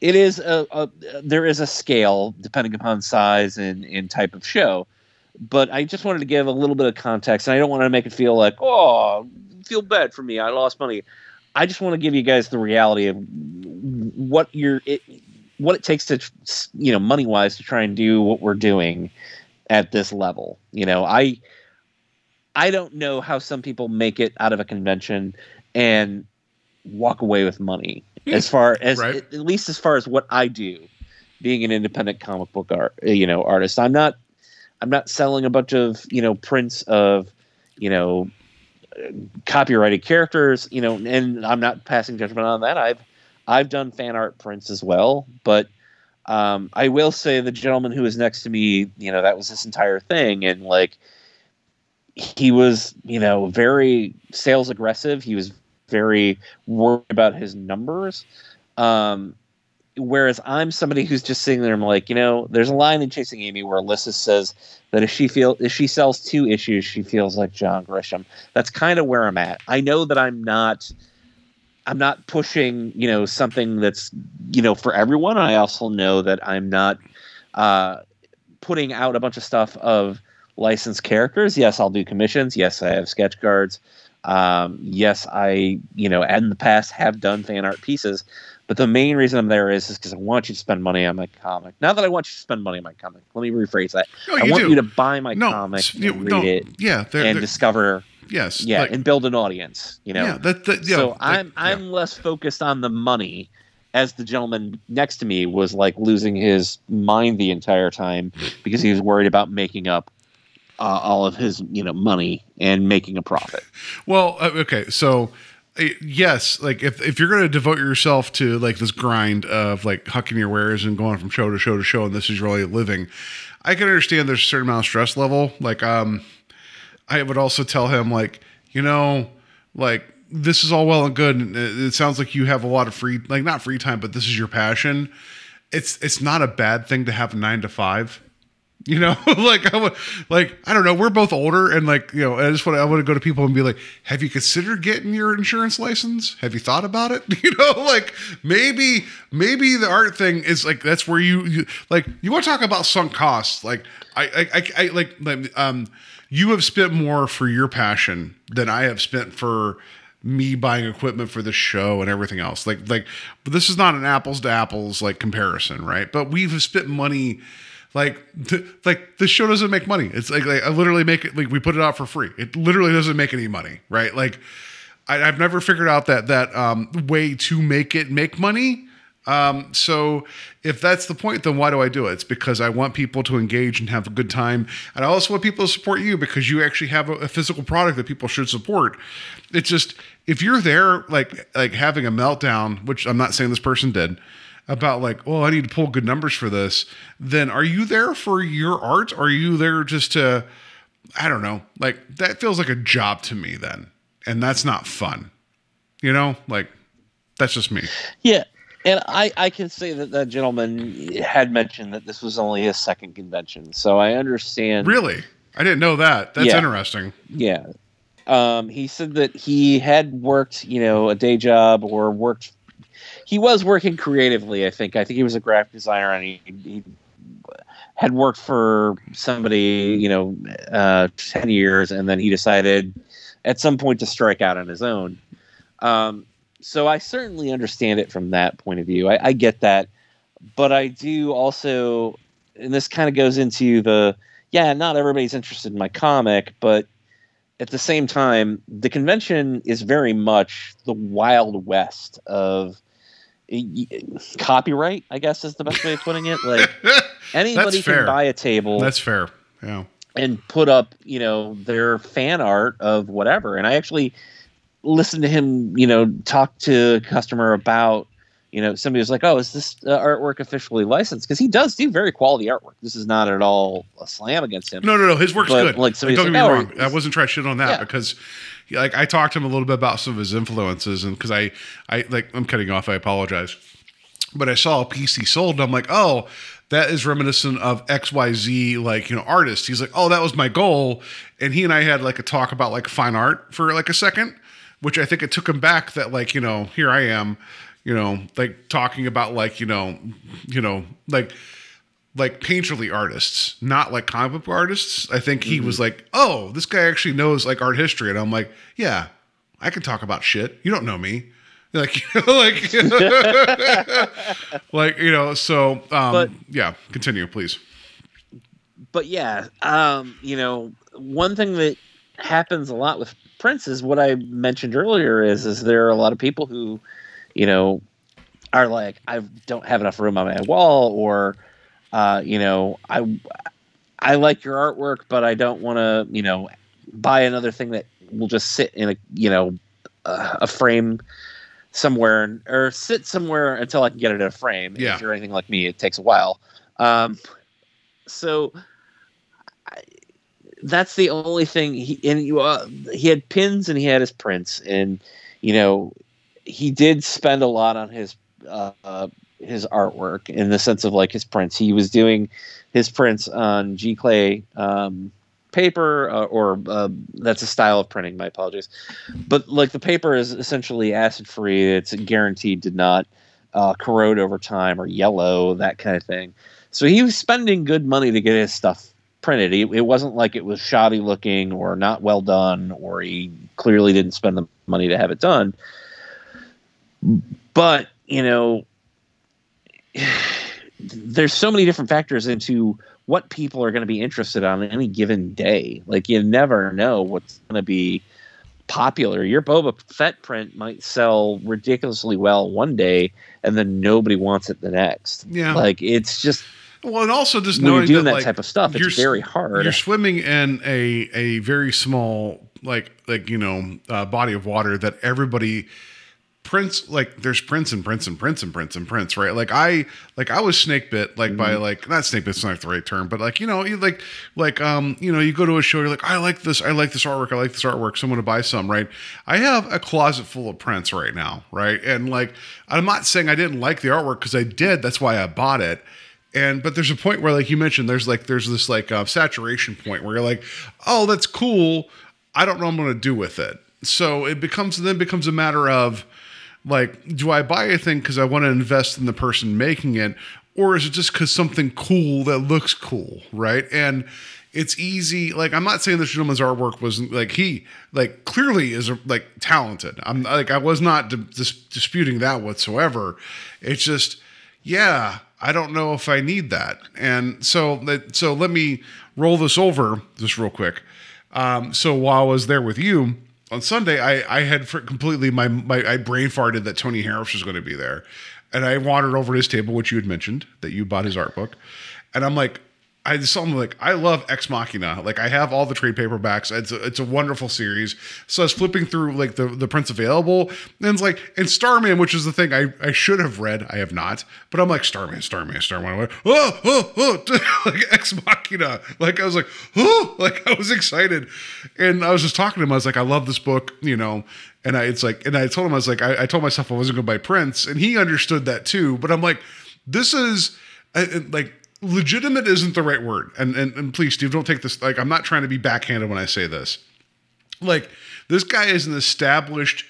it is a, a there is a scale depending upon size and, and type of show. But I just wanted to give a little bit of context, and I don't want to make it feel like, oh, feel bad for me, I lost money. I just want to give you guys the reality of what you're it, what it takes to you know money wise to try and do what we're doing at this level. You know, I I don't know how some people make it out of a convention and walk away with money. Hmm. As far as Right. at least as far as what I do, being an independent comic book art, you know, artist. I'm not I'm not selling a bunch of, you know, prints of, you know, copyrighted characters, you know, and I'm not passing judgment on that. I've I've done fan art prints as well, but um, I will say the gentleman who was next to me, you know, that was this entire thing, and like he was, you know, very sales aggressive. He was very worried about his numbers. Um, whereas I'm somebody who's just sitting there. I'm like, you know, there's a line in Chasing Amy where Alyssa says that if she feel if she sells two issues, she feels like John Grisham. That's kind of where I'm at. I know that I'm not. I'm not pushing, you know, something that's, you know, for everyone. I also know that I'm not uh, putting out a bunch of stuff of licensed characters. Yes, I'll do commissions. Yes, I have sketch cards. Um, yes, I, you know, in the past have done fan art pieces. But the main reason I'm there is because I want you to spend money on my comic. Now that I want you to spend money on my comic. Let me rephrase that. No, I want do. you to buy my no, comic, and you- read no, it, yeah, they're, and they're- discover, yes, yeah, like- and build an audience. You know, yeah, that, that, yeah, so like, I'm. I'm less focused on the money, as the gentleman next to me was like losing his mind the entire time because he was worried about making up uh, all of his you know money and making a profit. Well, uh, okay, so yes, like if if you're going to devote yourself to like this grind of like hucking your wares and going from show to show to show, and this is really living, I can understand there's a certain amount of stress level. Like, um, I would also tell him like, you know, like this is all well and good, and it, sounds like you have a lot of free, like not free time, but this is your passion. It's it's not a bad thing to have a nine to five. You know, (laughs) like I would, like I don't know. We're both older, and like you know, I just want I want to go to people and be like, "Have you considered getting your insurance license? Have you thought about it? (laughs) You know, like maybe maybe the art thing is like that's where you, you like you want to talk about sunk costs. Like I I, I, I like um you have spent more for your passion than I have spent for me buying equipment for the show and everything else. Like like this is not an apples to apples like comparison, right? But we've spent money like th- like the show doesn't make money. It's like, like I literally make it like we put it out for free. It literally doesn't make any money, right? Like I, I've never figured out that that um, way to make it make money. Um, so if that's the point, then why do I do it? It's because I want people to engage and have a good time, and I also want people to support you because you actually have a, a physical product that people should support. It's just if you're there, like like having a meltdown, which I'm not saying this person did, about like, oh, I need to pull good numbers for this. Then are you there for your art? Or are you there just to, I don't know, like that feels like a job to me then, and that's not fun. You know, like that's just me. Yeah. And I, I can say that that gentleman had mentioned that this was only his second convention. So I understand. Really, I didn't know that. That's Yeah. interesting. Yeah. Um, he said that he had worked, you know, a day job or worked. He was working creatively. I think. I think he was a graphic designer, and he, he had worked for somebody, you know, uh, ten years, and then he decided at some point to strike out on his own. Um, so I certainly understand it from that point of view. I, I get that, but I do also, and this kind of goes into the yeah, not everybody's interested in my comic, but at the same time, the convention is very much the wild west of copyright. I guess is the best way of putting it. Like (laughs) anybody can buy a table That's fair. Yeah. and put up, you know, their fan art of whatever. And I actually listened to him, you know, talk to a customer about, you know, somebody was like, "Oh, is this uh, artwork officially licensed?" Because he does do very quality artwork. This is not at all a slam against him. No, no, no. His work's But, good. like, Like, somebody's don't get me "Oh, wrong. I wasn't trying to shit on that Yeah. because, like, I talked to him a little bit about some of his influences, and because I, I like, I'm cutting off. I apologize, but I saw a piece he sold, and I'm like, oh, that is reminiscent of X Y Z, like you know, artist. He's like, oh, that was my goal, and he and I had like a talk about like fine art for like a second, which I think it took him back that like you know, here I am, you know, like talking about like you know, you know, like like painterly artists, not like comic book artists. I think he was like, "Oh, this guy actually knows like art history," and I'm like, "Yeah, I can talk about shit. You don't know me." (laughs) Like, like, (laughs) like you know. So, um, But- yeah, continue, please. but yeah, um, you know, one thing that happens a lot with prints is what I mentioned earlier is is there are a lot of people who, you know, are like I don't have enough room on my wall, or, uh, you know, I I like your artwork, but I don't want to, you know, buy another thing that will just sit in a you know uh, a frame somewhere or sit somewhere until I can get it in a frame. Yeah. If you're anything like me, it takes a while. Um, so I, that's the only thing he and you uh, he had pins and he had his prints and you know he did spend a lot on his uh, uh, his artwork in the sense of like his prints he was doing his prints on giclée um, paper uh, or uh, that's a style of printing my apologies but like the paper is essentially acid free it's guaranteed to not uh, corrode over time or yellow that kind of thing so he was spending good money to get his stuff printed. He, it wasn't like it was shoddy looking or not well done, or he clearly didn't spend the money to have it done. But you know, (sighs) there's so many different factors into what people are going to be interested on any given day. Like you never know what's going to be popular. Your Boba Fett print might sell ridiculously well one day, and then nobody wants it the next. Yeah. like it's just Well, and also just knowing doing that, that like, type of stuff, it's very hard. You're swimming in a a very small like like you know uh, body of water that everybody prints like there's prints and prints and prints and prints and prints right? Like i like i was snake bit like by Mm-hmm. like not snake bit's not the right term but like you know you like like um you know you go to a show you're like i like this i like this artwork i like this artwork someone to buy some right? I have a closet full of prints right now right? And like i'm not saying i didn't like the artwork because i did that's why i bought it. And but there's a point where like you mentioned there's like there's this like uh, saturation point where you're like oh that's cool i don't know what i'm going to do with it. So it becomes then becomes a matter of like do i buy a thing because i want to invest in the person making it or is it just because something cool that looks cool right? And it's easy like i'm not saying this gentleman's artwork wasn't like he like clearly is like talented. I'm like i was not di- dis- disputing that whatsoever. It's just yeah i don't know if i need that. And so so let me roll this over just real quick. Um, so while i was there with you on Sunday, I, I had completely my, my I brain farted that Tony Harris was going to be there, and I wandered over to his table, which you had mentioned that you bought his art book, and I'm like, I saw him like I love Ex Machina, like I have all the trade paperbacks. It's a, it's a wonderful series. So I was flipping through like the the prints available, and it's like and Starman, which is the thing I I should have read, I have not, but I'm like Starman, Starman, Starman. I'm like, oh oh oh, like Ex Machina, like I was like oh, (laughs) like I was excited, and I was just talking to him. I was like, I love this book, you know. And I, it's like, and I told him, I was like, I, I told myself I wasn't going to buy prints, and he understood that too. But I'm like, this is like legitimate isn't the right word. And, and and please, Steve, don't take this like I'm not trying to be backhanded when I say this. Like this guy is an established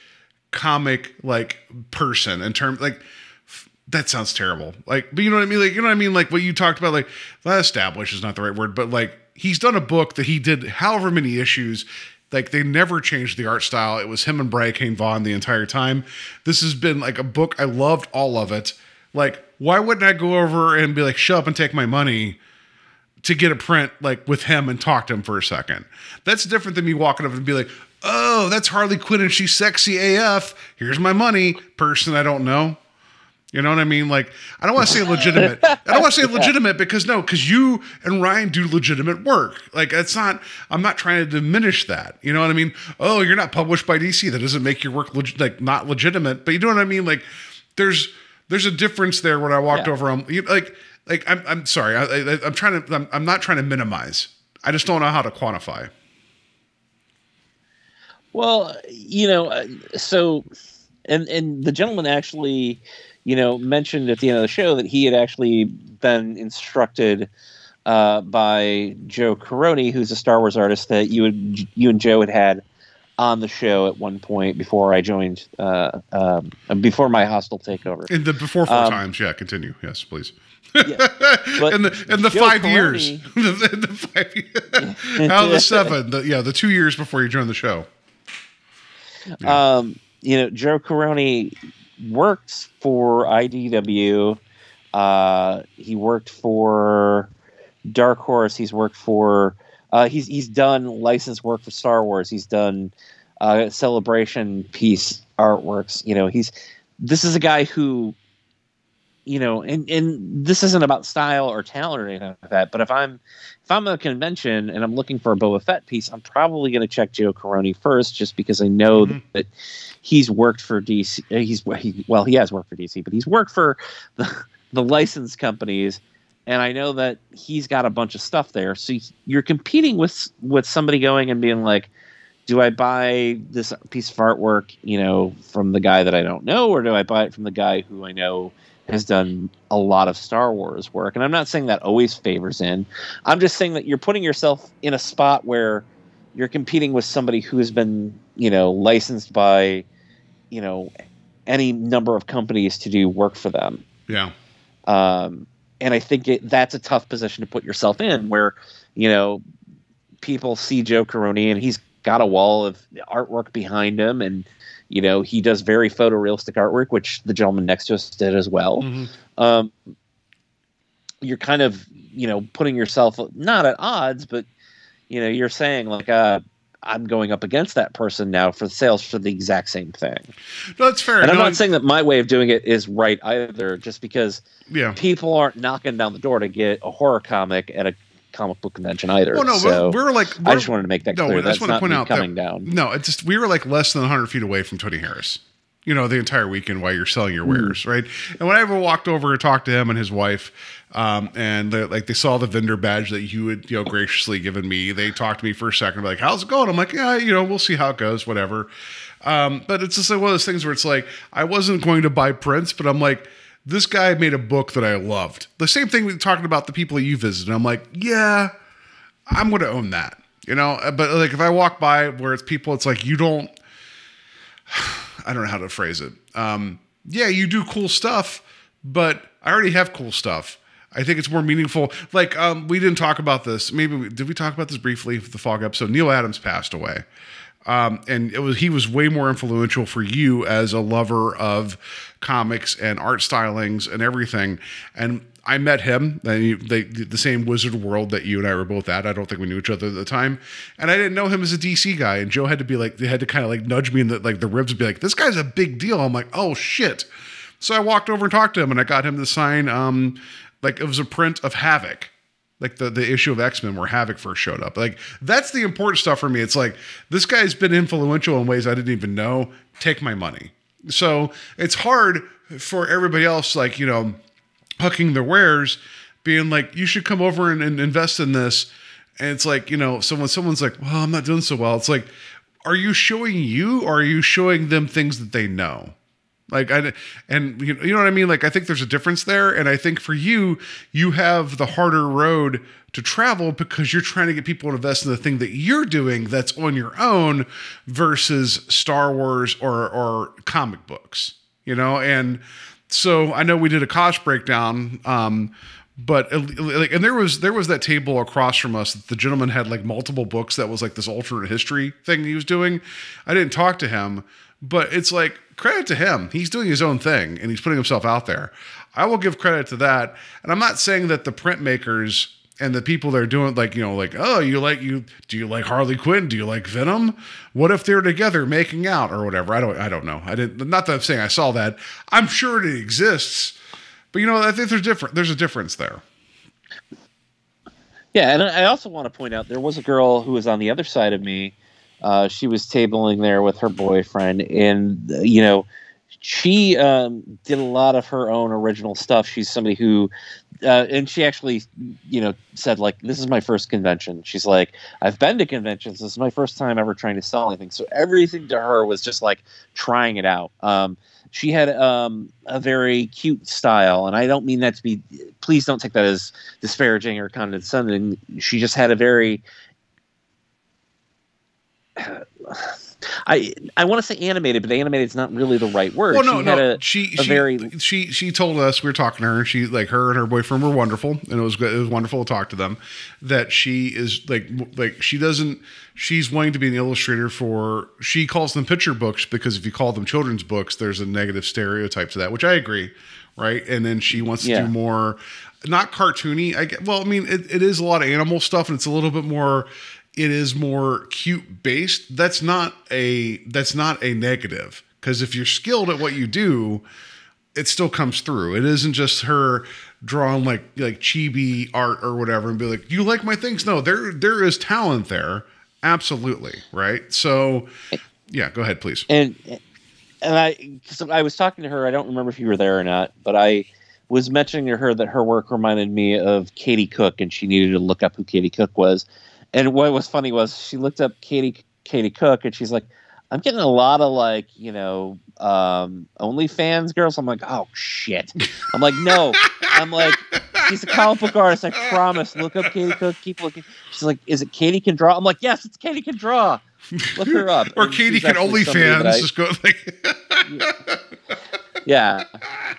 comic like person in terms like f- that sounds terrible. Like, but you know what I mean? Like, you know what I mean? Like what you talked about, like not established is not the right word, but like he's done a book that he did however many issues. Like they never changed the art style. It was him and Brian Kane Vaughan the entire time. This has been like a book. I loved all of it. Like, why wouldn't I go over and be like, shut up and take my money? to get a print like with him and talk to him for a second. That's different than me walking up and be like, "Oh, that's Harley Quinn and she's sexy AF. Here's my money." Person I don't know. You know what I mean? Like, I don't want to say legitimate. (laughs) I don't want to say legitimate because no, because you and Ryan do legitimate work. Like, it's not. I'm not trying to diminish that. You know what I mean? Oh, you're not published by DC. That doesn't make your work leg- like not legitimate. But you know what I mean? Like, there's there's a difference there when I walked Yeah. over you- like like I'm I'm sorry I, I I'm trying to I'm, I'm not trying to minimize. I just don't know how to quantify. Well, you know, uh, so and and the gentleman actually, you know, mentioned at the end of the show that he had actually been instructed uh, by Joe Corroney, who's a Star Wars artist that you had, you and Joe had had on the show at one point before I joined, uh, um, before my hostile takeover. In the before four Um, times, yeah. Continue, yes, please. Yeah, (laughs) but in the in the five years, Corroney- (laughs) in the five years, out of the seven, the, yeah, the two years before you joined the show. Um, you know, Joe Corroney worked for IDW. Uh, he worked for Dark Horse. He's worked for. Uh, he's he's done licensed work for Star Wars. He's done uh, celebration piece artworks. You know, he's this is a guy who, you know, and and this isn't about style or talent or anything like that. But if I'm if I'm at a convention and I'm looking for a Boba Fett piece, I'm probably going to check Joe Corroney first, just because I know Mhm. that he's worked for DC. uh, He's he, well, he has worked for DC, but he's worked for the (laughs) the license companies, and I know that he's got a bunch of stuff there. So you're competing with with somebody going and being like, do I buy this piece of artwork, you know, from the guy that I don't know, or do I buy it from the guy who I know has done a lot of Star Wars work? And I'm not saying that always favors in. I'm just saying that you're putting yourself in a spot where you're competing with somebody who has been, you know, licensed by, you know, any number of companies to do work for them. Yeah, Um, and I think it, that's a tough position to put yourself in, where you know people see Joe Corroney and he's got a wall of artwork behind him, and you know he does very photorealistic artwork, which the gentleman next to us did as well. Mhm. Um, you're kind of you know putting yourself not at odds, but you know you're saying like uh, I'm going up against that person now for sales for the exact same thing. no, that's fair. And I'm No, not saying that my way of doing it is right either, just because yeah. people aren't knocking down the door to get a horror comic at a comic book convention either. Well, no, so we're, we're like I we're- just wanted to make that no, clear. I just That's want to not point out coming that, down. No, it's just we were like less than 100 feet away from Tony Harris. You know, the entire weekend while you're selling your wares, right? And when I ever walked over and talked to him and his wife, um, and they like they saw the vendor badge that you had you know graciously given me, they talked to me for a second, like, "How's it going?" I'm like, "Yeah, you know, we'll see how it goes, whatever." Um, but it's just like one of those things where it's like I wasn't going to buy prints, but I'm like, this guy made a book that I loved. The same thing we talking about the people you visited. I'm like, yeah, I'm going to own that, you know. But like if I walk by where it's people, it's like you don't. (sighs) I don't know how to phrase it. Um, yeah, you do cool stuff, but I already have cool stuff. I think it's more meaningful. Like um, we didn't talk about this. Maybe we, did we talk about this briefly? for The Fog episode. Neal Adams passed away, um, and it was he was way more influential for you as a lover of comics and art stylings and everything. And I met him, and he- the same wizard world that you and I were both at. I don't think we knew each other at the time, and I didn't know him as a DC guy. And Joe had to be like, they had to kind of like nudge me in the like the ribs, and be like, "This guy's a big deal." I'm like, "Oh shit!" So I walked over and talked to him, and I got him to sign, um, like it was a print of Havoc, like the the issue of X Men where Havoc first showed up. Like that's the important stuff for me. It's like this guy's been influential in ways I didn't even know. Take my money. So it's hard for everybody else, like you know, hucking their wares, being like, you should come over and, and invest in this. And it's like, you know, someone someone's like, well, I'm not doing so well. It's like, are you showing you or are you showing them things that they know? Like I and you know, you know what I mean. Like I think there's a difference there, and I think for you, you have the harder road to travel because you're trying to get people to invest in the thing that you're doing that's on your own versus Star Wars or or comic books. You know, and so I know we did a cost breakdown. Um, but uh, like, and there was there was that table across from us the gentleman had like multiple books that was like this alternate history thing he was doing. I didn't talk to him, but it's like credit to him. He's doing his own thing and he's putting himself out there. I will give credit to that. And I'm not saying that the printmakers and the people that are doing like you know like oh you like you do you like Harley Quinn? Do you like Venom? What if they're together making out or whatever? I don't I don't know. I didn't not that I'm saying I saw that. I'm sure it exists but you know I think there's different there's a difference there. Yeah, and I also want to point out there was a girl who was on the other side of me. Uh, she was tabling there with her boyfriend, and you know, she um, did a lot of her own original stuff. She's somebody who, uh, and she actually, you know, said like, "This is my first convention." She's like, "I've been to conventions. This is my first time ever trying to sell anything." So everything to her was just like trying it out. Um, she had um, a very cute style, and I don't mean that to be. Please don't take that as disparaging or condescending. She just had a very I I want to say animated, but animated is not really the right word. Well, no, she no. had a, she a she, very she she told us we were talking to her. and She like her and her boyfriend were wonderful, and it was good. It was wonderful to talk to them. That she is like like she doesn't. She's wanting to be an illustrator for. She calls them picture books because if you call them children's books, there's a negative stereotype to that, which I agree. Right, and then she wants to Yeah. do more, not cartoony. I get. Well, I mean, it, it is a lot of animal stuff, and it's a little bit more it is more cute based that's not a that's not a negative. Because if you're skilled at what you do it still comes through. It isn't just her drawing like like chibi art or whatever and be like you like my things? No there there is talent there. Absolutely right? So yeah go ahead please. And and I so I was talking to her. I don't remember if you were there or not, but I was mentioning to her that her work reminded me of Katie Cook, and she needed to look up who Katie Cook was. And what was funny was she looked up Katie Katie Cook, and she's like, "I'm getting a lot of like you know um, OnlyFans girls." I'm like, "Oh shit!" I'm like, "No," I'm like. She's a comic book artist. I promise. Look up Katie Cook. Keep looking. She's like, "Is it Katie can draw?" I'm like, "Yes, it's Katie can draw." Look her up. or And katie can actually only fans I- just go like (laughs) yeah.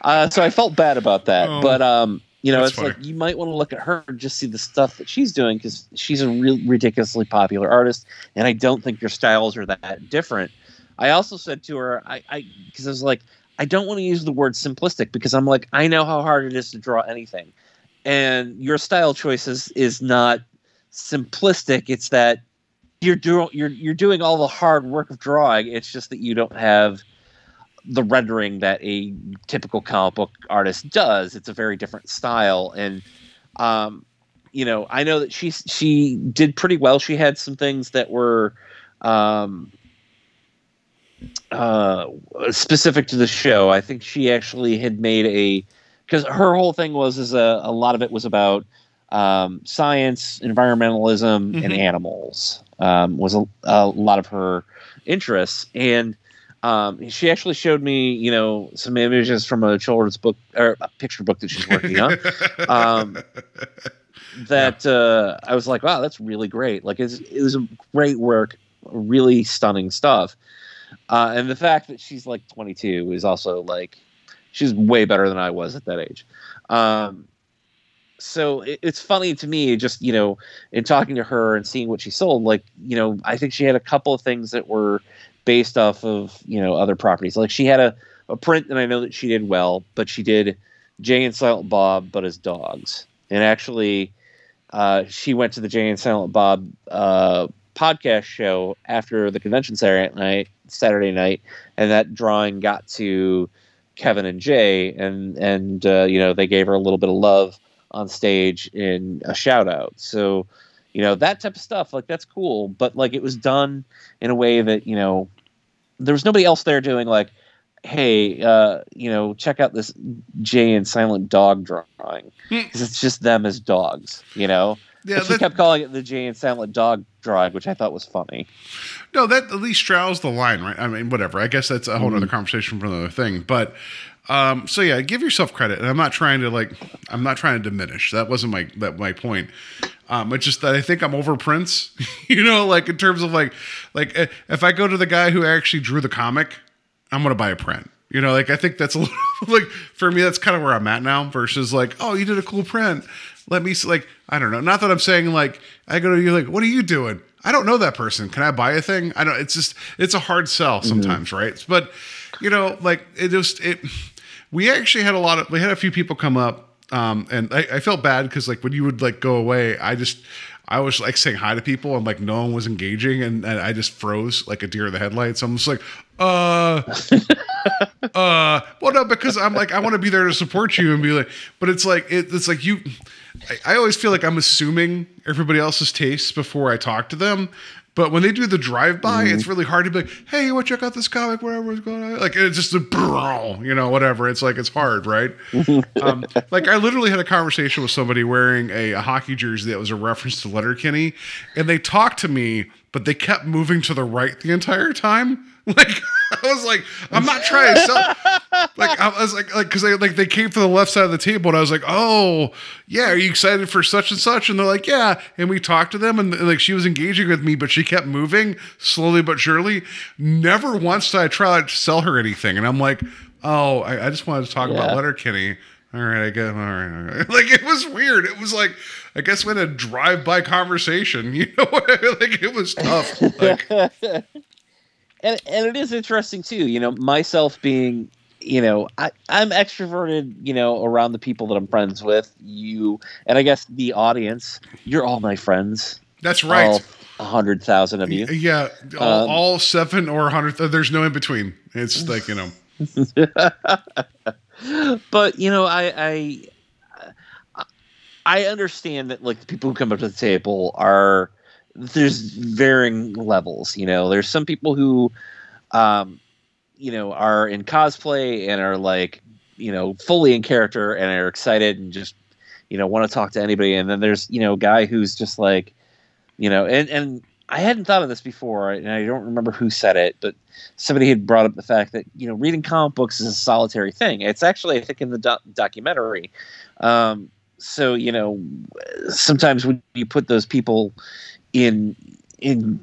Uh, so I felt bad about that, Oh, but um, you know, that's it's like you might want to look at her and just see the stuff that she's doing because she's a real ridiculously popular artist, and I don't think your styles are that different. I also said to her, I, I, because I was like, I don't want to use the word simplistic because I'm like, I know how hard it is to draw anything, and your style choices is not simplistic. It's that you're doing you're you're doing all the hard work of drawing. It's just that you don't have the rendering that a typical comic book artist does. It's a very different style, and um, you know, I know that she she did pretty well. She had some things that were um, uh, specific to the show. I think she actually had made a because her whole thing was is a, a lot of it was about um, science, environmentalism, and Mhm. animals. Um, was a, a lot of her interests, and um, she actually showed me, you know, some images from a children's book or a picture book that she's working on. (laughs) Um, that uh, I was like, wow, that's really great. Like, it's, it was a great work, really stunning stuff. Uh, and the fact that she's like 22 is also like, she's way better than I was at that age. Um, so it, it's funny to me, just you know, in talking to her and seeing what she sold. Like, you know, I think she had a couple of things that were based off of you know other properties. Like she had a, a print, and I know that she did well, but she did Jay and Silent Bob, but as dogs. And actually, uh, she went to the Jay and Silent Bob uh, podcast show after the convention Saturday night, Saturday night, and that drawing got to Kevin and Jay, and and uh, you know they gave her a little bit of love on stage in a shout out. So, you know that type of stuff, like that's cool, but like it was done in a way that you know there was nobody else there doing like, hey, uh, you know, check out this Jay and Silent Dog drawing because it's just them as dogs, you know. Yeah, but she that- kept calling it the Jay and Silent Dog drawing, which I thought was funny. No, that at least straddles the line, right? I mean, whatever. I guess that's a whole other conversation for another thing. But um, so yeah, give yourself credit. And I'm not trying to like, I'm not trying to diminish. That wasn't my that my point. Um, it's just that I think I'm over prints. (laughs) you know, like in terms of like, like eh, if I go to the guy who actually drew the comic, I'm gonna buy a print. You know, like I think that's a little (laughs) like for me, that's kind of where I'm at now. Versus like, oh, you did a cool print. Let me like, I don't know. Not that I'm saying like I go to you like, what are you doing? I don't know that person. Can I buy a thing? I don't. It's just it's a hard sell sometimes, right? But you know, like it just it. We actually had a lot of we had a few people come up, um, and I, I felt bad because like when you would like go away, I just I was like saying hi to people and like no one was engaging and, and I just froze like a deer in the headlights. I'm just like, uh, (laughs) uh, well, no, because I'm like, I want to be there to support you and be like, but it's like, it, it's like you, I, I always feel like I'm assuming everybody else's tastes before I talk to them. But when they do the drive by, Mm-hmm. it's really hard to be like, "Hey, you want to check out this comic? Whatever's going on." Like it's just a, you know, whatever. It's like it's hard, right? (laughs) um, like I literally had a conversation with somebody wearing a, a hockey jersey that was a reference to Letterkenny, and they talked to me, but they kept moving to the right the entire time. (laughs) Like I was like, I'm not trying to sell. (laughs) Like I was like, like because they like they came to the left side of the table, and I was like, oh yeah, are you excited for such and such? And they're like, yeah. And we talked to them, and like she was engaging with me, but she kept moving slowly but surely. Never once did I try to sell her anything, and I'm like, oh, I, I just wanted to talk about Yeah. Letterkenny. All right, I guess. All right, all right. (laughs) Like it was weird. It was like I guess we had a drive-by conversation. You know, like it was tough. Like and and it is interesting too you know myself being you know I, i'm extroverted you know around the people that i'm friends with you and i guess the audience you're all my friends that's right. all a hundred thousand of you Yeah, all, Um, all seven or hundred. There's no in between. It's (laughs) like you know. but you know I, I i understand that like the people who come up to the table are there's varying levels you know. There's some people who um you know are in cosplay and are like you know fully in character and are excited and just you know want to talk to anybody. And then there's you know a guy who's just like you know and and i hadn't thought of this before and i don't remember who said it but somebody had brought up the fact that you know reading comic books is a solitary thing. It's actually i think in the doc- documentary. Um so you know sometimes when you put those people in in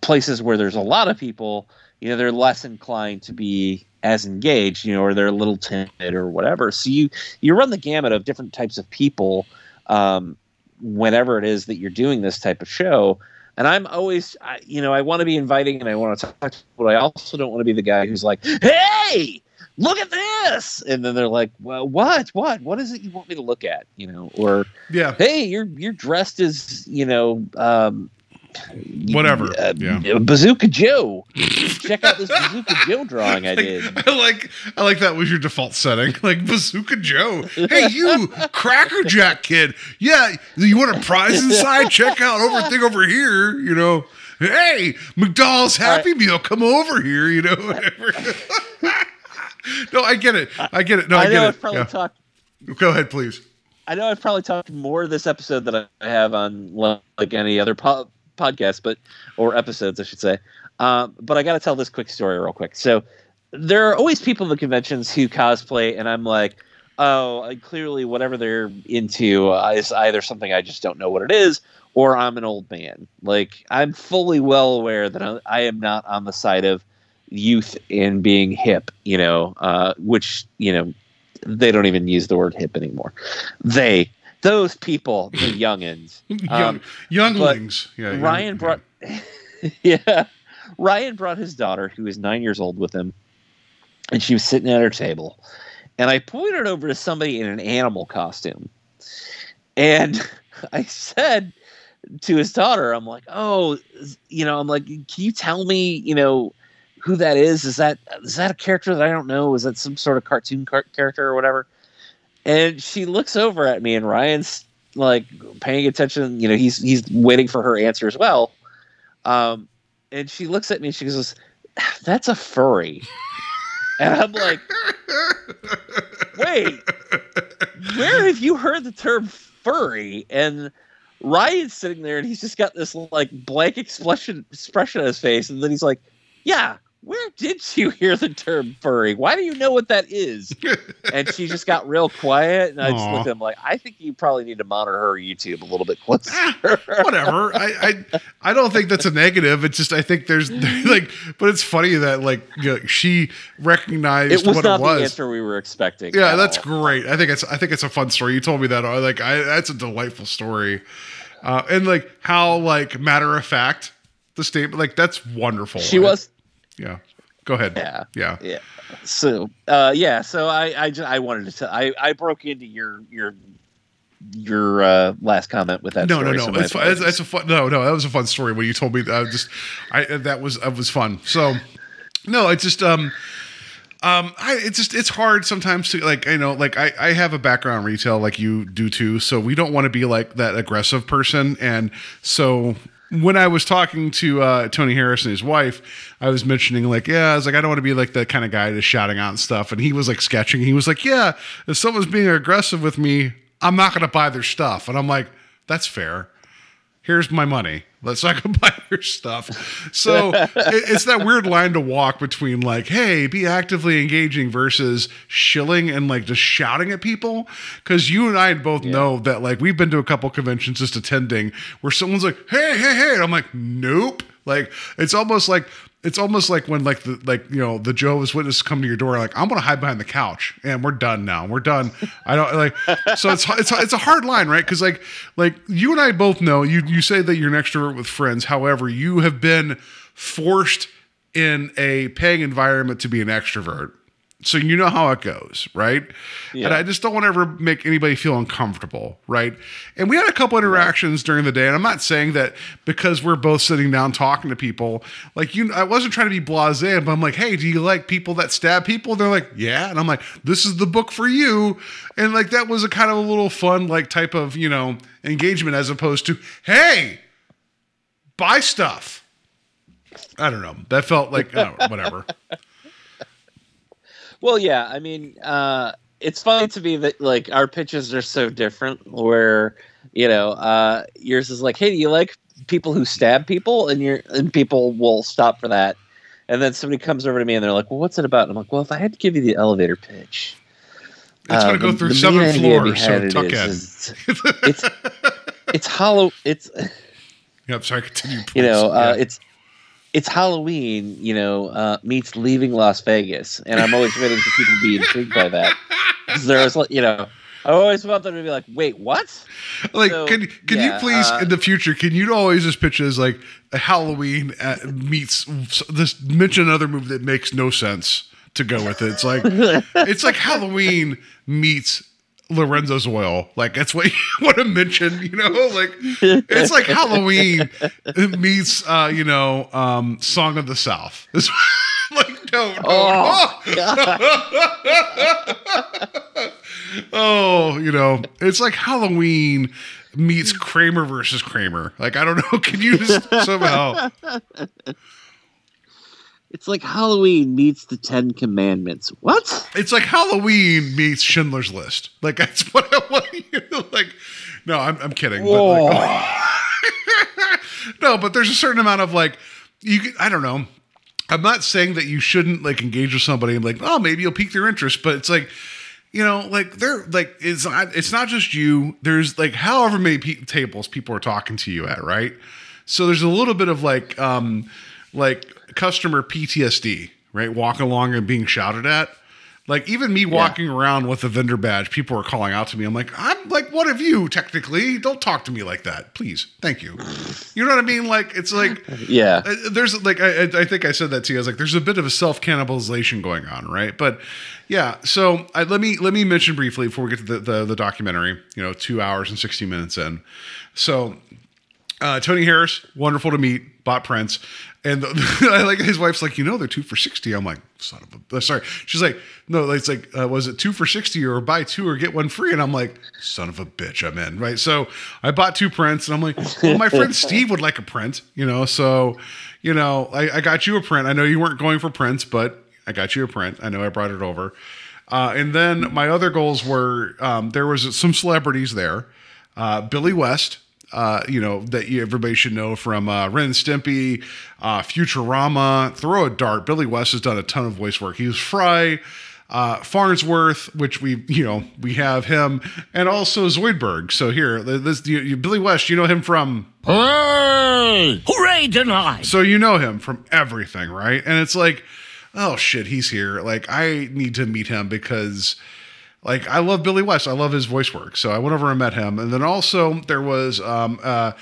places where there's a lot of people you know they're less inclined to be as engaged you know or they're a little timid or whatever. So you you run the gamut of different types of people um, whenever it is that you're doing this type of show. And i'm always I, you know i want to be inviting and i want to talk but i also don't want to be the guy who's like hey look at this and then they're like well what what what is it you want me to look at you know or Yeah, hey you're you're dressed as you know um Whatever, uh, yeah. bazooka joe check out this bazooka joe drawing i (laughs) did I like I like that was your default setting, (laughs) like Bazooka Joe. Hey, you Cracker Jack kid. Yeah, you want a prize inside? Check out over thing over here. You know. Hey, McDonald's Happy Meal, come over here. You know, (laughs) whatever. No, I get it. I get it. No, I, i get know it. i've probably Yeah. talked Go ahead, please. I know I've probably talked more this episode than I have on like any other po- podcast, but or episodes, I should say. Um, but I got to tell this quick story real quick. So there are always people in the conventions who cosplay, and I'm like, oh, I- clearly whatever they're into uh, is either something I just don't know what it is, or I'm an old man. Like I'm fully well aware that I, I am not on the side of youth and being hip, you know, uh, which you know they don't even use the word hip anymore. They, those people, the (laughs) youngins. Young, Um, younglings. Yeah, young- Ryan brought, (laughs) yeah, Ryan brought his daughter, who is nine years old, with him, and she was sitting at her table, and I pointed over to somebody in an animal costume, and (laughs) I said to his daughter, "I'm like, oh, you know, I'm like, can you tell me, you know." Who that is? Is that is that a character that I don't know? Is that some sort of cartoon car- character or whatever? And she looks over at me, and Ryan's like paying attention. You know, he's he's waiting for her answer as well. Um, and she looks at me and she goes, "That's a furry," and I'm like, "Wait, where have you heard the term furry?" And Ryan's sitting there and he's just got this like blank expression expression on his face, and then he's like, "Yeah." Where did you hear the term furry? Why do you know what that is? and she just got real quiet, and I just looked at him like, I think you probably need to monitor her YouTube a little bit closer. whatever. I, I I don't think that's a negative. It's just I think there's (laughs) like, but it's funny that like you know, she recognized it was what not it was. the answer we were expecting. Yeah, that's all. great. I think it's I think it's a fun story. You told me that. I like I that's a delightful story, uh, and like how like matter of fact the statement like that's wonderful. She was yeah. Go ahead. Yeah. yeah. yeah. So uh, yeah, so I I, just, I wanted to tell I I broke into your your your uh, last comment with that. No, no, story, no. so my It's, fun. apologies. a fun. No, no. That was a fun story when you told me. I just, I that was that was fun. So, no, it's just um, um, I it's just it's hard sometimes to like you know like I I have a background in retail like you do too. So we don't want to be like that aggressive person, and so when I was talking to uh, Tony Harris and his wife, I was mentioning like, yeah, I was like, I don't want to be like the kind of guy that's shouting out and stuff. And he was like sketching. He was like, yeah, if someone's being aggressive with me, I'm not going to buy their stuff. And I'm like, that's fair. Here's my money. Let's not go (laughs) buy your stuff. So (laughs) it, it's that weird line to walk between like, hey, be actively engaging versus shilling and like just shouting at people. Cause you and I both know that like we've been to a couple conventions just attending where someone's like, hey, hey, hey. And I'm like, nope. Like it's almost like it's almost like when like the like you know the Jehovah's Witnesses come to your door like I'm gonna hide behind the couch. And we're done now. We're done. I don't like so it's it's it's a hard line right? Because like like you and I both know you you say that you're an extrovert with friends. However you have been forced in a paying environment to be an extrovert so you know how it goes, right? And I just don't want to ever make anybody feel uncomfortable, right? And we had a couple interactions during the day, and I'm not saying that because we're both sitting down talking to people, like you, I wasn't trying to be blasé, but I'm like, hey, do you like people that stab people? They're like, yeah, and I'm like, this is the book for you, and like that was a kind of a little fun, like type of you know engagement as opposed to, hey, buy stuff. I don't know. That felt like oh, whatever. (laughs) Well, yeah. I mean, uh, it's funny to me that like our pitches are so different. Where you know, uh, yours is like, "Hey, do you like people who stab people?" And your and people will stop for that. And then somebody comes over to me and they're like, "Well, what's it about?" And I'm like, "Well, if I had to give you the elevator pitch, It's uh, going to go through seven floors, so it tuck in. is it's it's (laughs) hollow. It's Yep, sorry, continue. Please. (laughs) you know, uh, Yeah. it's it's Halloween, you know, uh, meets leaving Las Vegas, and I'm always waiting for people to be intrigued by that. (laughs) There's, like, you know, I always want them to be like, "Wait, what?" like, so, can can yeah, you please uh, in the future? Can you always just pitch as like a Halloween at, meets this mention another movie that makes no sense to go with it? It's like (laughs) it's like Halloween meets Lorenzo's oil. Like that's what (laughs) you want to mention, you know? Like it's like Halloween meets uh, you know, um Song of the South. (laughs) It's like no, no, Oh, no. (laughs) oh, you know, it's like Halloween meets Kramer versus Kramer. Like I don't know, can you just somehow It's like Halloween meets the Ten Commandments. What? It's like Halloween meets Schindler's List. Like that's (laughs) what I want you to like. No, I'm, I'm kidding. But like, (laughs) no, but there's a certain amount of like you. Can, I don't know. I'm not saying that you shouldn't like engage with somebody and like, oh, maybe you'll pique their interest, but it's like, you know, like they're like it's not it's not just you. There's like however many pe- tables people are talking to you at, right? So there's a little bit of like um like customer PTSD, right? Walking along and being shouted at. Like even me walking around with a vendor badge, people are calling out to me. I'm like, I'm like one of you, technically. Don't talk to me like that, please. Thank you. You know what I mean? Like it's like (laughs) Yeah. uh, there's like I, I- I think I said that to you. I was like, there's a bit of a self cannibalization going on, right? But yeah. So I, let me let me mention briefly before we get to the, the the documentary. You know, two hours and sixty minutes in. So uh, Tony Harris, wonderful to meet. Bought prints, and (laughs) I like his wife's like, you know, they're two for sixty. I'm like, son of a. Sorry, she's like, no, it's like, uh, was it two for sixty or buy two or get one free? And I'm like, son of a bitch, I'm in. Right. So I bought two prints, and I'm like, well, my friend (laughs) Steve would like a print, you know. So, you know, I, I got you a print. I know you weren't going for prints, but I got you a print. I know I brought it over. Uh, and then my other goals were um, there was some celebrities there. Uh, Billy West, uh, you know, that you, everybody should know from uh, Ren and Stimpy, uh, Futurama. Throw a dart. Billy West has done a ton of voice work. He was Fry, uh, Farnsworth, which we, you know, we have him, and also Zoidberg. So here, this you, you, Billy West, you know him from Hooray! Hooray tonight! so you know him from everything, right? And it's like, oh shit, he's here. Like I need to meet him because like I love Billy West. I love his voice work. So I went over and met him. And then also there was um uh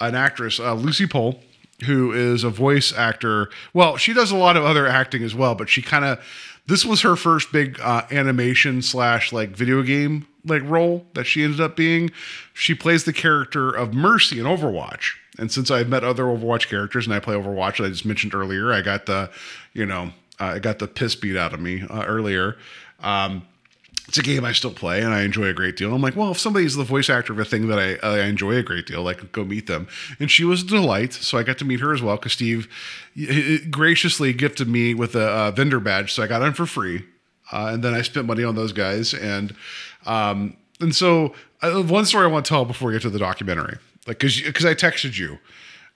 an actress, uh, Lucy Pohl, who is a voice actor. Well, she does a lot of other acting as well, but she kind of this was her first big uh, animation slash like video game like role that she ended up being. She plays the character of Mercy in Overwatch. And since I've met other Overwatch characters and I play Overwatch, I just mentioned earlier, I got the, you know, uh, I got the piss beat out of me uh, earlier. Um, it's a game I still play and I enjoy a great deal. I'm like, well, if somebody's the voice actor of a thing that I, I enjoy a great deal, could go meet them. And she was a delight. So I got to meet her as well because Steve graciously gifted me with a, vendor badge. So I got in for free. Uh, and then I spent money on those guys. And, um, and so uh, one story I want to tell before we get to the documentary, like, cause, cause I texted you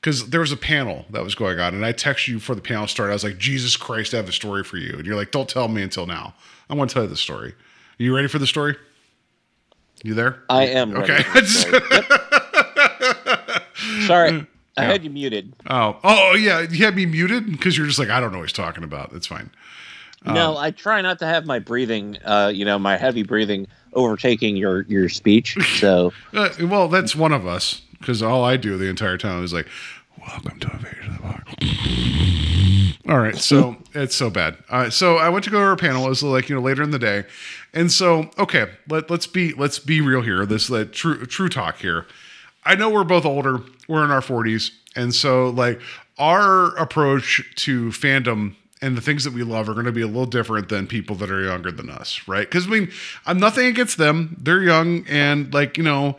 because there was a panel that was going on and I texted you before the panel started. I was like, Jesus Christ, I have a story for you. And you're like, don't tell me until now. I want to tell you the story. Are you ready for the story? You there? I am. ready Okay. for the story. Yep. (laughs) Sorry, I had you muted. Oh, oh yeah. You had me muted because you're just like, I don't know what he's talking about. It's fine. Um, no, I try not to have my breathing, uh, you know, my heavy breathing overtaking your your speech. So (laughs) Uh, well, that's one of us because all I do the entire time is like, "Welcome to Invasion of the Body." All right, so (laughs) it's so bad. Uh, so I went to go to our panel. It was like you know later in the day, and so okay, let let's be let's be real here. This like true true talk here. I know we're both older. We're in our forties, and so like our approach to fandom and the things that we love are going to be a little different than people that are younger than us, right? Because I mean, I'm nothing against them. They're young and like you know.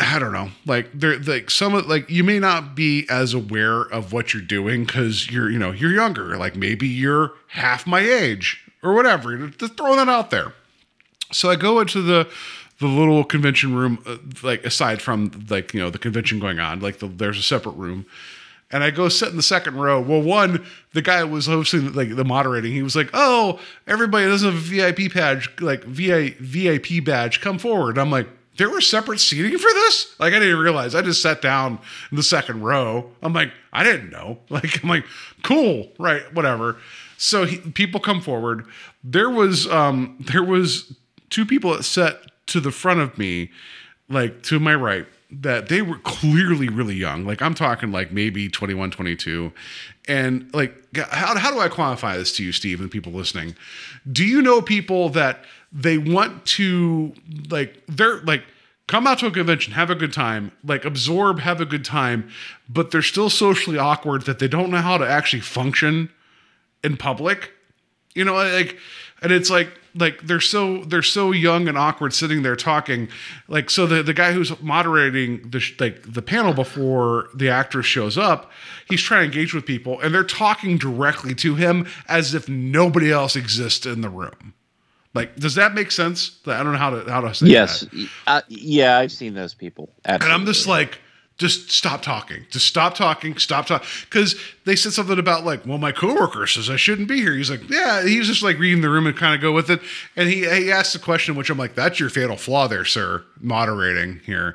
I don't know. Like they're like some of like you may not be as aware of what you're doing because you're you know you're younger. Like maybe you're half my age or whatever. Just throwing that out there. So I go into the the little convention room, uh, like aside from like you know the convention going on, like the, there's a separate room, and I go sit in the second row. Well, one the guy was hosting like the moderating. He was like, "Oh, everybody doesn't have a VIP badge, like VI, VIP badge, come forward." I'm like. There was separate seating for this? Like I didn't realize. I just sat down in the second row. I'm like, I didn't know. (laughs) Like I'm like, cool, right? Whatever. So he, people come forward. There was um there was two people that sat to the front of me, like to my right, that they were clearly really young. Like I'm talking like maybe 21, 22. And like how, how do I quantify this to you, Steve, and people listening? Do you know people that they want to like they're like come out to a convention, have a good time, like absorb, have a good time, but they're still socially awkward that they don't know how to actually function in public. You know like and it's like like they're so they're so young and awkward sitting there talking. Like so the the guy who's moderating the sh- like the panel before the actress shows up he's trying to engage with people and they're talking directly to him as if nobody else exists in the room like does that make sense i don't know how to how to say yes, that. uh, yeah, I've seen those people. And I'm just like, just stop talking. Just stop talking. Stop talking. Because they said something about like, well, my coworker says I shouldn't be here. He's like, yeah. He's just like reading the room and kind of go with it. And he he asked a question, which I'm like, that's your fatal flaw there, sir. Moderating here.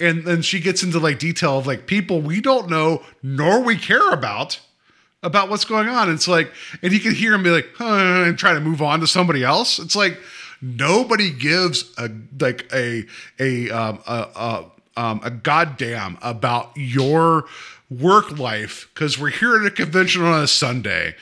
And then she gets into like detail of like people we don't know nor we care about about what's going on. It's like, and you can hear him be like, huh, and try to move on to somebody else. It's like nobody gives a like a a um a, a um a goddamn about your work life because we're here at a convention on a Sunday.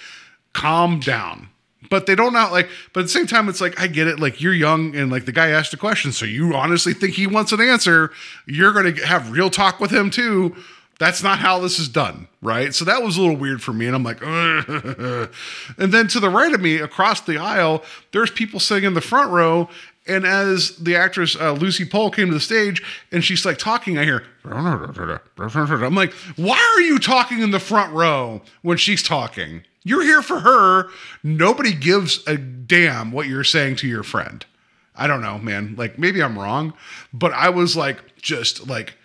Calm down. But they don't not like, but at the same time, it's like, I get it. Like, you're young and like the guy asked a question. So you honestly think he wants an answer. You're going to have real talk with him too. That's not how this is done, right? So that was a little weird for me. And I'm like, and then to the right of me, across the aisle, there's people sitting in the front row. And as the actress uh, Lucy Pohl came to the stage and she's like talking, I hear, I'm like, why are you talking in the front row when she's talking? You're here for her. Nobody gives a damn what you're saying to your friend. I don't know, man. Like maybe I'm wrong, but I was like just like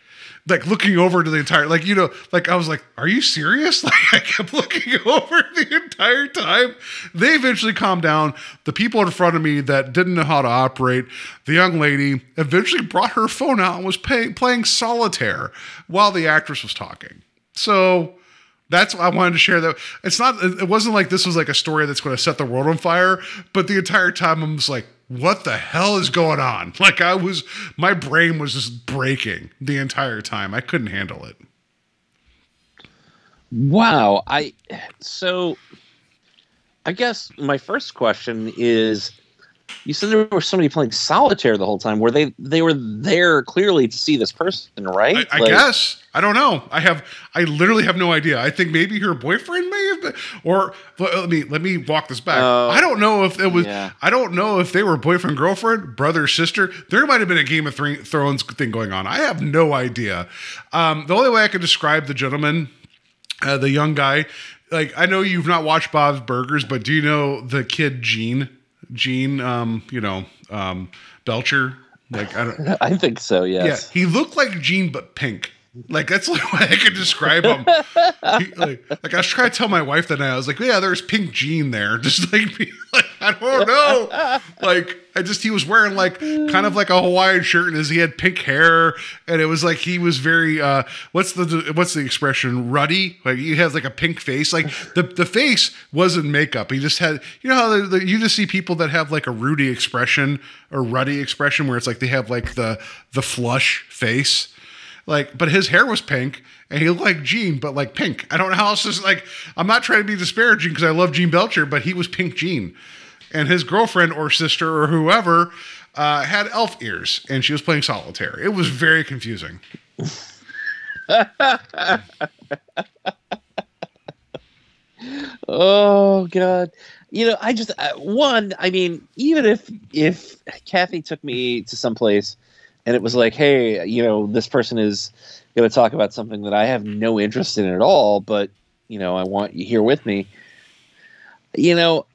like looking over to the entire like you know like I was like, are you serious? (laughs) Like I kept looking (laughs) over the entire time. They eventually calmed down. The people in front of me that didn't know how to operate, the young lady eventually brought her phone out and was pay, playing solitaire while the actress was talking. So that's why I wanted to share that. It's not, it wasn't like this was like a story that's going to set the world on fire, but the entire time I'm just like, what the hell is going on? (laughs) Like I was, my brain was just breaking the entire time. I couldn't handle it. Wow. I so I guess my first question is You said there was somebody playing solitaire the whole time. Were they? They were there clearly to see this person, right? I, I Like- guess I don't know. I have I literally have no idea. I think maybe her boyfriend may have been, or let let me let me walk this back. Oh, I don't know if it was. yeah. I don't know if they were boyfriend girlfriend, brother sister. There might have been a Game of Thrones thing going on. I have no idea. Um, the only way I could describe the gentleman, uh, the young guy, like I know you've not watched Bob's Burgers, but do you know the kid Gene? Gene, um, you know, um, Belcher. Like I don't. (laughs) I think so. Yes. Yeah, he looked like Gene but pink. Like that's (laughs) the way I could describe him. (laughs) He, like, like I was trying to tell my wife that night. I was like, "Yeah, there's pink Gene there." (laughs) Just like, be like I don't know. Like I just he was wearing like kind of like a Hawaiian shirt and his he had pink hair and it was like he was very uh what's the what's the expression ruddy like he has like a pink face like the the face wasn't makeup he just had you know how the, the, you just see people that have like a ruddy expression or ruddy expression where it's like they have like the the flush face like, but his hair was pink and he looked like Gene, but like pink. I don't know how else to like. I'm not trying to be disparaging because I love Gene Belcher, but he was pink Gene, and his girlfriend or sister or whoever uh, had elf ears, and she was playing solitaire. It was very confusing. (laughs) Oh God. You know, I just uh, one. I mean, even if if Kathy took me to some place and it was like, hey, you know, this person is going to talk about something that I have no interest in at all, but you know, I want you here with me. You know,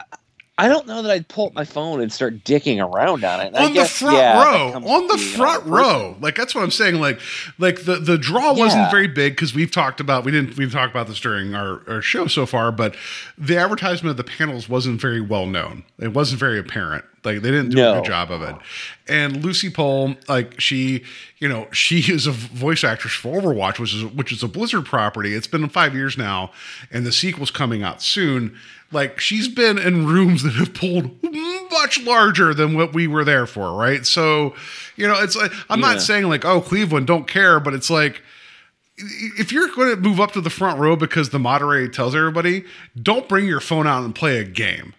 I don't know that I'd pull up my phone and start dicking around on it. On the front yeah, row. on the front row. like that's what i'm saying. Like like the the draw wasn't very big because we've talked about we didn't we didn't talk about this during our, our show so far but the advertisement of the panels wasn't very well known. It wasn't very apparent like they didn't do a good job of it and lucy Pohl, like she you know she (laughs) is a voice actress for overwatch which is which is a blizzard property it's been five years now and the sequel's coming out soon like she's been in rooms that have pulled much larger than what we were there for, right? So, you know, it's like I'm Yeah. not saying like, oh, Cleveland don't care, but it's like if you're going to move up to the front row because the moderator tells everybody, don't bring your phone out and play a game.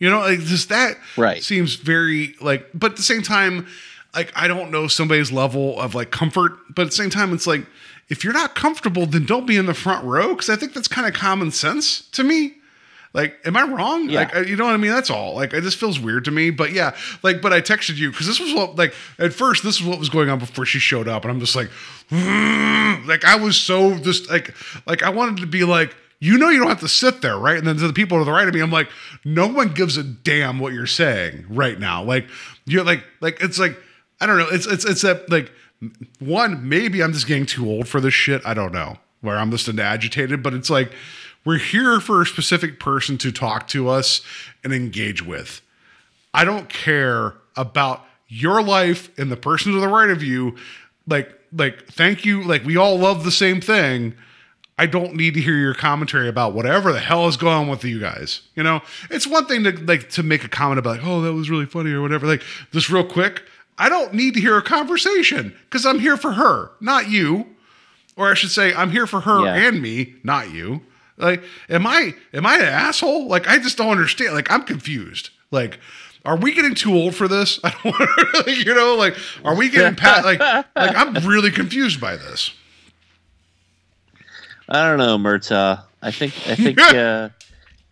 You know, like just that Right. seems very like, but at the same time, like I don't know somebody's level of like comfort, but at the same time, it's like if you're not comfortable, then don't be in the front row because I think that's kind of common sense to me. Like, am I wrong? Yeah. Like, uh, you know what I mean? That's all. Like, it just feels weird to me. But yeah, like, but I texted you because this was what, like, at first, this is what was going on before she showed up, and I'm just like, like, I was so just like, like, I wanted to be like, you know, you don't have to sit there, right? And then to the people to the right of me, I'm like, no one gives a damn what you're saying right now. Like, you're like, like, it's like, I don't know. It's it's it's that like one maybe I'm just getting too old for this shit. I don't know where I'm just agitated, but it's like we're here for a specific person to talk to us and engage with. I don't care about your life and the person to the right of you. Like, like, thank you. Like, we all love the same thing. I don't need to hear your commentary about whatever the hell is going on with you guys. You know, it's one thing to like to make a comment about like, oh, that was really funny or whatever. Like, just real quick, I don't need to hear a conversation because I'm here for her, not you. Or I should say, I'm here for her Yeah. and me, not you. Like, am I am I an asshole? Like, I just don't understand. Like, I'm confused. Like, are we getting too old for this? (laughs) I don't want to, you know, like, are we getting pat? Like, like I'm really confused by this. I don't know, Murta. I think I think (laughs) uh,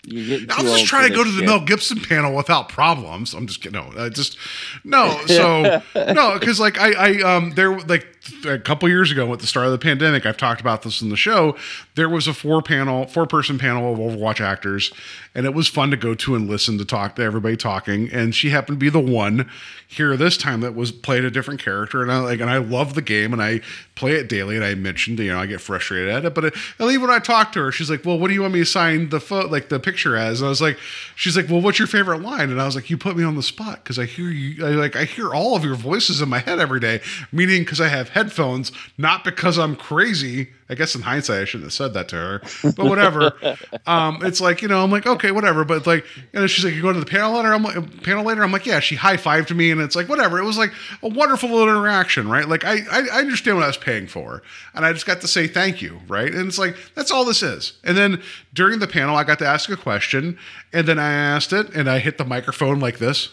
you get. I was just trying to go to the Mel Gibson panel without problems. I'm just kidding. No, I just no. So (laughs) no, because like I, I um there like a couple years ago at the start of the pandemic, I've talked about this in the show. There was a four panel, four person panel of Overwatch actors, and it was fun to go to and listen to talk to everybody talking. And she happened to be the one here this time that was played a different character, and I like and I love the game and I play it daily. And I mentioned you know I get frustrated at it, but uh, it, and even when I talked to her, she's like, "Well, what do you want me to sign the fo- like the picture as?" And I was like, "She's like, well, what's your favorite line?" And I was like, "You put me on the spot because I hear you I, like I hear all of your voices in my head every day, meaning because I have headphones, not because I'm crazy." I guess in hindsight, I shouldn't have said that to her, but whatever. (laughs) um, it's like you know, I'm like, okay, whatever. But like, you know, she's like, you going to the panel later? I'm like, panel later. I'm like, yeah. She high fived me, and it's like, whatever. It was like a wonderful little interaction, right? Like, I, I I understand what I was paying for, and I just got to say thank you, right? And it's like that's all this is. And then during the panel, I got to ask a question, and then I asked it, and I hit the microphone like this.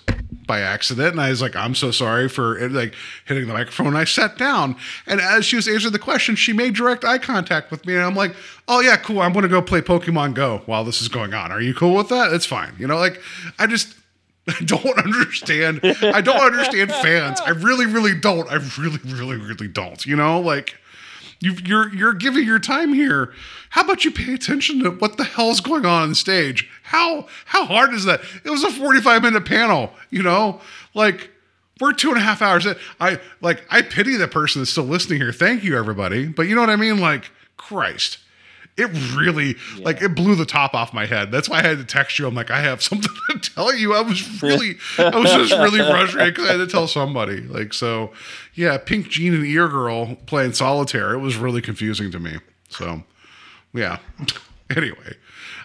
by accident and I was like, I'm so sorry for like hitting the microphone. And I sat down and as she was answering the question, she made direct eye contact with me. And I'm like, oh yeah, cool. I'm to go play Pokemon Go while this is going on. Are you cool with that? It's fine. You know, like I just, (laughs) I don't understand. I don't understand fans. I really, really don't. I really, really, really don't. You know, like you, you're you're giving your time here. How about you pay attention to what the hell's going on on stage? How how hard is that? It was a 45 minute panel. You know, like we're two and a half hours in. I like I pity the person that's still listening here. Thank you, everybody. But you know what I mean? Like Christ it really yeah. like it blew the top off my head. That's why I had to text you. I'm like, I have something to tell you. I was (laughs) really, I was just really frustrated because I had to tell somebody. Like, so yeah, Pink Gene and Ear Girl playing solitaire. It was really confusing to me. So yeah. (laughs) anyway.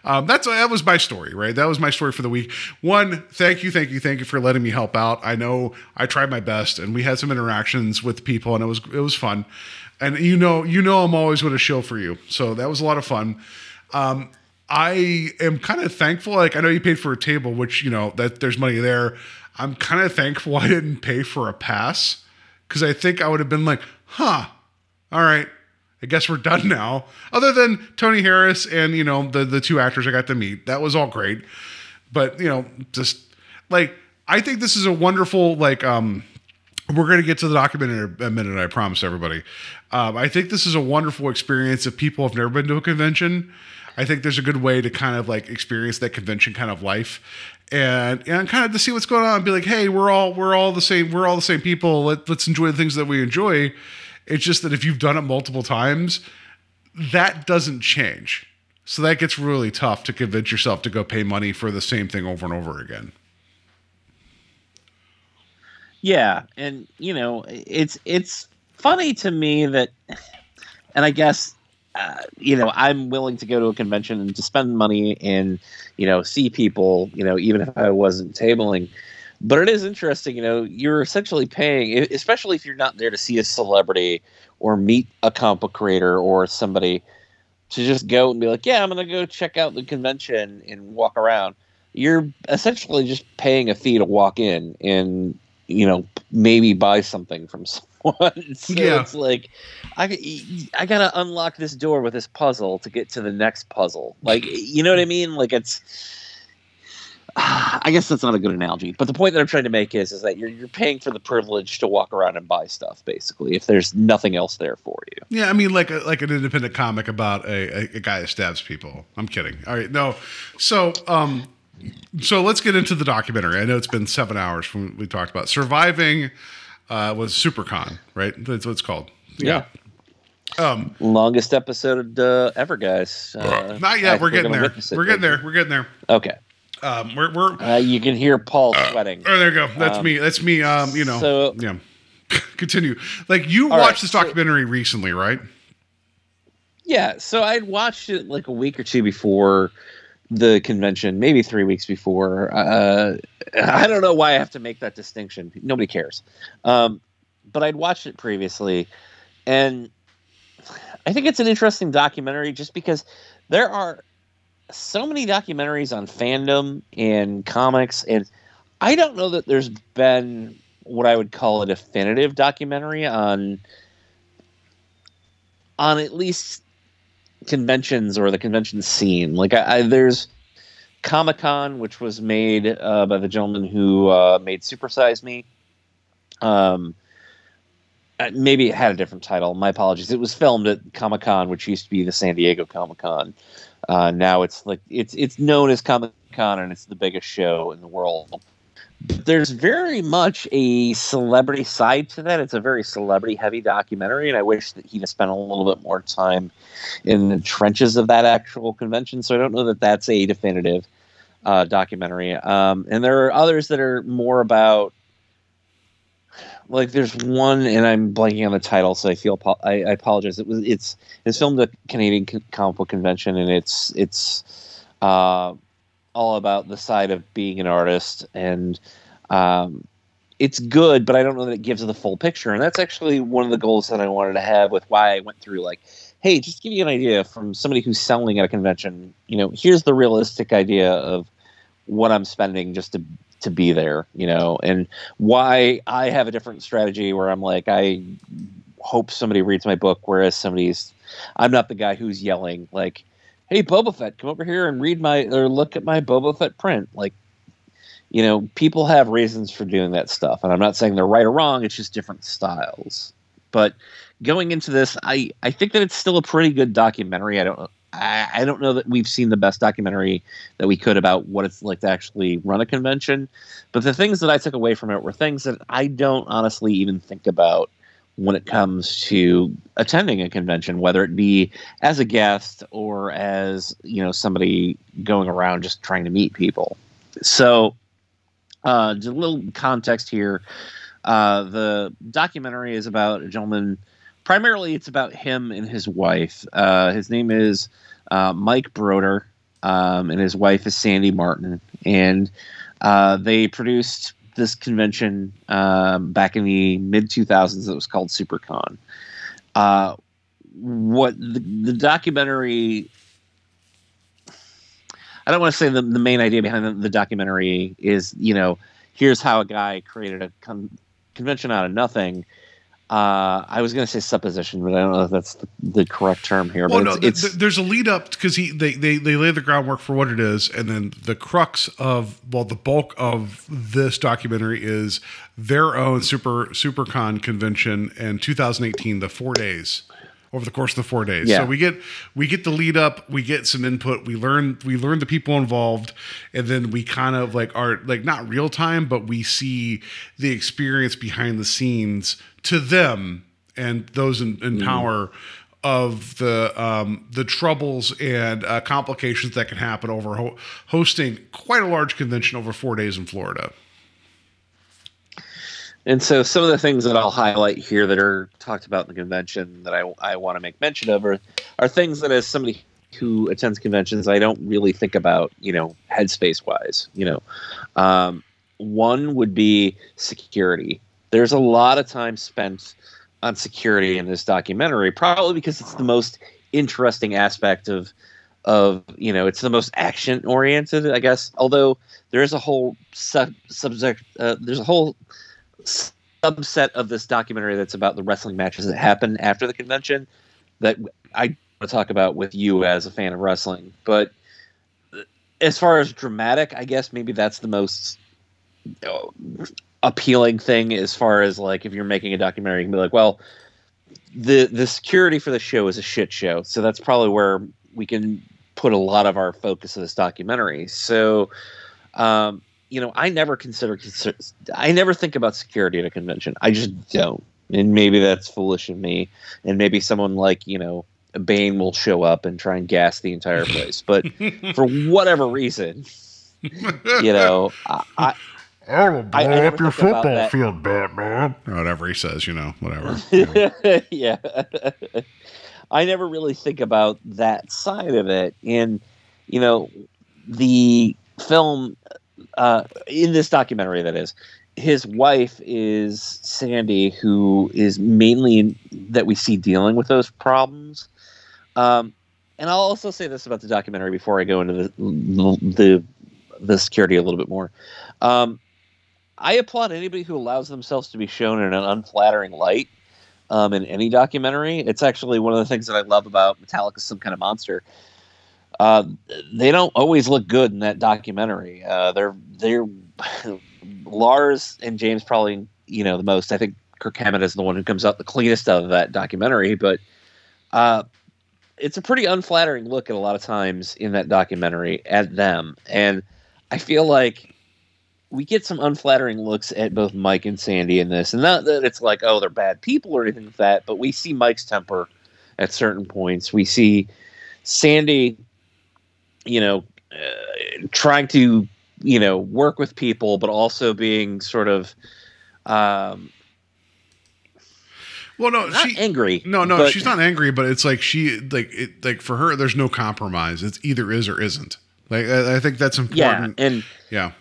Um, that's that was my story, right? That was my story for the week. One, thank you, thank you, thank you for letting me help out. I know I tried my best, and we had some interactions with people, and it was it was fun and you know, you know, I'm always going to show for you. So that was a lot of fun. Um, I am kind of thankful. Like I know you paid for a table, which you know that there's money there. I'm kind of thankful (laughs) I didn't pay for a pass because I think I would have been like, huh, all right, I guess we're done now. Other than Tony Harris and you know the the two actors I got to meet, that was all great. But you know, just like I think this is a wonderful like um we're going to get to the document in a minute, I promise everybody. Um, I think this is a wonderful experience if people have never been to a convention. I think there's a good way to kind of like experience that convention kind of life and and kind of to see what's going on and be like, hey, we're all we're all the same, we're all the same people. Let, let's enjoy the things that we enjoy. It's just that if you've done it multiple times, that doesn't change. So that gets really tough to convince yourself to go pay money for the same thing over and over again. Yeah, and you know, it's it's funny to me that, and I guess uh, you know, I'm willing to go to a convention and to spend money and you know see people, you know, even if I wasn't tabling. But it is interesting, you know, you're essentially paying, especially if you're not there to see a celebrity or meet a comic book creator or somebody, to just go and be like, yeah, I'm gonna go check out the convention and walk around. You're essentially just paying a fee to walk in and you know maybe buy something from (laughs) someone. (laughs) so yeah. it's like I I gotta unlock this door with this puzzle to get to the next puzzle. Like you know what I mean? Like it's. (sighs) I guess that's not a good analogy, but the point that I'm trying to make is is that you're you're paying for the privilege to walk around and buy stuff, basically, if there's nothing else there for you. Yeah, I mean, like a, like an independent comic about a, a, guy that stabs people. I'm kidding. All right, no. So, um, so let's get into the documentary. I know it's been seven hours from we talked about surviving. Uh, was SuperCon, right? That's what it's called. Yeah. yeah. Um, Longest episode uh, ever, guys. Uh, not yet. We're getting there. We're getting there. We're getting there. Okay. Um, we're, we're uh, you can hear Paul uh, sweating. Oh, there you go. That's um, me. That's me. Um, you know. So yeah. (laughs) Continue. Like you watched right, this documentary so, recently, right? Yeah. So I'd watched it like a week or two before the convention, maybe three weeks before. Uh, I don't know why I have to make that distinction. Nobody cares. Um, but I'd watched it previously, and I think it's an interesting documentary just because there are so many documentaries on fandom and comics, and I don't know that there's been what I would call a definitive documentary on on at least conventions or the convention scene. Like I, I there's Comic Con, which was made uh, by the gentleman who uh, made Supersize Me. Um, uh, maybe it had a different title. My apologies. It was filmed at Comic Con, which used to be the San Diego Comic Con. Uh, now it's like it's it's known as Comic Con, and it's the biggest show in the world there's very much a celebrity side to that. It's a very celebrity heavy documentary, and I wish that he'd have spent a little bit more time in the trenches of that actual convention. So I don't know that that's a definitive uh, documentary. Um, and there are others that are more about, like there's one, and I'm blanking on the title, so I feel I, I apologize. It was it's it's filmed at Canadian Comic Book Convention, and it's it's. Uh, all about the side of being an artist and um, it's good but i don't know that it gives the full picture and that's actually one of the goals that i wanted to have with why i went through like hey just give you an idea from somebody who's selling at a convention you know here's the realistic idea of what i'm spending just to to be there, you know, and why I have a different strategy where I'm like, I hope somebody reads my book, whereas somebody's, I'm not the guy who's yelling like, "Hey, Boba Fett, come over here and read my or look at my Boba Fett print." Like, you know, people have reasons for doing that stuff, and I'm not saying they're right or wrong. It's just different styles. But going into this, I I think that it's still a pretty good documentary. I don't I, I don't know that we've seen the best documentary that we could about what it's like to actually run a convention. But the things that I took away from it were things that I don't honestly even think about when it comes to attending a convention, whether it be as a guest or as you know somebody going around just trying to meet people. So, uh, just a little context here. Uh, the documentary is about a gentleman. Primarily, it's about him and his wife. Uh, his name is uh, Mike Broder, um, and his wife is Sandy Martin. And uh, they produced this convention um, back in the mid 2000s that was called SuperCon. Uh, what the, the documentary I don't want to say the, the main idea behind the, the, documentary is, you know, here's how a guy created a con- convention out of nothing. Uh, I was going to say supposition, but I don't know if that's the, the correct term here. Well, but no, it's, it's th- there's a lead up because he they, they they lay the groundwork for what it is, and then the crux of well, the bulk of this documentary is their own super supercon convention in 2018, the four days over the course of the four days. Yeah. So we get we get the lead up, we get some input, we learn we learn the people involved, and then we kind of like are like not real time, but we see the experience behind the scenes to them and those in, in power of the um, the troubles and uh, complications that can happen over ho- hosting quite a large convention over four days in Florida. And so some of the things that I'll highlight here that are talked about in the convention that I, I want to make mention of are, are things that as somebody who attends conventions, I don't really think about, you know, headspace wise, you know, um, one would be security. There's a lot of time spent on security in this documentary, probably because it's the most interesting aspect of, of, you know, it's the most action oriented, I guess, although there is a whole sub subject, uh, there's a whole, subset of this documentary that's about the wrestling matches that happen after the convention that I want to talk about with you as a fan of wrestling. But as far as dramatic, I guess maybe that's the most know, appealing thing as far as like if you're making a documentary, you can be like, well, the the security for the show is a shit show, so that's probably where we can put a lot of our focus of this documentary. So. Um, you know, I never consider, I never think about security at a convention. I just don't. And maybe that's foolish of me. And maybe someone like, you know, Bane will show up and try and gas the entire place. But (laughs) for whatever reason, you know, I, I I will blow I- I up your football that. field, Batman. Or whatever he says, you know, whatever. (laughs) yeah. I never really think about that side of it. And, you know, the film uh, in this documentary, that is, his wife is Sandy, who is mainly that we see dealing with those problems. Um, and I'll also say this about the documentary before I go into the the, the security a little bit more. Um, I applaud anybody who allows themselves to be shown in an unflattering light um, in any documentary. It's actually one of the things that I love about Metallica's Some Kind of Monster. Uh, they don't always look good in that documentary. Uh, they're they're (sighs) Lars and James probably you know the most. I think Kirk Hammett is the one who comes out the cleanest out of that documentary, but uh, it's a pretty unflattering look at a lot of times in that documentary at them, and I feel like we get some unflattering looks at both Mike and Sandy in this, and not that it's like oh they're bad people or anything like that, but we see Mike's temper at certain points. We see Sandy, you know, uh, trying to you know work with people, but also being sort of um, well, no, not she angry. No, no, but- she's not angry, but it's like she like it like for her, there's no compromise. It's either is or isn't. Like I, I think that's important. Yeah, and Yeah,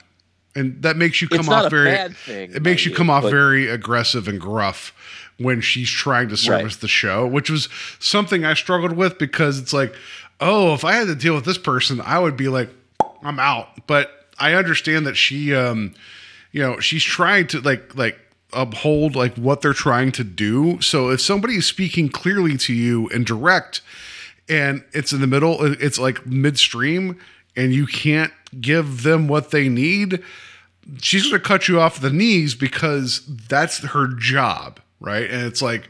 and that makes you come It's off a very. bad thing, it makes you come off but- very aggressive and gruff when she's trying to service Right. the show, which was something I struggled with because it's like, oh, if I had to deal with this person, I would be like, I'm out. But I understand that she, um, you know, she's trying to like like uphold like what they're trying to do. So if somebody is speaking clearly to you and direct, and it's in the middle, it's like midstream, and you can't give them what they need, she's going to cut you off the knees because that's her job, right? And it's like,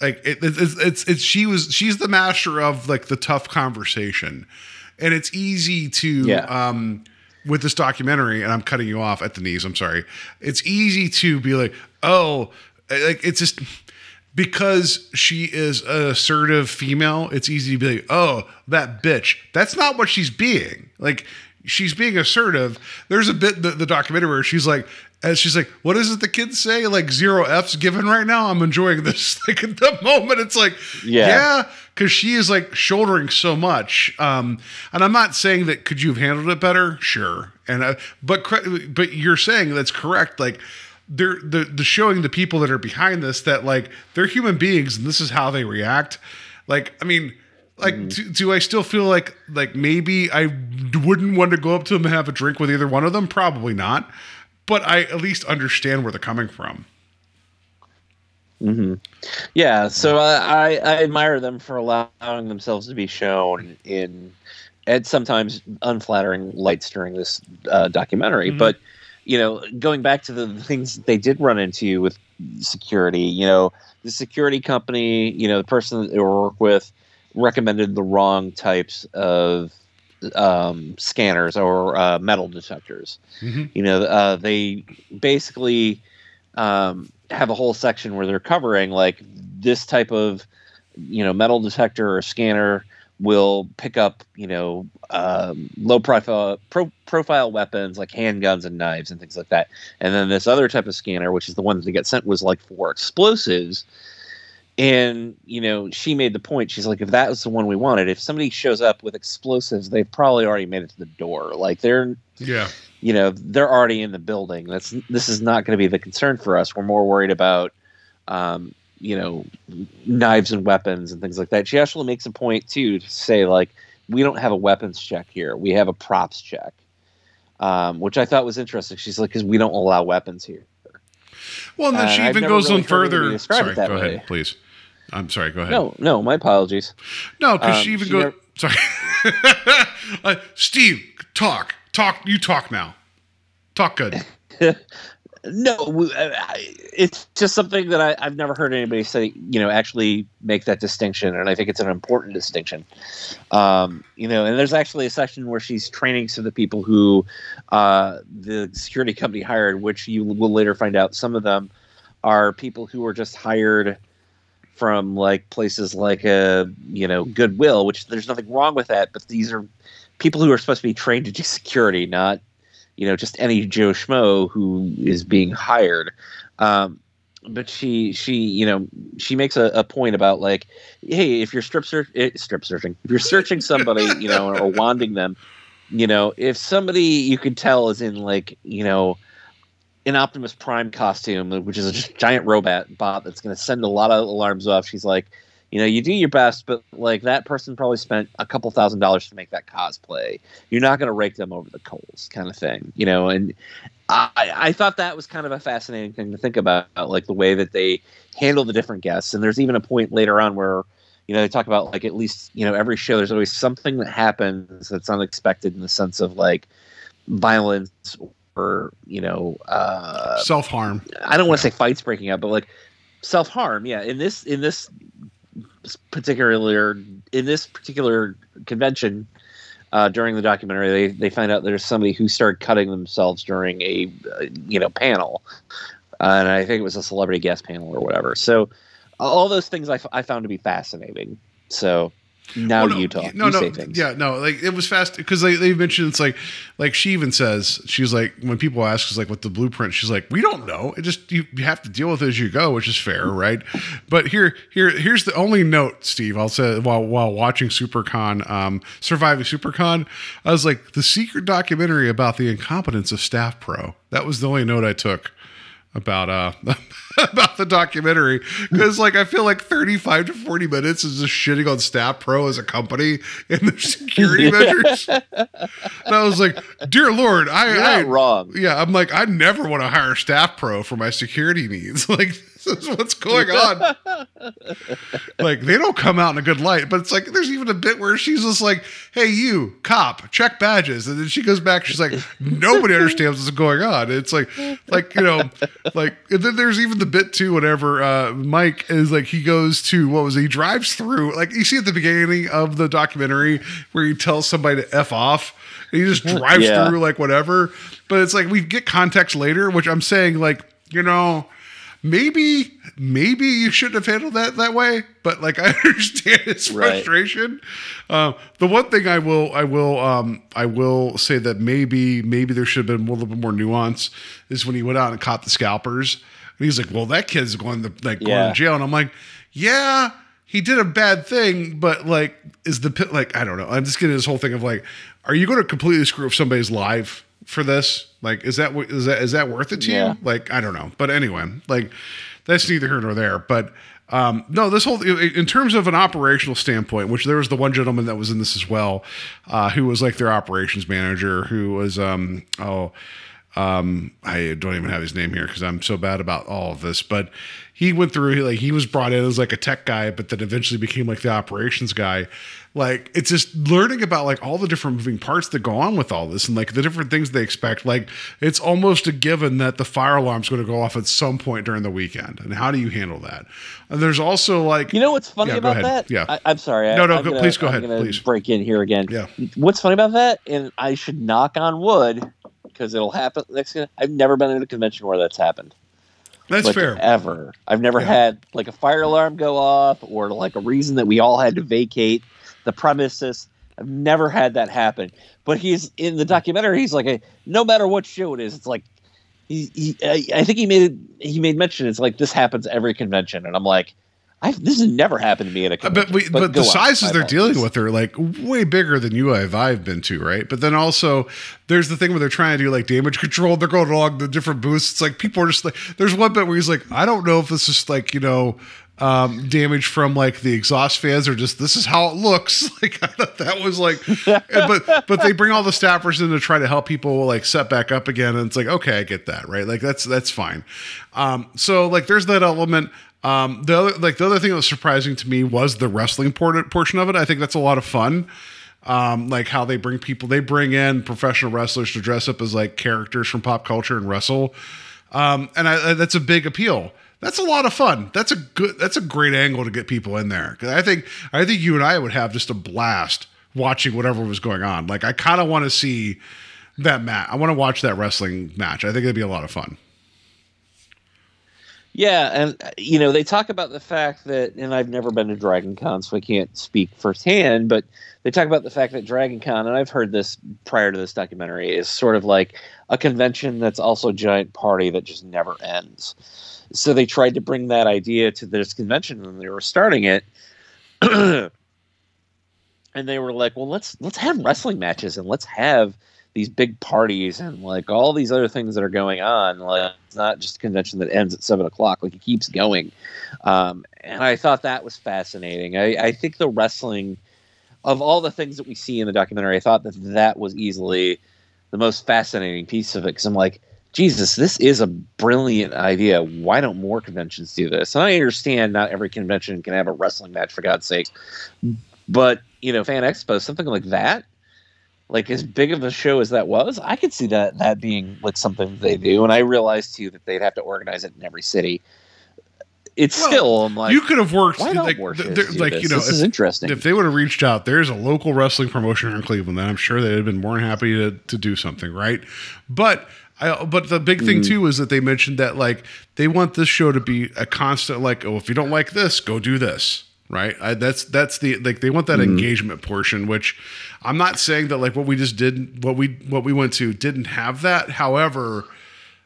like it, it's, it's it's she was she's the master of like the tough conversation, and it's easy to Yeah. um with this documentary. And I'm cutting you off at the knees. I'm sorry. It's easy to be like, oh, like it's just because she is an assertive female, it's easy to be like, oh, that bitch. That's not what she's being. Like, she's being assertive. There's a bit the, the documentary where she's like, as she's like, what is it the kids say? Like zero F's given right now. I'm enjoying this. (laughs) Like at the moment, it's like, Yeah. yeah, because she is like shouldering so much. Um, and I'm not saying that could you have handled it better? Sure. And uh, but but you're saying that's correct. Like they're the the showing the people that are behind this that like they're human beings and this is how they react. Like I mean. Like, do, do I still feel like like maybe I wouldn't want to go up to them and have a drink with either one of them? Probably not, but I at least understand where they're coming from. Yeah, so I, I, I admire them for allowing themselves to be shown in at sometimes unflattering lights during this uh, documentary. But you know, going back to the things that they did run into with security, you know, the security company, you know, the person that they work with recommended the wrong types of um, scanners or uh, metal detectors. Mhm. You know, uh, they basically um, have a whole section where they're covering like this type of you know metal detector or scanner will pick up you know um, low profile pro, profile weapons like handguns and knives and things like that and then this other type of scanner which is the one that they get sent was like for explosives and you know she made the point. She's like if that was the one we wanted if somebody shows up with explosives they've probably already made it to the door. Like they're Yeah, you know they're already in the building. That's this is not going to be the concern for us. We're more worried about um, you know knives and weapons and things like that. She actually makes a point too to say like we don't have a weapons check here. We have a props check um, which i thought was interesting. She's like because we don't allow weapons here. Well, and then Uh, she I've even goes really on further. Sorry, go way. ahead, please. I'm sorry. Go ahead. no no my apologies no, because um, she even she goes. never- Sorry, (laughs) uh, Steve, talk, talk. You talk now. Talk good. (laughs) No, w- I- I- it's just something that I, I've never heard anybody say. You know, actually make that distinction, and I think it's an important distinction. Um, you know, and there's actually a section where she's training some of the people who uh, the security company hired, which you will later find out some of them are people who were just hired from like places like a you know Goodwill, which there's nothing wrong with that, but these are people who are supposed to be trained to do (laughs) security, not you know just any Joe schmo who is being hired. Um, but she she you know she makes a, a point about like hey if you're strip search eh, strip searching if you're searching somebody you know or wanding them you know if somebody you could tell is in like you know an Optimus Prime costume, which is a giant robot bot that's going to send a lot of alarms off. She's like, you know, you do your best, but like that person probably spent a couple thousand dollars to make that cosplay. You're not going to rake them over the coals, kind of thing, you know. And I, I thought that was kind of a fascinating thing to think about, like the way that they handle the different guests. And there's even a point later on where you know they talk about like at least you know every show there's always something that happens that's unexpected in the sense of like violence or you know uh Self harm. I don't want to say fights breaking out, but like self harm. Yeah, in this in this particular in this particular convention uh, during the documentary, they they find out there's somebody who started cutting themselves during a uh, you know panel, uh, and I think it was a celebrity guest panel or whatever. So all those things I, f- I found to be fascinating. So now Well, no, you talk. No, you no, say things. yeah, no. Like it was fast because they, they mentioned it's like, like she even says she's like when people ask us like what the blueprint, she's like we don't know. It just you, you have to deal with it as you go, which is fair, right? But here here here's the only note, Steve. I'll say while while watching SuperCon, um, surviving SuperCon, I was like the secret documentary about the incompetence of Staff Pro. That was the only note I took. About uh (laughs) about the documentary because like I feel like 35 to 40 minutes is just shitting on Staff Pro as a company and their security (laughs) measures. And I was like, dear Lord, I, You're I wrong. yeah, I'm like, I never want to hire Staff Pro for my security needs. (laughs) Like, is what's going on. like, they don't come out in a good light, but it's like, there's even a bit where she's just like, hey, you, cop, check badges. And then she goes back, she's like, nobody understands what's going on. It's like, like, you know, like, and then there's even the bit too, whenever uh, Mike is like, he goes to, what was? He drives through, like, you see at the beginning of the documentary where he tells somebody to F off. And he just drives Yeah. through like whatever. But it's like we get context later, which I'm saying like, you know, maybe maybe you shouldn't have handled that that way. But like (laughs) I understand his Right. frustration. Uh, the one thing I will I will um I will say that maybe maybe there should have been a little bit more nuance is when he went out and caught the scalpers. And he's like, Well, that kid's going to like going Yeah. to jail. And I'm like, Yeah, he did a bad thing, but like, is the pit like I don't know. I'm just getting this whole thing of like, are you going to completely screw up somebody's life for this? Like, is that is that is that worth it to Yeah. you? Like, I don't know. But anyway, like, that's neither here nor there. But um, no, this whole in terms of an operational standpoint, which there was the one gentleman that was in this as well, uh, who was like their operations manager, who was um oh um i don't even have his name here because i'm so bad about all of this but he went through he, like he was brought in as like a tech guy but then eventually became like the operations guy like it's just learning about like all the different moving parts that go on with all this and like the different things they expect like it's almost a given that the fire alarm's going to go off at some point during the weekend and how do you handle that and there's also like You know what's funny Yeah, about that? Yeah. I, I'm sorry. No, no, I'm go- gonna- please go I'm ahead, please. Break in here again. Yeah. What's funny about that, and I should knock on wood because it'll happen next. I've never been in a convention where that's happened. that's like, fair Ever. I've never Yeah. had like a fire alarm go off or like a reason that we all had to vacate the premises. I've never had that happen. But he's in the documentary. He's like, a, no matter what show it is, it's like he. he I, I think he made it. He made mention. It's like this happens every convention, and I'm like, I this has never happened to me at a Uh, convention. But we, but, go the on. sizes they're dealing with are like way bigger than you have I've been to, right? But then also there's the thing where they're trying to do like damage control. They're going along the different booths. It's like people are just like there's one bit where he's like, I don't know if this is like you know um, damage from like the exhaust fans or just this is how it looks. (laughs) Like I thought that was like, but but they bring all the staffers in to try to help people like set back up again, and it's like okay, I get that, right? Like that's that's fine. Um, so like there's that element. Um, the other like the other thing that was surprising to me was the wrestling port- portion of it. I think that's a lot of fun. Um, like how they bring people, they bring in professional wrestlers to dress up as like characters from pop culture and wrestle. Um, and I, that's a big appeal. That's a lot of fun. That's a good. That's a great angle to get people in there. 'Cause I think I think you and I would have just a blast watching whatever was going on. Like I kind of want to see that match. I want to watch that wrestling match. I think it'd be a lot of fun. Yeah, and uh, you know they talk about the fact that, and I've never been to Dragon Con, so I can't speak firsthand. But they talk about the fact that Dragon Con, and I've heard this prior to this documentary, is sort of like a convention that's also a giant party that just never ends. So they tried to bring that idea to this convention when they were starting it, (clears throat) and they were like, "Well, let's let's have wrestling matches and let's have." these big parties and like all these other things that are going on. Like it's not just a convention that ends at seven o'clock; like it keeps going. Um, and I thought that was fascinating. I, I think the wrestling of all the things that we see in the documentary, I thought that that was easily the most fascinating piece of it because I'm like. Jesus, this is a brilliant idea. Why don't more conventions do this? And I understand not every convention can have a wrestling match for God's sake, but you know, Fan Expo, something like that, like as big of a show as that was, I could see that that being like something they do. And I realized too that they'd have to organize it in every city. It's Well, still, I'm like, you could have worked why don't like, more th- do like this? you know this if, is interesting. if they would have reached out there's a local wrestling promotion here in cleveland that i'm sure they'd have been more than happy to, to do something right but I, but the big thing Mm. too is that they mentioned that like they want this show to be a constant like oh if you don't like this go do this right I, that's that's the like they want that Mm. engagement portion which i'm not saying that like what we just did what we what we went to didn't have that however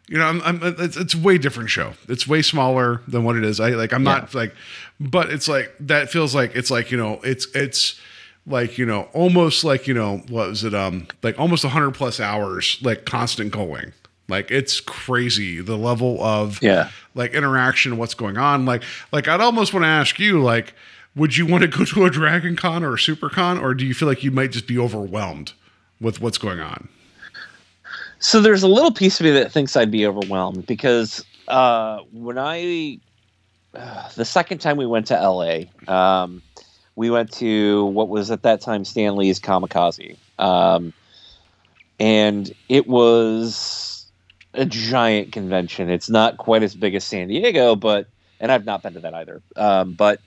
you know, I'm, I'm it's, it's a way different show. It's way smaller than what it is. I like, I'm not like, but it's like that feels like it's like you know, it's it's like you know, almost like you know, what was it? Um, like almost 100 plus hours, like constant going. Like it's crazy the level of Yeah. like interaction, what's going on. Like like I'd almost want to ask you like would you want to go (laughs) to a Dragon Con or a Super Con or do you feel like you might just be overwhelmed with what's going on? So there's a little piece of me that thinks I'd be overwhelmed because uh, when I uh, the second time we went to LA, um, we went to what was at that time Stan Lee's Comikaze, um, and it was a giant convention. It's not quite as big as San Diego, but and I've not been to that either. Um, but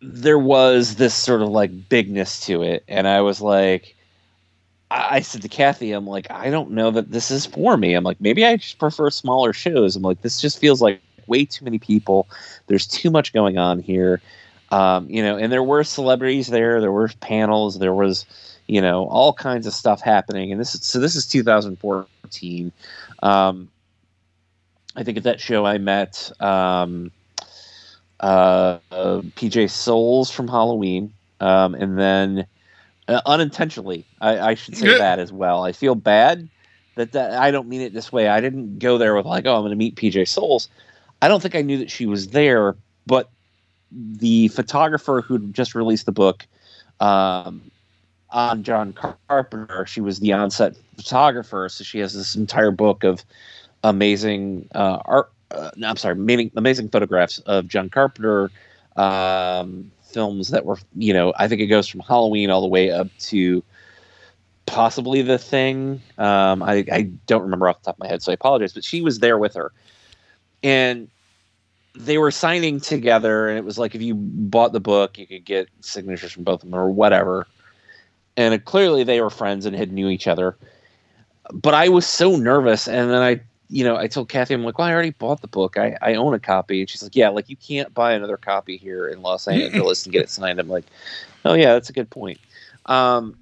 there was this sort of like bigness to it, and I was like. I said to Kathy, I'm like, I don't know that this is for me. I'm like, maybe I just prefer smaller shows. I'm like, this just feels like way too many people. There's too much going on here. Um, you know, and there were celebrities there, there were panels, there was, you know, all kinds of stuff happening. And this is so this is 2014. Um, I think at that show I met um, uh, uh, PJ Soles from Halloween, um, and then uh, unintentionally, I, I should say that as well. I feel bad that, that I don't mean it this way. I didn't go there with like, oh, I'm going to meet PJ Soles. I don't think I knew that she was there, but the photographer who just released the book um, on John Carpenter, she was the onset photographer, so she has this entire book of amazing uh, art. Uh, no, I'm sorry, amazing, amazing photographs of John Carpenter um, films that were, you know, I think it goes from Halloween all the way up to possibly The Thing. Um, I, I don't remember off the top of my head, so I apologize. But she was there with her, and they were signing together, and it was like if you bought the book, you could get signatures from both of them or whatever. And clearly, they were friends and had knew each other. But I was so nervous, and then I you know, I told Kathy, I'm like, well, I already bought the book. I, I own a copy. And she's like, yeah, like you can't buy another copy here in Los Angeles and get it signed. I'm like, oh, yeah, that's a good point. Um,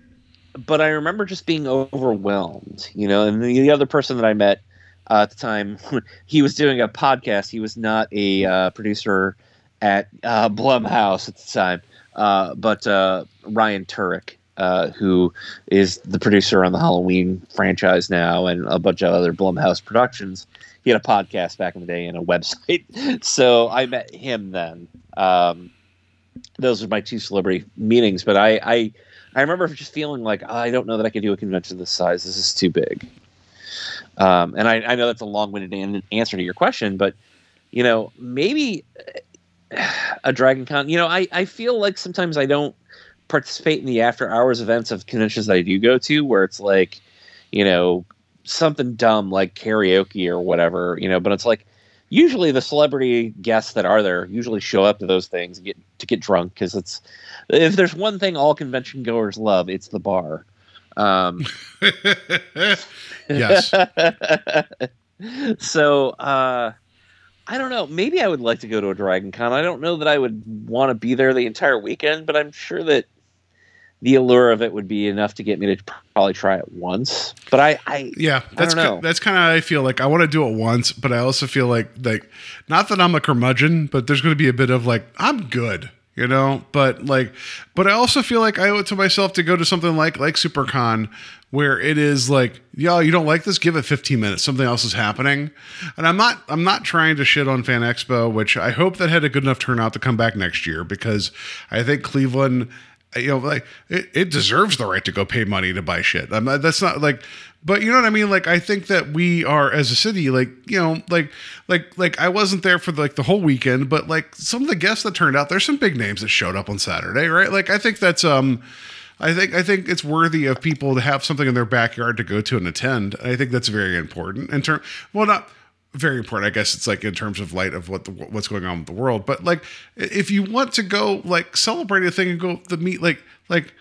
but I remember just being overwhelmed, you know, and the other person that I met uh, at the time, (laughs) he was doing a podcast. He was not a uh, producer at uh, Blumhouse at the time, uh, but uh, Ryan Turek, uh, who is the producer on the Halloween franchise now and a bunch of other Blumhouse productions. He had a podcast back in the day and a website. (laughs) So I met him then. Um, those are my two celebrity meetings. But I, I, I remember just feeling like I don't know that I could do a convention this size. This is too big. Um, and I, I know that's a long-winded an- answer to your question, but you know, maybe (sighs) a Dragon Con. You know, I, I feel like sometimes I don't participate in the after hours events of conventions that I do go to where it's like, you know, something dumb like karaoke or whatever, you know, but it's like usually the celebrity guests that are there usually show up to those things and get to get drunk because it's if there's one thing all convention goers love, it's the bar. Um, (laughs) yes. (laughs) so uh I don't know. Maybe I would like to go to a Dragon Con. I don't know that I would want to be there the entire weekend, but I'm sure that the allure of it would be enough to get me to probably try it once. But I, I Yeah, that's ki- that's kind of how I feel like I want to do it once, but I also feel like like not that I'm a curmudgeon, but there's going to be a bit of like I'm good, you know. But like, but I also feel like I owe it to myself to go to something like like SuperCon where it is like, yo, you don't like this? Give it 15 minutes. Something else is happening, and I'm not I'm not trying to shit on Fan Expo, which I hope that had a good enough turnout to come back next year because I think Cleveland you know, like it, it deserves the right to go pay money to buy shit. I'm, not- that's not like, but you know what I mean? Like, I think that we are as a city, like, you know, like, like, like I wasn't there for like the whole weekend, but like some of the guests that turned out, there's some big names that showed up on Saturday, right? Like, I think that's, um, I think I think it's worthy of people to have something in their backyard to go to and attend. I think that's very important in term. Well, not very important. I guess it's like in terms of light of what the, what's going on with the world. But like, if you want to go like celebrate a thing and go the meet like like.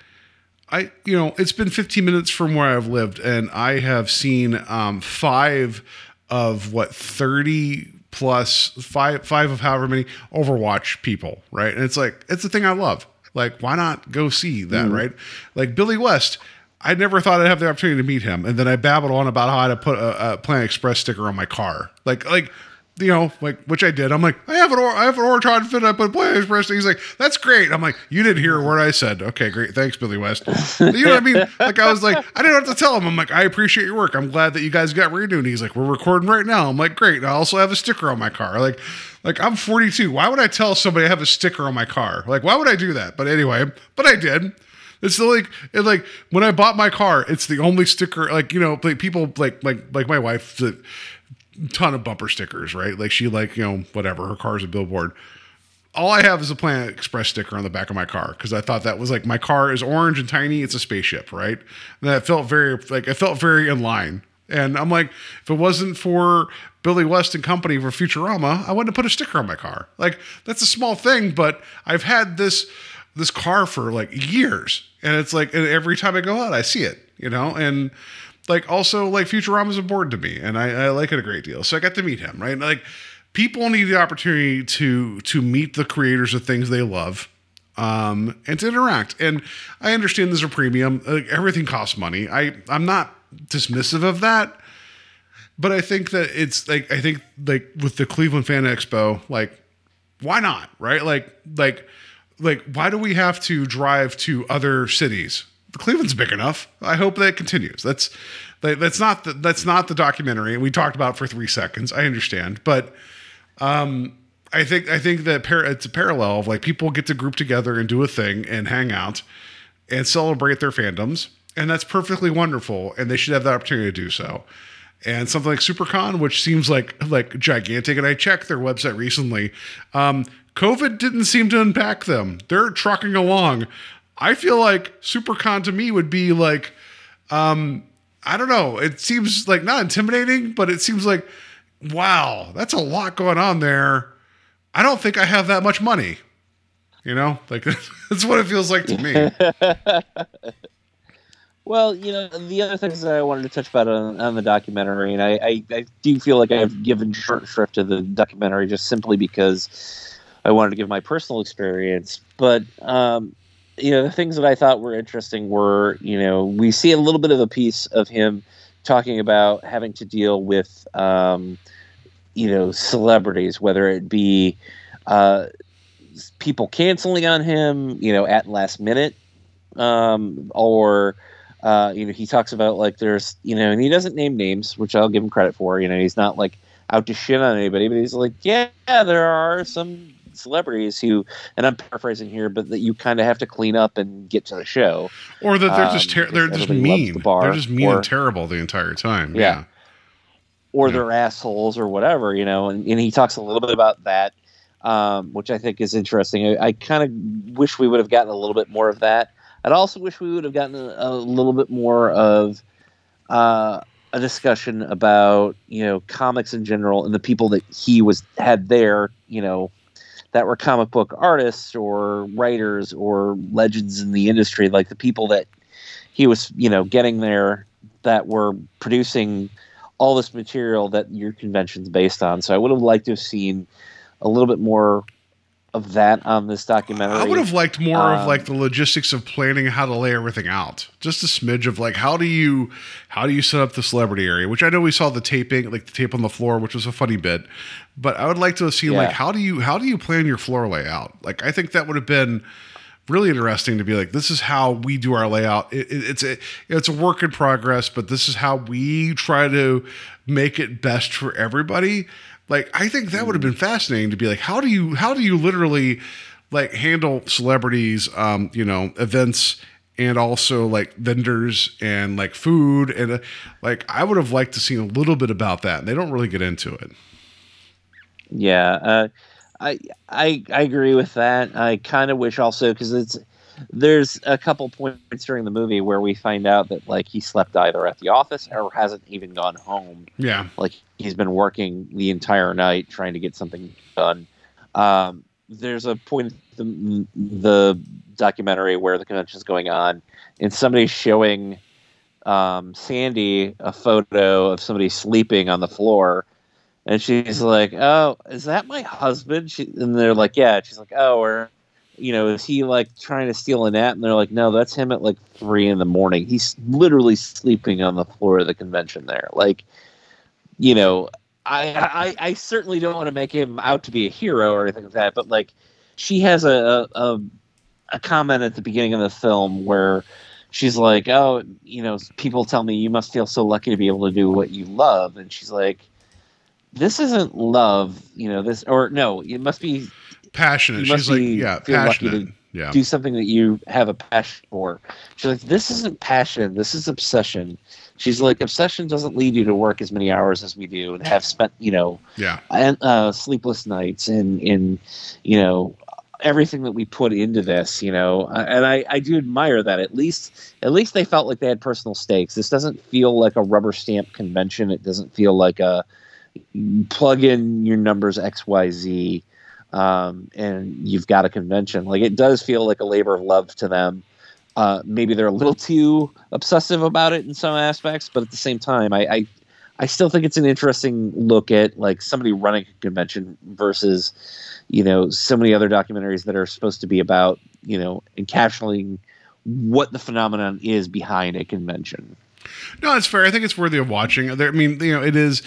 I you know it's been 15 minutes from where I've lived and I have seen um, five of what 30 plus five five of however many Overwatch people right and it's like it's the thing I love like why not go see that right like Billy West I never thought I'd have the opportunity to meet him and then I babbled on about how I had to put a, a Planet Express sticker on my car like like you know, like which I did. I'm like, I have an or- I have an Ortron fit up at Play Express. He's like, that's great. I'm like, you didn't hear a word I said. Okay, great. Thanks, Billy West. you know what I mean? (laughs) Like I was like, I didn't have to tell him. I'm like, I appreciate your work. I'm glad that you guys got renewed. And he's like, we're recording right now. I'm like, great. I also have a sticker on my car. Like, like I'm 42. Why would I tell somebody I have a sticker on my car? Like, why would I do that? But anyway, but I did. It's like like when I bought my car, it's the only sticker. Like you know, like people like like like my wife. a ton of bumper stickers, right? Like she like, you know, whatever, her car's a billboard. All I have is a Planet Express sticker on the back of my car because I thought that was like my car is orange and tiny, it's a spaceship, right? And that felt very like it felt very in line. And I'm like, if it wasn't for Billy West and company for Futurama, I wouldn't have put a sticker on my car. Like that's a small thing, but I've had this this car for like years, and it's like and every time I go out, I see it, you know, and like also like Futurama is important to me, and I, I like it a great deal. So I got to meet him, right? Like people need the opportunity to to meet the creators of things they love um, and to interact. And I understand there's a premium. Like, everything costs money. I I'm not dismissive of that, but I think that it's like I think like with the Cleveland Fan Expo, like why not, right? Like like like why do we have to drive to other cities? Cleveland's big enough. I hope that continues. That's that's not the, that's not the documentary. We talked about for three seconds. I understand, but um, I think I think that par- it's a parallel of like people get to group together and do a thing and hang out and celebrate their fandoms, and that's perfectly wonderful. And they should have the opportunity to do so. And something like SuperCon, which seems like like gigantic, and I checked their website recently. Um, COVID didn't seem to impact them. They're trucking along. I feel like SuperCon to me would be like, um, I don't know. It seems like not intimidating, but it seems like, wow, that's a lot going on there. I don't think I have that much money. You know, like (laughs) that's what it feels like to me. (laughs) well, you know, the other things that I wanted to touch about on, on the documentary, and I, I, I, do feel like I've given short shrift to the documentary just simply because I wanted to give my personal experience. But um, you know, the things that I thought were interesting were, you know, we see a little bit of a piece of him talking about having to deal with, um, you know, celebrities, whether it be uh, people canceling on him, you know, at last minute, um, or, uh, you know, he talks about like there's, you know, and he doesn't name names, which I'll give him credit for. You know, he's not like out to shit on anybody, but he's like, yeah, there are some celebrities who, and I'm paraphrasing here, but that you kind of have to clean up and get to the show, or that they're just ter- they're just mean. The bar, they're just mean or, and terrible the entire time. Yeah. yeah. Or yeah. they're assholes or whatever, you know, and, and he talks a little bit about that, um, which I think is interesting. I, I kind of wish we would have gotten a little bit more of that. I'd also wish we would have gotten a, a little bit more of uh, a discussion about you know comics in general and the people that he was had there, you know, that were comic book artists or writers or legends in the industry, like the people that he was, you know, getting there that were producing all this material that your convention's based on. So I would have liked to have seen a little bit more of that on this documentary. I would have liked more um, of like the logistics of planning how to lay everything out. Just a smidge of like how do you how do you set up the celebrity area? Which I know we saw the taping, like the tape on the floor, which was a funny bit. But I would like to have seen yeah. like how do you how do you plan your floor layout? Like I think that would have been really interesting to be like this is how we do our layout. It, it, it's a it's a work in progress, but this is how we try to make it best for everybody like I think that would have been fascinating to be like, how do you how do you literally like handle celebrities, um, you know, events and also like vendors and like food and uh, like I would have liked to see a little bit about that. And they don't really get into it. Yeah, uh, I I I agree with that. I kind of wish also because it's there's a couple points during the movie where we find out that like he slept either at the office or hasn't even gone home. Yeah, like he's been working the entire night trying to get something done. Um, there's a point in the, the documentary where the convention is going on, and somebody's showing um, Sandy a photo of somebody sleeping on the floor. And she's like, "Oh, is that my husband?" She, and they're like, "Yeah." She's like, "Oh, or you know, is he like trying to steal a nap? And they're like, no, that's him at like three in the morning. He's literally sleeping on the floor of the convention there. Like, you know, I, I I certainly don't want to make him out to be a hero or anything like that, but like she has a a, a comment at the beginning of the film where she's like, "Oh, you know, people tell me you must feel so lucky to be able to do what you love," and she's like, "This isn't love, you know. This or no, it must be Passionate. Must She's like, be- yeah, feel lucky passionate. to Yeah. do something that you have a passion for." She's like, "This isn't passion. This is obsession." She's like, "Obsession doesn't lead you to work as many hours as we do and have spent, you know." Yeah. and uh, sleepless nights and in you know everything that we put into this you know Uh, and I, I do admire that at least at least they felt like they had personal stakes this doesn't feel like a rubber stamp convention it doesn't feel like a plug in your numbers xyz um, and you've got a convention like it does feel like a labor of love to them uh, maybe they're a little too obsessive about it in some aspects but at the same time I, I I still think it's an interesting look at like somebody running a convention versus, you know, so many other documentaries that are supposed to be about, you know, encapsulating what the phenomenon is behind a convention. No, it's fair. I think it's worthy of watching. I mean, you know, it is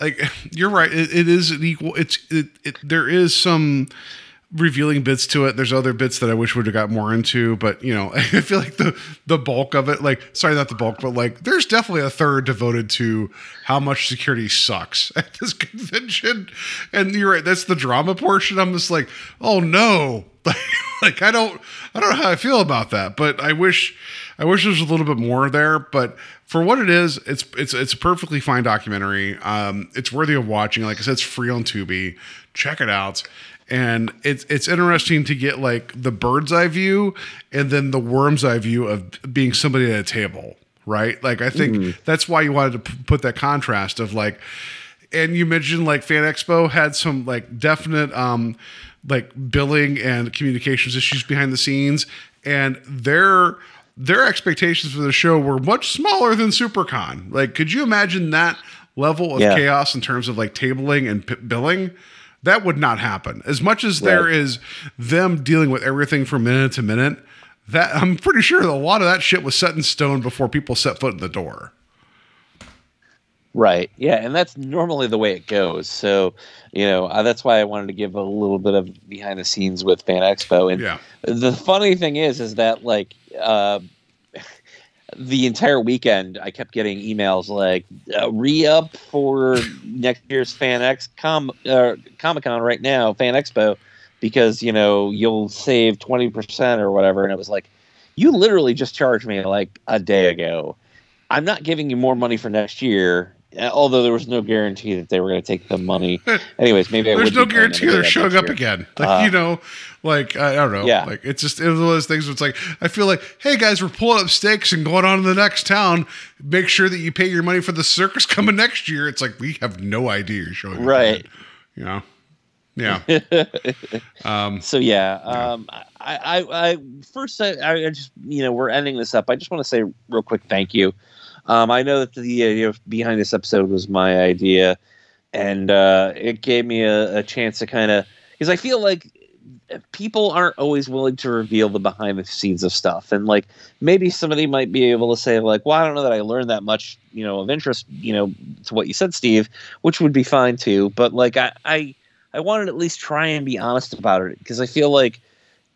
like (laughs) you're right. It, it is an equal. It's it, it. There is some revealing bits to it. There's other bits that I wish would have got more into, but you know, (laughs) I feel like the the bulk of it, like sorry, not the bulk, but like there's definitely a third devoted to how much security sucks (laughs) at this convention. And you're right, that's the drama portion. I'm just like, oh no, like, (laughs) like I don't I don't know how I feel about that, but I wish I wish there was a little bit more there. But for what it is, it's it's it's a perfectly fine documentary. Um, it's worthy of watching. Like I said, it's free on Tubi. Check it out. And it's it's interesting to get like the bird's eye view and then the worm's eye view of being somebody at a table, right? Like I think that's why you wanted to p- put that contrast of like and you mentioned like fan expo had some like definite um like billing and communications issues behind the scenes and their their expectations for the show were much smaller than supercon like could you imagine that level of Yeah. chaos in terms of like tabling and p- billing that would not happen as much as there Right. is them dealing with everything from minute to minute that i'm pretty sure a lot of that shit was set in stone before people set foot in the door Right. Yeah, and that's normally the way it goes. So, you know, uh, that's why I wanted to give a little bit of behind the scenes with Fan Expo. And yeah the funny thing is, is that like uh, the entire weekend, I kept getting emails like uh, re up for next year's Fan X com uh, Comic Con right now, Fan Expo, because you know you'll save twenty percent or whatever. And it was like, you literally just charged me like a day ago. I'm not giving you more money for next year. uh, Although there was no guarantee that they were going to take the money. (laughs) Anyways, maybe There's no be paying them guarantee they're showing up year. again. Like Uh, you know, like I don't know. Yeah. Like it's just it was one of those things where it's like I feel like, hey guys, we're pulling up stakes and going on to the next town. Make sure that you pay your money for the circus coming next year. It's like we have no idea you're showing Right. again, You know. Yeah. (laughs) So yeah, um, I, I, I first I, I just you know we're ending this up. I just want to say real quick thank you. Um, I know that the idea behind this episode was my idea, and uh, it gave me a, a chance to kind of because I feel like people aren't always willing to reveal the behind the scenes of stuff, and like maybe somebody might be able to say like, well, I don't know that I learned that much, you know, of interest, you know, to what you said, Steve, which would be fine too. But like I, I I wanted to at least try and be honest about it because I feel like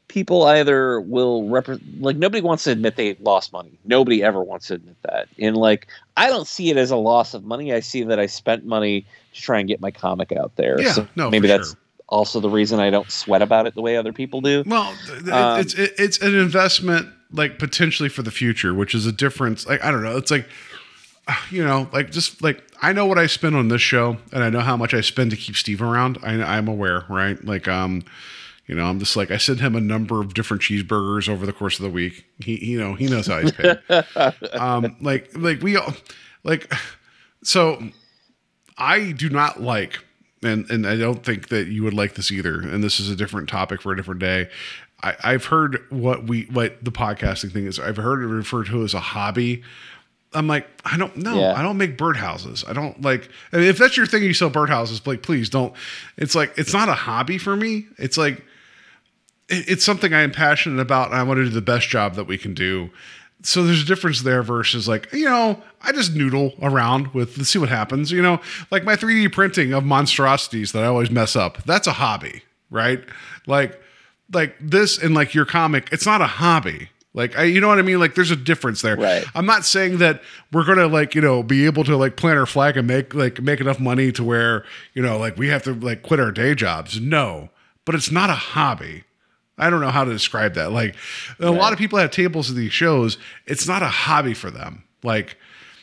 people either will represent like nobody wants to admit they lost money. Nobody ever wants to admit that. And like I don't see it as a loss of money. I see that I spent money to try and get my comic out there. Yeah, so no, maybe that's sure. Also the reason I don't sweat about it the way other people do. Well, Um, it's it's an investment like potentially for the future, which is a difference. Like I don't know. It's like you know, like just like I know what I spend on this show, and I know how much I spend to keep Steve around. I, I'm aware, right? Like, um, you know, I'm just like I send him a number of different cheeseburgers over the course of the week. He, you know, he knows how he's (laughs) paid. um, like, like we all, like, so I do not like, and and I don't think that you would like this either. And this is a different topic for a different day. I, I've heard what we what the podcasting thing is. I've heard it referred to as a hobby. I'm like, I don't know. Yeah. I don't make birdhouses. I don't like. I mean, if that's your thing, you sell birdhouses. Like, please don't. It's like it's not a hobby for me. It's like it- it's something I am passionate about, and I want to do the best job that we can do. So there's a difference there versus like you know I just noodle around with let's see what happens. You know, like my 3D printing of monstrosities that I always mess up. That's a hobby, right? Like like this and like your comic, it's not a hobby. Like I, you know what I mean? Like there's a difference there. Right. I'm not saying that we're gonna like you know be able to like plant our flag and make like make enough money to where you know like we have to like quit our day jobs. No, but it's not a hobby. I don't know how to describe that. Like a lot of people have tables at these shows. It's not a hobby for them. Like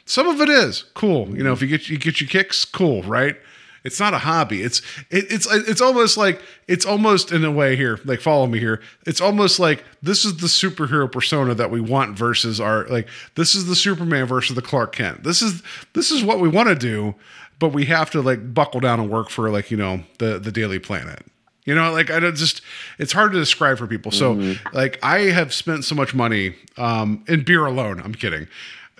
some of it is cool. You know, if you get you get your kicks, cool, right? It's not a hobby. It's it, it's it's almost like it's almost in a way here. Like follow me here. It's almost like this is the superhero persona that we want versus our like this is the Superman versus the Clark Kent. This is this is what we want to do, but we have to like buckle down and work for like you know the the Daily Planet. You know, like I don't just it's hard to describe for people. So like I have spent so much money um in beer alone. I'm kidding.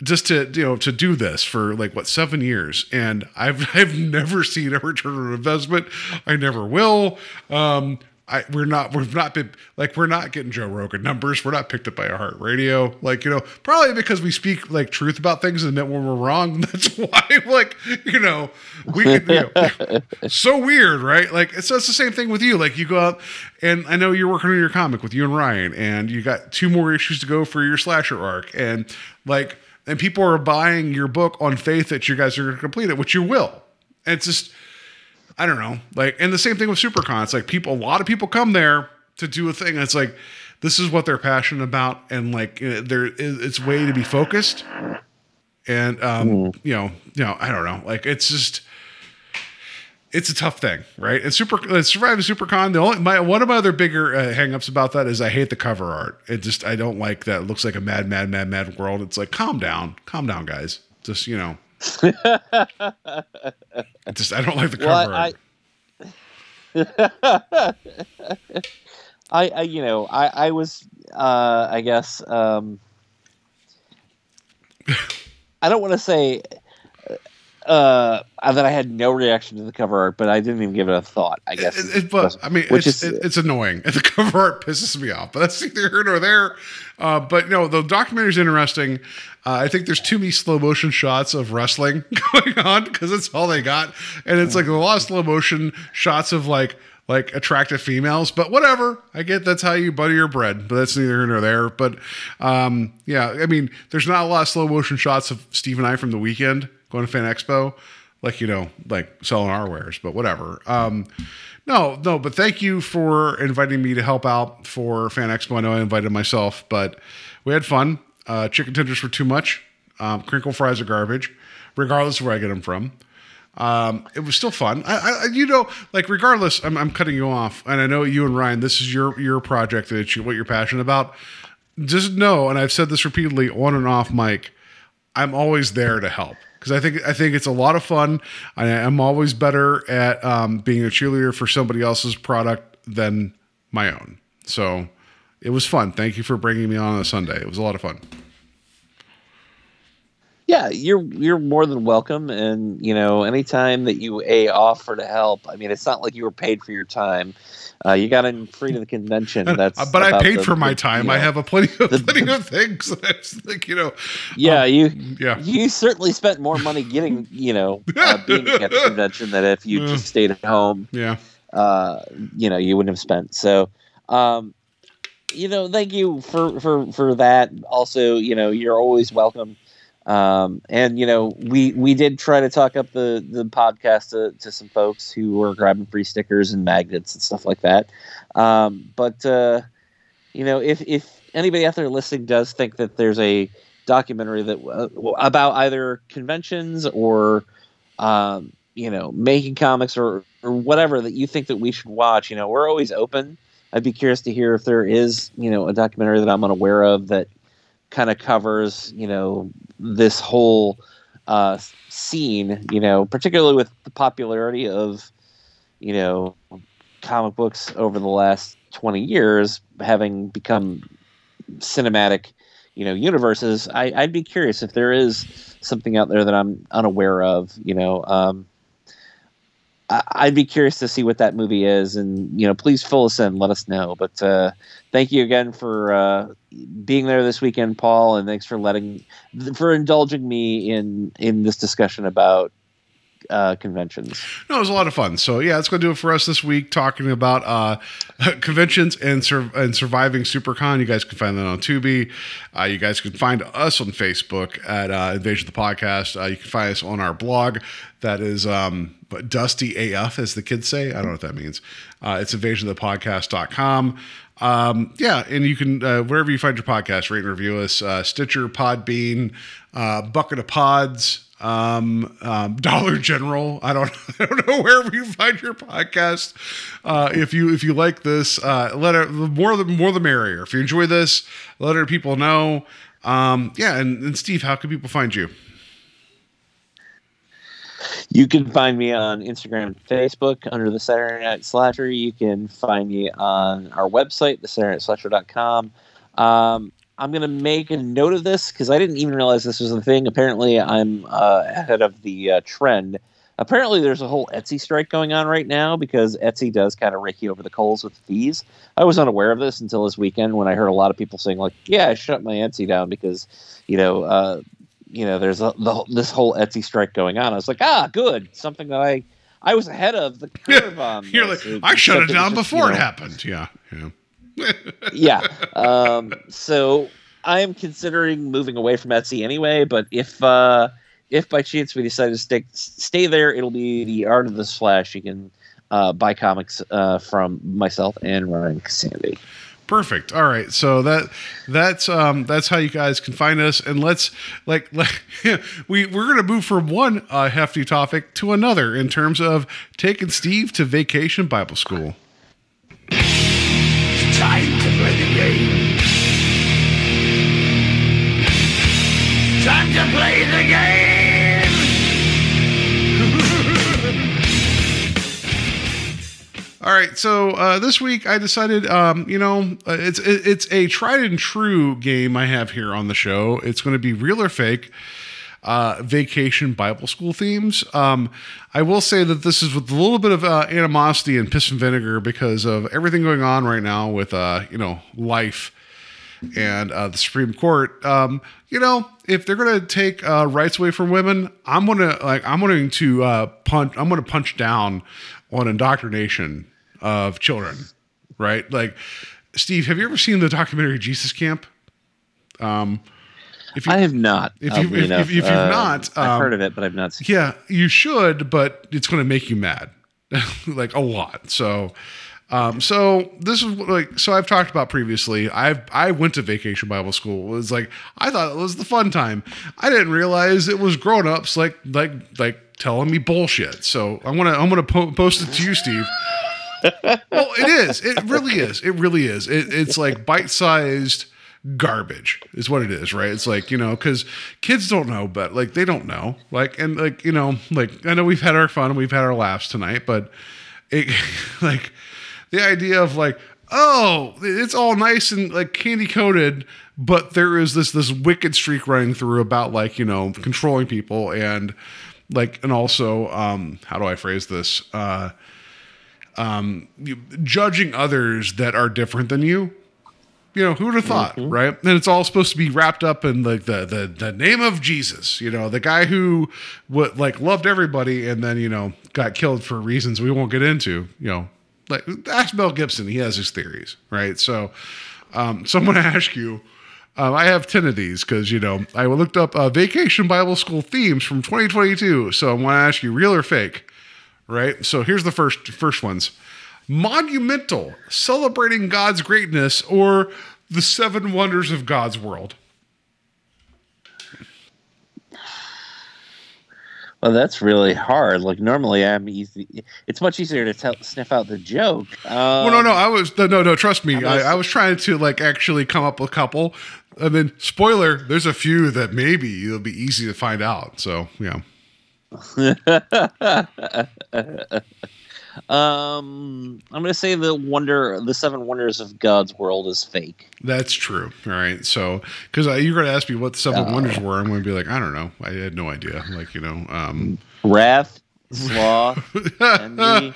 Just to you know to do this for like what seven years, and I've (laughs) I've never seen a return on investment. I never will. Um, I we're not we've not been like we're not getting Joe Rogan numbers. We're not picked up by iHeartRadio. Like you know probably because we speak like truth about things and admit when we're wrong. (laughs) That's why like you know we could, you know, (laughs) so weird, right? Like it's, it's the same thing with you. Like you go out and I know you're working on your comic with you and Ryan, and you got two more issues to go for your slasher arc, and like and people are buying your book on faith that you guys are going to complete it, which you will. And it's just I don't know, like and the same thing with SuperCon. It's like people, a lot of people come there to do a thing. It's like this is what they're passionate about, and like there it's way to be focused. And um, you know, you know, I don't know, like it's just it's a tough thing, right? And super uh, surviving SuperCon. The only my one of my other bigger uh, hangups about that is I hate the cover art. It just I don't like that. It looks like a mad, mad, mad, mad world. It's like calm down, calm down, guys. Just you know, I just I don't like the cover Well, art. I, (laughs) I, I, you know, I, I was, uh, I guess, um, I don't want to say uh, that I had no reaction to the cover art, but I didn't even give it a thought. I guess, It, it, but I mean, which it's, is it- it's annoying. (laughs) The cover art pisses me off, but that's neither here nor there. Uh, but no, the documentary is interesting. Uh, I think there's too many slow motion shots of wrestling (laughs) going on because that's all they got, and it's like a lot of slow motion shots of like like attractive females. But whatever, I get that's how you butter your bread. But that's neither here nor there. But um, yeah, I mean, there's not a lot of slow motion shots of Steve and I from the weekend going to Fan Expo like you know like selling our wares but whatever um no no but thank you for inviting me to help out for fan expo i know i invited myself but we had fun uh chicken tenders were too much um crinkle fries are garbage regardless of where i get them from um it was still fun i, I you know like regardless I'm, I'm cutting you off and i know you and ryan this is your your project that it's what you're passionate about just know and i've said this repeatedly on and off mic. I'm always there to help because I think I think it's a lot of fun. I, I'm always better at um, being a cheerleader for somebody else's product than my own. So it was fun. Thank you for bringing me on a Sunday. It was a lot of fun. yeah, you're you're more than welcome, and you know, anytime that you a offer to help, I mean, it's not like you were paid for your time. Uh, you got in free to the convention. (laughs) That's but I paid the- for my time. you I have a plenty of the- plenty of things. That's like you know. Yeah, you Yeah. you certainly spent more money getting you know uh, (laughs) being at the convention than if you Yeah. just stayed at home. Yeah. Uh, you know, you wouldn't have spent. So, um, you know, thank you for for for that. Also, you know, you're always welcome. Um, and you know, we we did try to talk up the the podcast to, to some folks who were grabbing free stickers and magnets and stuff like that. Um, but uh, you know, if if anybody out there listening does think that there's a documentary that uh, about either conventions or um, you know making comics or or whatever that you think that we should watch, you know, we're always open. I'd be curious to hear if there is you know a documentary that I'm unaware of that kind of covers you know this whole uh, scene, you know, particularly with the popularity of you know comic books over the last 20 years having become cinematic you know universes. I, i'd be curious if there is something out there that i'm unaware of you know um I- I'd be curious to see what that movie is, and you know, please fill us in, let us know. But uh, thank you again for uh, being there this weekend, Paul, and thanks for letting for indulging me in in this discussion about uh, conventions. No, it was a lot of fun. So yeah, that's going to do it for us this week. Talking about uh, (laughs) conventions and sur- and surviving SuperCon. You guys can find that on Tubi. Uh, you guys can find us on Facebook at uh, Invasion of the Podcast. Uh, you can find us on our blog. That is um, Dusty AF, as the kids say. I don't know what that means. Uh, it's invasionofthepodcast.com. Um, yeah, and you can uh, wherever you find your podcast, rate and review us. Uh, Stitcher, Podbean, uh, Bucket of Pods, um, um, Dollar General. I don't, (laughs) I don't know wherever you find your podcast. Uh, if you if you like this, uh, let it, the more the more the merrier. If you enjoy this, let other people know. Um, yeah, and, and Steve, how can people find you? You can find me on Instagram Facebook under the Saturday Night Slasher. You can find me on our website, thesaturdayNightSlasher.com. Um, I'm going to make a note of this because I didn't even realize this was a thing. Apparently, I'm uh, ahead of the uh, trend. Apparently, there's a whole Etsy strike going on right now because Etsy does kind of rake you over the coals with fees. I was unaware of this until this weekend when I heard a lot of people saying, like, "Yeah, I shut my Etsy down because, you know, uh, you know, there's a, the, this whole Etsy strike going on." I was like, "Ah, good, something that I I was ahead of the curve (laughs) on." You're this. like, I shut it down just, before you it happened. Yeah, yeah. (laughs) yeah. Um, so I am considering moving away from Etsy anyway. But if uh, if by chance we decide to stay stay there, it'll be the Art of the Slash. You can uh, buy comics uh, from myself and Ryan Sandy. Perfect. All right. So that that's um that's how you guys can find us and let's like, like (laughs) we we're to move from one uh, hefty topic to another in terms of taking Steve to vacation Bible school. Time to play the game. Time to play the game. All right, so uh, this week I decided, um, you know, uh, it's it's a tried and true game I have here on the show. It's going to be real or fake, uh, vacation Bible school themes. Um, I will say that this is with a little bit of uh, animosity and piss and vinegar because of everything going on right now with, uh, you know, life and uh, the Supreme Court. Um, you know, if they're going to take uh, rights away from women, I'm gonna like I'm going to uh, punch. I'm going to punch down on indoctrination of children. Right? Like, Steve, have you ever seen the documentary Jesus Camp? Um, if you, I have not. if you- oddly if- enough. if- if you've Uh, not, um, I've heard of it, but I've not seen. yeah, you should, but it's going to make you mad, (laughs) like a lot. So, um, so this is like so I've talked about previously. I've I went to vacation Bible school. It was like I thought it was the fun time. I didn't realize it was grown ups like like like telling me bullshit. So I'm gonna I'm gonna po- post it to you, Steve. (laughs) well, it is. It really is. It really is. It, it's like bite sized garbage is what it is right? It's like you know because kids don't know but like they don't know. Like and like you know like i know we've had our fun and we've had our laughs tonight but it (laughs) like the idea of like oh it's all nice and like candy coated but there is this this wicked streak running through about like you know controlling people and like and also um how do i phrase this? Uh um judging others that are different than you you know, who would have thought, right? And it's all supposed to be wrapped up in like the, the the name of Jesus, you know, the guy who what like loved everybody and then you know got killed for reasons we won't get into, you know, like ask Mel Gibson, he has his theories, right? So, um, so I'm going to ask you. Um, I have ten of these because you know I looked up uh, Vacation Bible School themes from 2022. So I'm going to ask you, real or fake, right? So here's the first first ones monumental, celebrating God's greatness, or the seven wonders of God's world. Well, that's really hard. Like normally, I'm easy. It's much easier to tell, sniff out the joke. Um, well, no, no, I was no, no, no. Trust me, I'm I, I was trying to like actually come up with a couple, I mean, spoiler, there's a few that maybe it'll be easy to find out. So yeah, (laughs) um, I'm gonna say the wonder, the seven wonders of God's world is fake. that's true. All right, so because uh, you're going to ask me what the seven Oh. wonders were, I'm going to be like, I don't know, I had no idea. Like you know, um, Wrath, sloth, (laughs) envy.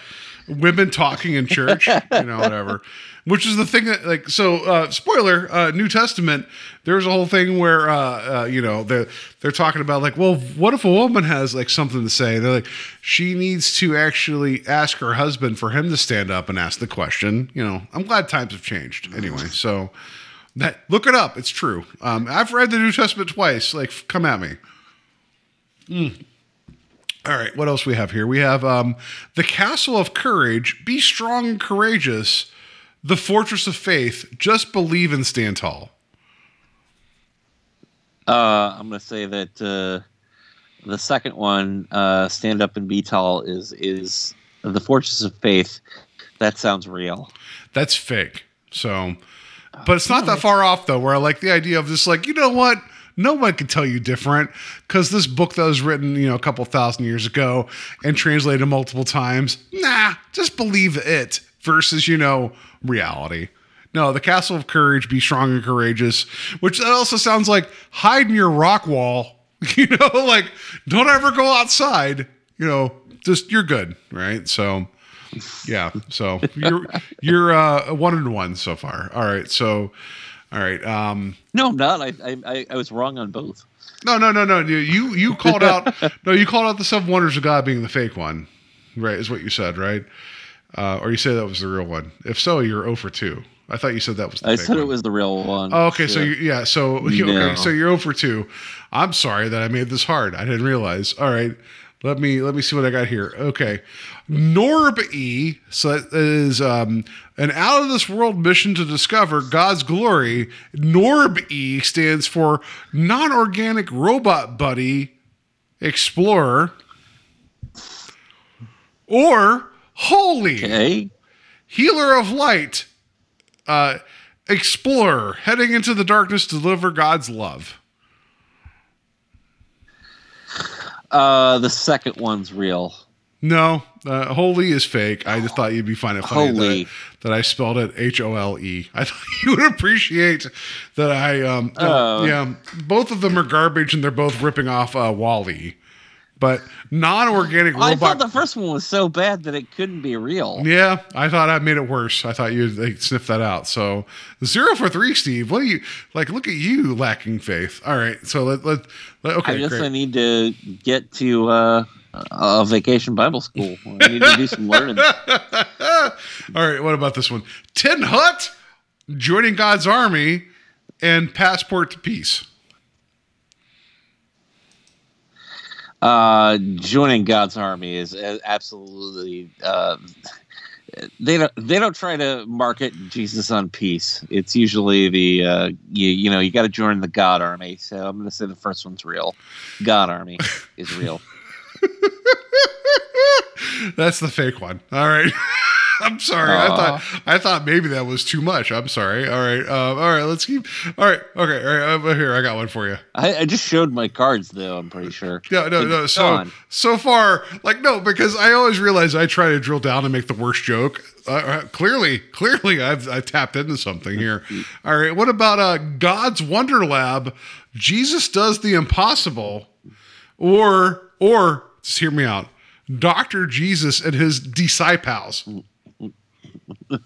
women talking in church, (laughs) you know, whatever. Which is the thing that, like, so uh, spoiler, uh, New Testament. There's a whole thing where, uh, uh, you know, they're they're talking about like, well, what if a woman has like something to say? They're like, she needs to actually ask her husband for him to stand up and ask the question. You know, I'm glad times have changed anyway. So that look it up. It's true. Um, I've read the New Testament twice. Like, come at me. All right, what else we have here? We have um, the Castle of Courage. Be strong and courageous. The Fortress of Faith. Just believe and stand tall. Uh, I'm going to say that uh, the second one, uh, "Stand Up and Be Tall," is is the Fortress of Faith. That sounds real. That's fake. So, but it's not that far off though. Where I like the idea of just like you know what. No one can tell you different because this book that was written, you know, a couple thousand years ago and translated multiple times. Nah, just believe it versus, you know, reality. No, the Castle of Courage, be strong and courageous, which that also sounds like hide in your rock wall. (laughs) You know, like don't ever go outside. You know, just you're good, right? So, yeah. So you're (laughs) you're uh, one and one so far. All right. So, all right. Um, No, I'm not. I I, I, was wrong on both. no, no, no, no. You you you called out. (laughs) no, you called out the seven wonders of God being the fake one, right? Is what you said, right? Uh, or you say that was the real one. If so, you're 0 for two. I thought you said that was. The I said one. it was the real one. Oh, okay. So Yeah. you, yeah. So (laughs) okay. No. So you're over two. I'm sorry that I made this hard. I didn't realize. All right. Let me let me see what I got here. Okay. Norb E. So that is um, an out of this world mission to discover God's glory. Norb E stands for non organic robot buddy explorer. Or holy okay. healer of light, uh, explorer, heading into the darkness to deliver God's love. Uh, the second one's real. No, uh, holy is fake. I just thought you'd be finding it funny that, that I spelled it H O L E. I (laughs) thought you would appreciate that I, um, uh, yeah, both of them are garbage and they're both ripping off uh, WALL-E. But non organic I thought the first one was so bad that it couldn't be real. Yeah, I thought I made it worse. I thought you'd like, sniff that out. So zero for three, Steve. What are you like? Look at you lacking faith. All right, so let let, let okay, I guess great. I need to get to uh, a vacation Bible school. I need to do some learning. (laughs) All right, what about this one? Ten-Hut joining God's army and passport to peace. Uh, joining God's army is absolutely. Uh, they don't. They don't try to market Jesus on peace. It's usually the uh, you. You know, you got to join the God army. So I'm going to say the first one's real. God army is real. (laughs) (laughs) That's the fake one. All right. (laughs) I'm sorry. I thought I thought maybe that was too much. I'm sorry. All right. Um, all right. Let's keep. All right. Okay. All right. Over here, I got one for you. I, I just showed my cards though. I'm pretty sure. No, no, no. So so far, like no, because I always realize I try to drill down and make the worst joke. Uh, Uh, clearly, clearly, I've I tapped into something here. (laughs) All right, what about uh, God's Wonder Lab? Jesus does the impossible, or or just hear me out. Doctor Jesus and his disciples. (laughs)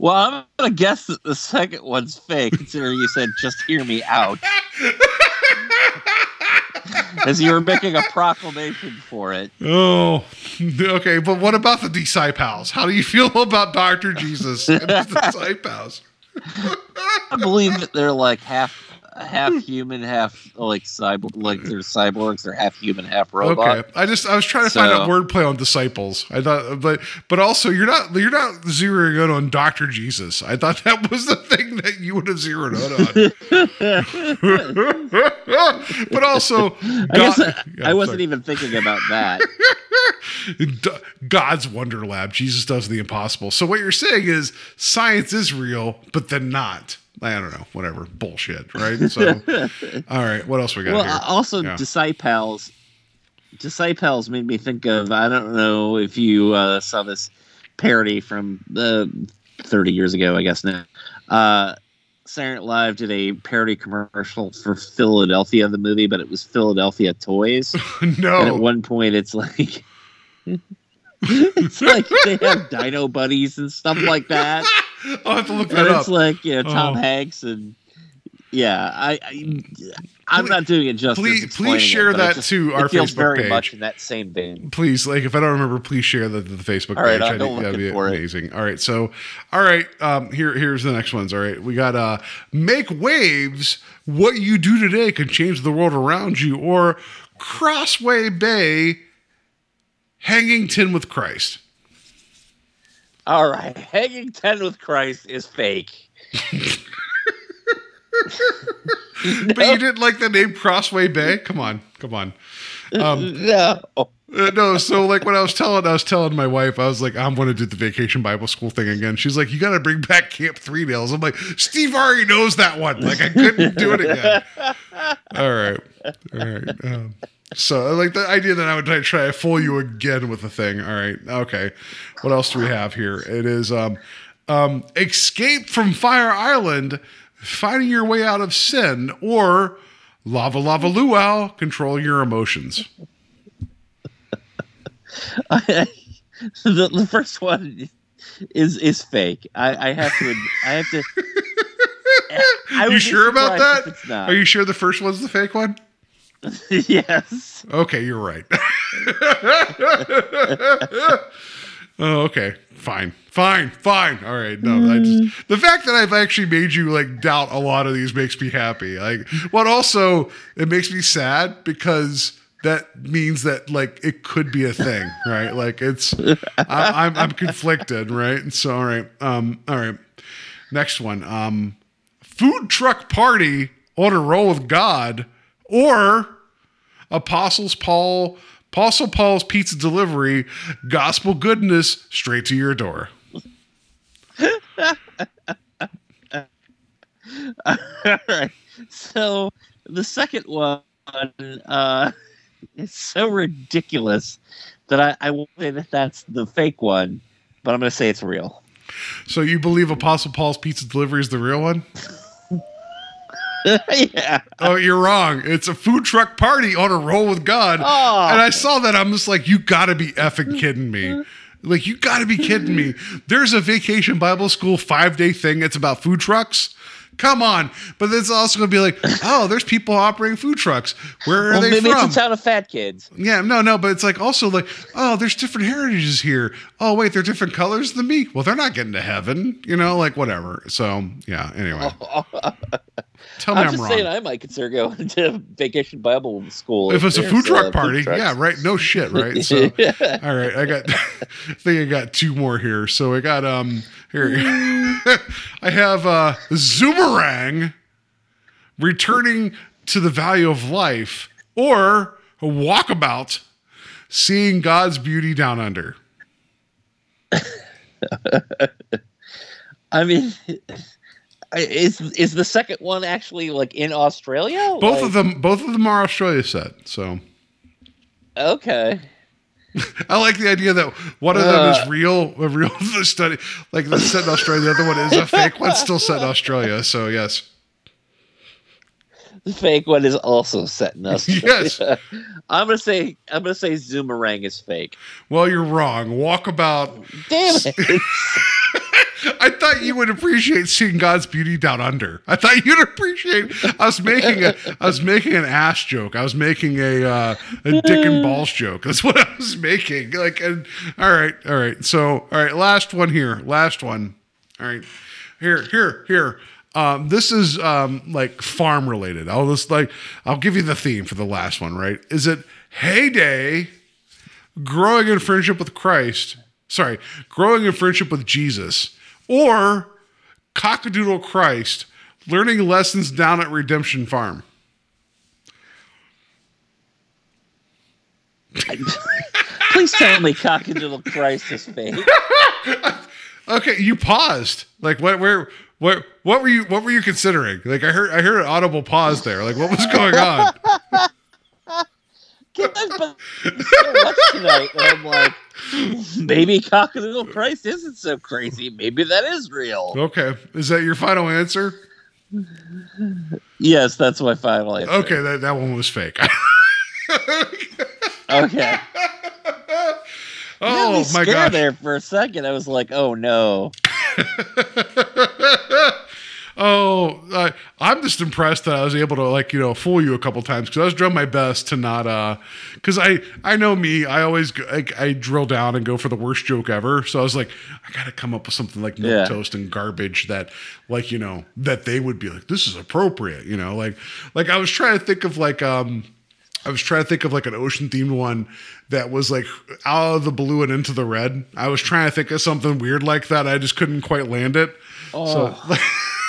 Well, I'm gonna guess that the second one's fake, considering you said "just hear me out," (laughs) as you were making a proclamation for it. Oh, okay. But what about the disciples? How do you feel about Doctor Jesus and his (laughs) disciples? I believe that they're like half half hmm. human, half like cyborg. Like they're cyborgs. They're half human, half robot. Okay, I just I was trying to find So- out wordplay on disciples. I thought, but but also you're not you're not zeroing in on Doctor Jesus. I thought that was the thing that you would have zeroed in on. (laughs) but also, I God- I, yeah, I wasn't sorry. even thinking about that. (laughs) God's Wonder Lab. Jesus does the impossible. So what you're saying is science is real, but then not. I don't know, whatever bullshit, right? So, (laughs) all right, what else we got well, here? uh, also Yeah. disciples. Disciples made me think of. I don't know if you uh, saw this parody from the 30 years ago, I guess now. Uh, Saturday Night Live did a parody commercial for Philadelphia, the movie, but it was Philadelphia Toys. (laughs) And at one point, it's like. (laughs) it's like (laughs) they have dino buddies and stuff like that. I'll have to look And that it's like, you know, Tom Oh. Hanks and. Yeah, I, I I'm not doing it justice. please- please share but that it just- to our it feels Facebook very page. much in that same vein. please like if i don't remember please share the, the facebook All right, page I'll I think that'd be for it. amazing all right so all right um here here's the next ones all right we got uh make waves what you do today can change the world around you or crossway bay hanging Ten with christ All right, hanging ten with Christ is fake. (laughs) but you didn't like the name crossway bay come on come on um (laughs) No. Uh, no, so like when I was telling, I was telling my wife, I was like, I'm going to do the vacation Bible school thing again. She's like, you got to bring back Camp Three Nails. I'm like, Steve already knows that one. Like I couldn't do it again. (laughs) All right, all right. Um, so like the idea that I would try, try to fool you again with the thing. All right, okay. What else do we have here? It is um, um, escape from Fire Island, finding your way out of sin, or lava lava luau, control your emotions. (laughs) the, the first one is is fake. I, I have to. I have to. (laughs) I you sure about that? if It's not. Are you sure the first one's the fake one? (laughs) yes. Okay, you're right. (laughs) oh, okay. Fine. Fine. Fine. All right. No, I just the fact that I've actually made you like doubt a lot of these makes me happy. Like, but also it makes me sad because that means that like it could be a thing, (laughs) right? Like it's I, I'm I'm conflicted, right? So all right. Um. All right. Next one. Um. Food truck party on a roll with God, or Apostles Paul, Apostle Paul's pizza delivery, gospel goodness straight to your door. All right. So the second one uh, is so ridiculous that I, I will say that that's the fake one, but I'm going to say it's real. So you believe Apostle Paul's pizza delivery is the real one? (laughs) (laughs) yeah. Oh, you're wrong. It's a food truck party on a roll with God. Oh. And I saw that. I'm just like, you gotta be effing kidding me. Like, you gotta be kidding me. There's a vacation Bible school five day thing. It's about food trucks. Come on. But it's also gonna be like, oh, there's people operating food trucks. Where are Well, they maybe from? it's a town of fat kids. Yeah, no, no, but it's like also like, oh, there's different heritages here. Oh, wait, they're different colors than me. Well, they're not getting to heaven, you know, like whatever. So yeah. Anyway, (laughs) tell me I'm I'm, just wrong. saying I might consider going (laughs) to vacation Bible school. if it's a food truck uh, party, trucks. yeah, right. No shit, right? (laughs) So, all right, I got, (laughs) I think I got two more here. So I got um here, I have uh Zoomerang returning to the value of life, or a walkabout, seeing God's beauty down under. I mean, is is the second one actually like in Australia? Both Like, of them, both of them are Australia set. So Okay. (laughs) I like the idea that one of them Uh. is real, a real (laughs) study, like that's set in Australia. The other one is a fake one, still set in Australia. So yes, The fake one is also set in (laughs) Australia. Yes. I'm gonna say I'm gonna say Zoomerang is fake. well, you're wrong. Walkabout. Damn it! I thought you would appreciate seeing God's beauty down under. I thought you'd appreciate. I was making a, I was making an ass joke. I was making a, uh, a dick and balls joke. That's what I was making. Like, and, all right, all right. So, all right, last one here. Last one. All right, here, here, here. Um, this is um, like farm related. I'll just like I'll give you the theme for the last one. Right? Is it heyday? growing in friendship with Christ, sorry, growing in friendship with Jesus, or cockadoodle Christ, learning lessons down at Redemption Farm. (laughs) Please tell me Cockadoodle Christ is fake. (laughs) Okay, you paused. Like what? Where? What? What were you? What were you considering? Like I heard. I heard an audible pause there. Like what was going on? (laughs) I've been so much tonight that I'm like, maybe Cockadoodle Christ isn't so crazy. Maybe that is real. Okay, is that your final answer? Yes, that's my final answer. Okay, that, that one was fake. (laughs) Okay. oh my gosh. there for a second. I was like, oh no. (laughs) oh, I, I'm just impressed that I was able to like you know fool you a couple times because I was doing my best to not uh because I I know me I always go, I, I drill down and go for the worst joke ever so I was like I got to come up with something like milk Yeah. toast and garbage that like you know that they would be like this is appropriate you know like like I was trying to think of like um. I was trying to think of like an ocean themed one that was like out of the blue and into the red. I was trying to think of something weird like that. I just couldn't quite land it. So, (laughs)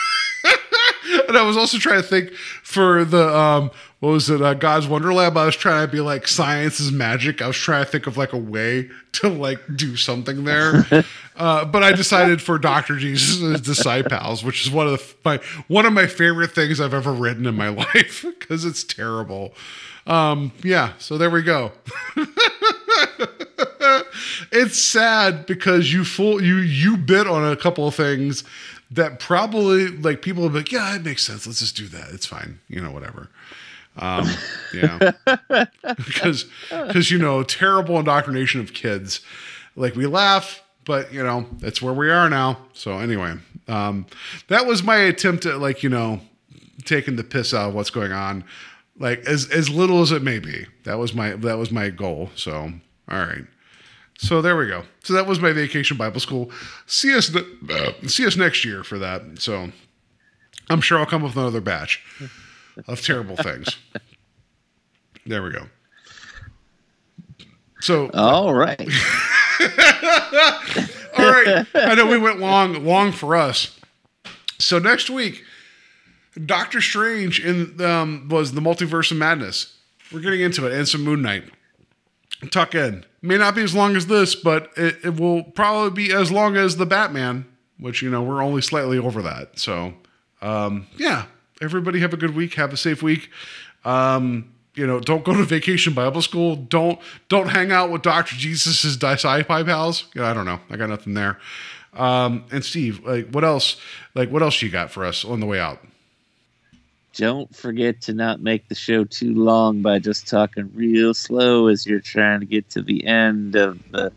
and I was also trying to think for the um, what was it, uh, God's Wonder Lab. I was trying to be like science is magic. I was trying to think of like a way to like do something there, (laughs) uh, but I decided for Doctor Jesus' Disciples, which is one of the, my one of my favorite things I've ever written in my (laughs) life because it's terrible. Um, yeah, so there we go. (laughs) it's sad because you full you you bit on a couple of things that probably like people will be like, yeah, it makes sense. Let's just do that. It's fine. You know, whatever. Um, (laughs) yeah, (laughs) because because you know, terrible indoctrination of kids. Like we laugh, but you know, that's where we are now. So anyway, um, that was my attempt at like you know taking the piss out of what's going on, like as as little as it may be. That was my that was my goal. So all right. So there we go. So that was my vacation Bible school. See us uh, see us next year for that. So I'm sure I'll come up with another batch of terrible things. (laughs) There we go. So All right. (laughs) all right. I know we went long, long for us. So next week, Doctor Strange in um, was the Multiverse of Madness. We're getting into it, and some Moon Knight. Tuck in. May not be as long as this, but it, it will probably be as long as the Batman, which you know we're only slightly over that. So, um, yeah. Everybody have a good week. Have a safe week. Um, you know, don't go to vacation Bible school. Don't don't hang out with Doctor Jesus's sci fi pals. Yeah, I don't know. I got nothing there. Um, and Steve, like, what else? Like, what else you got for us on the way out? Don't forget to not make the show too long by just talking real slow as you're trying to get to the end of the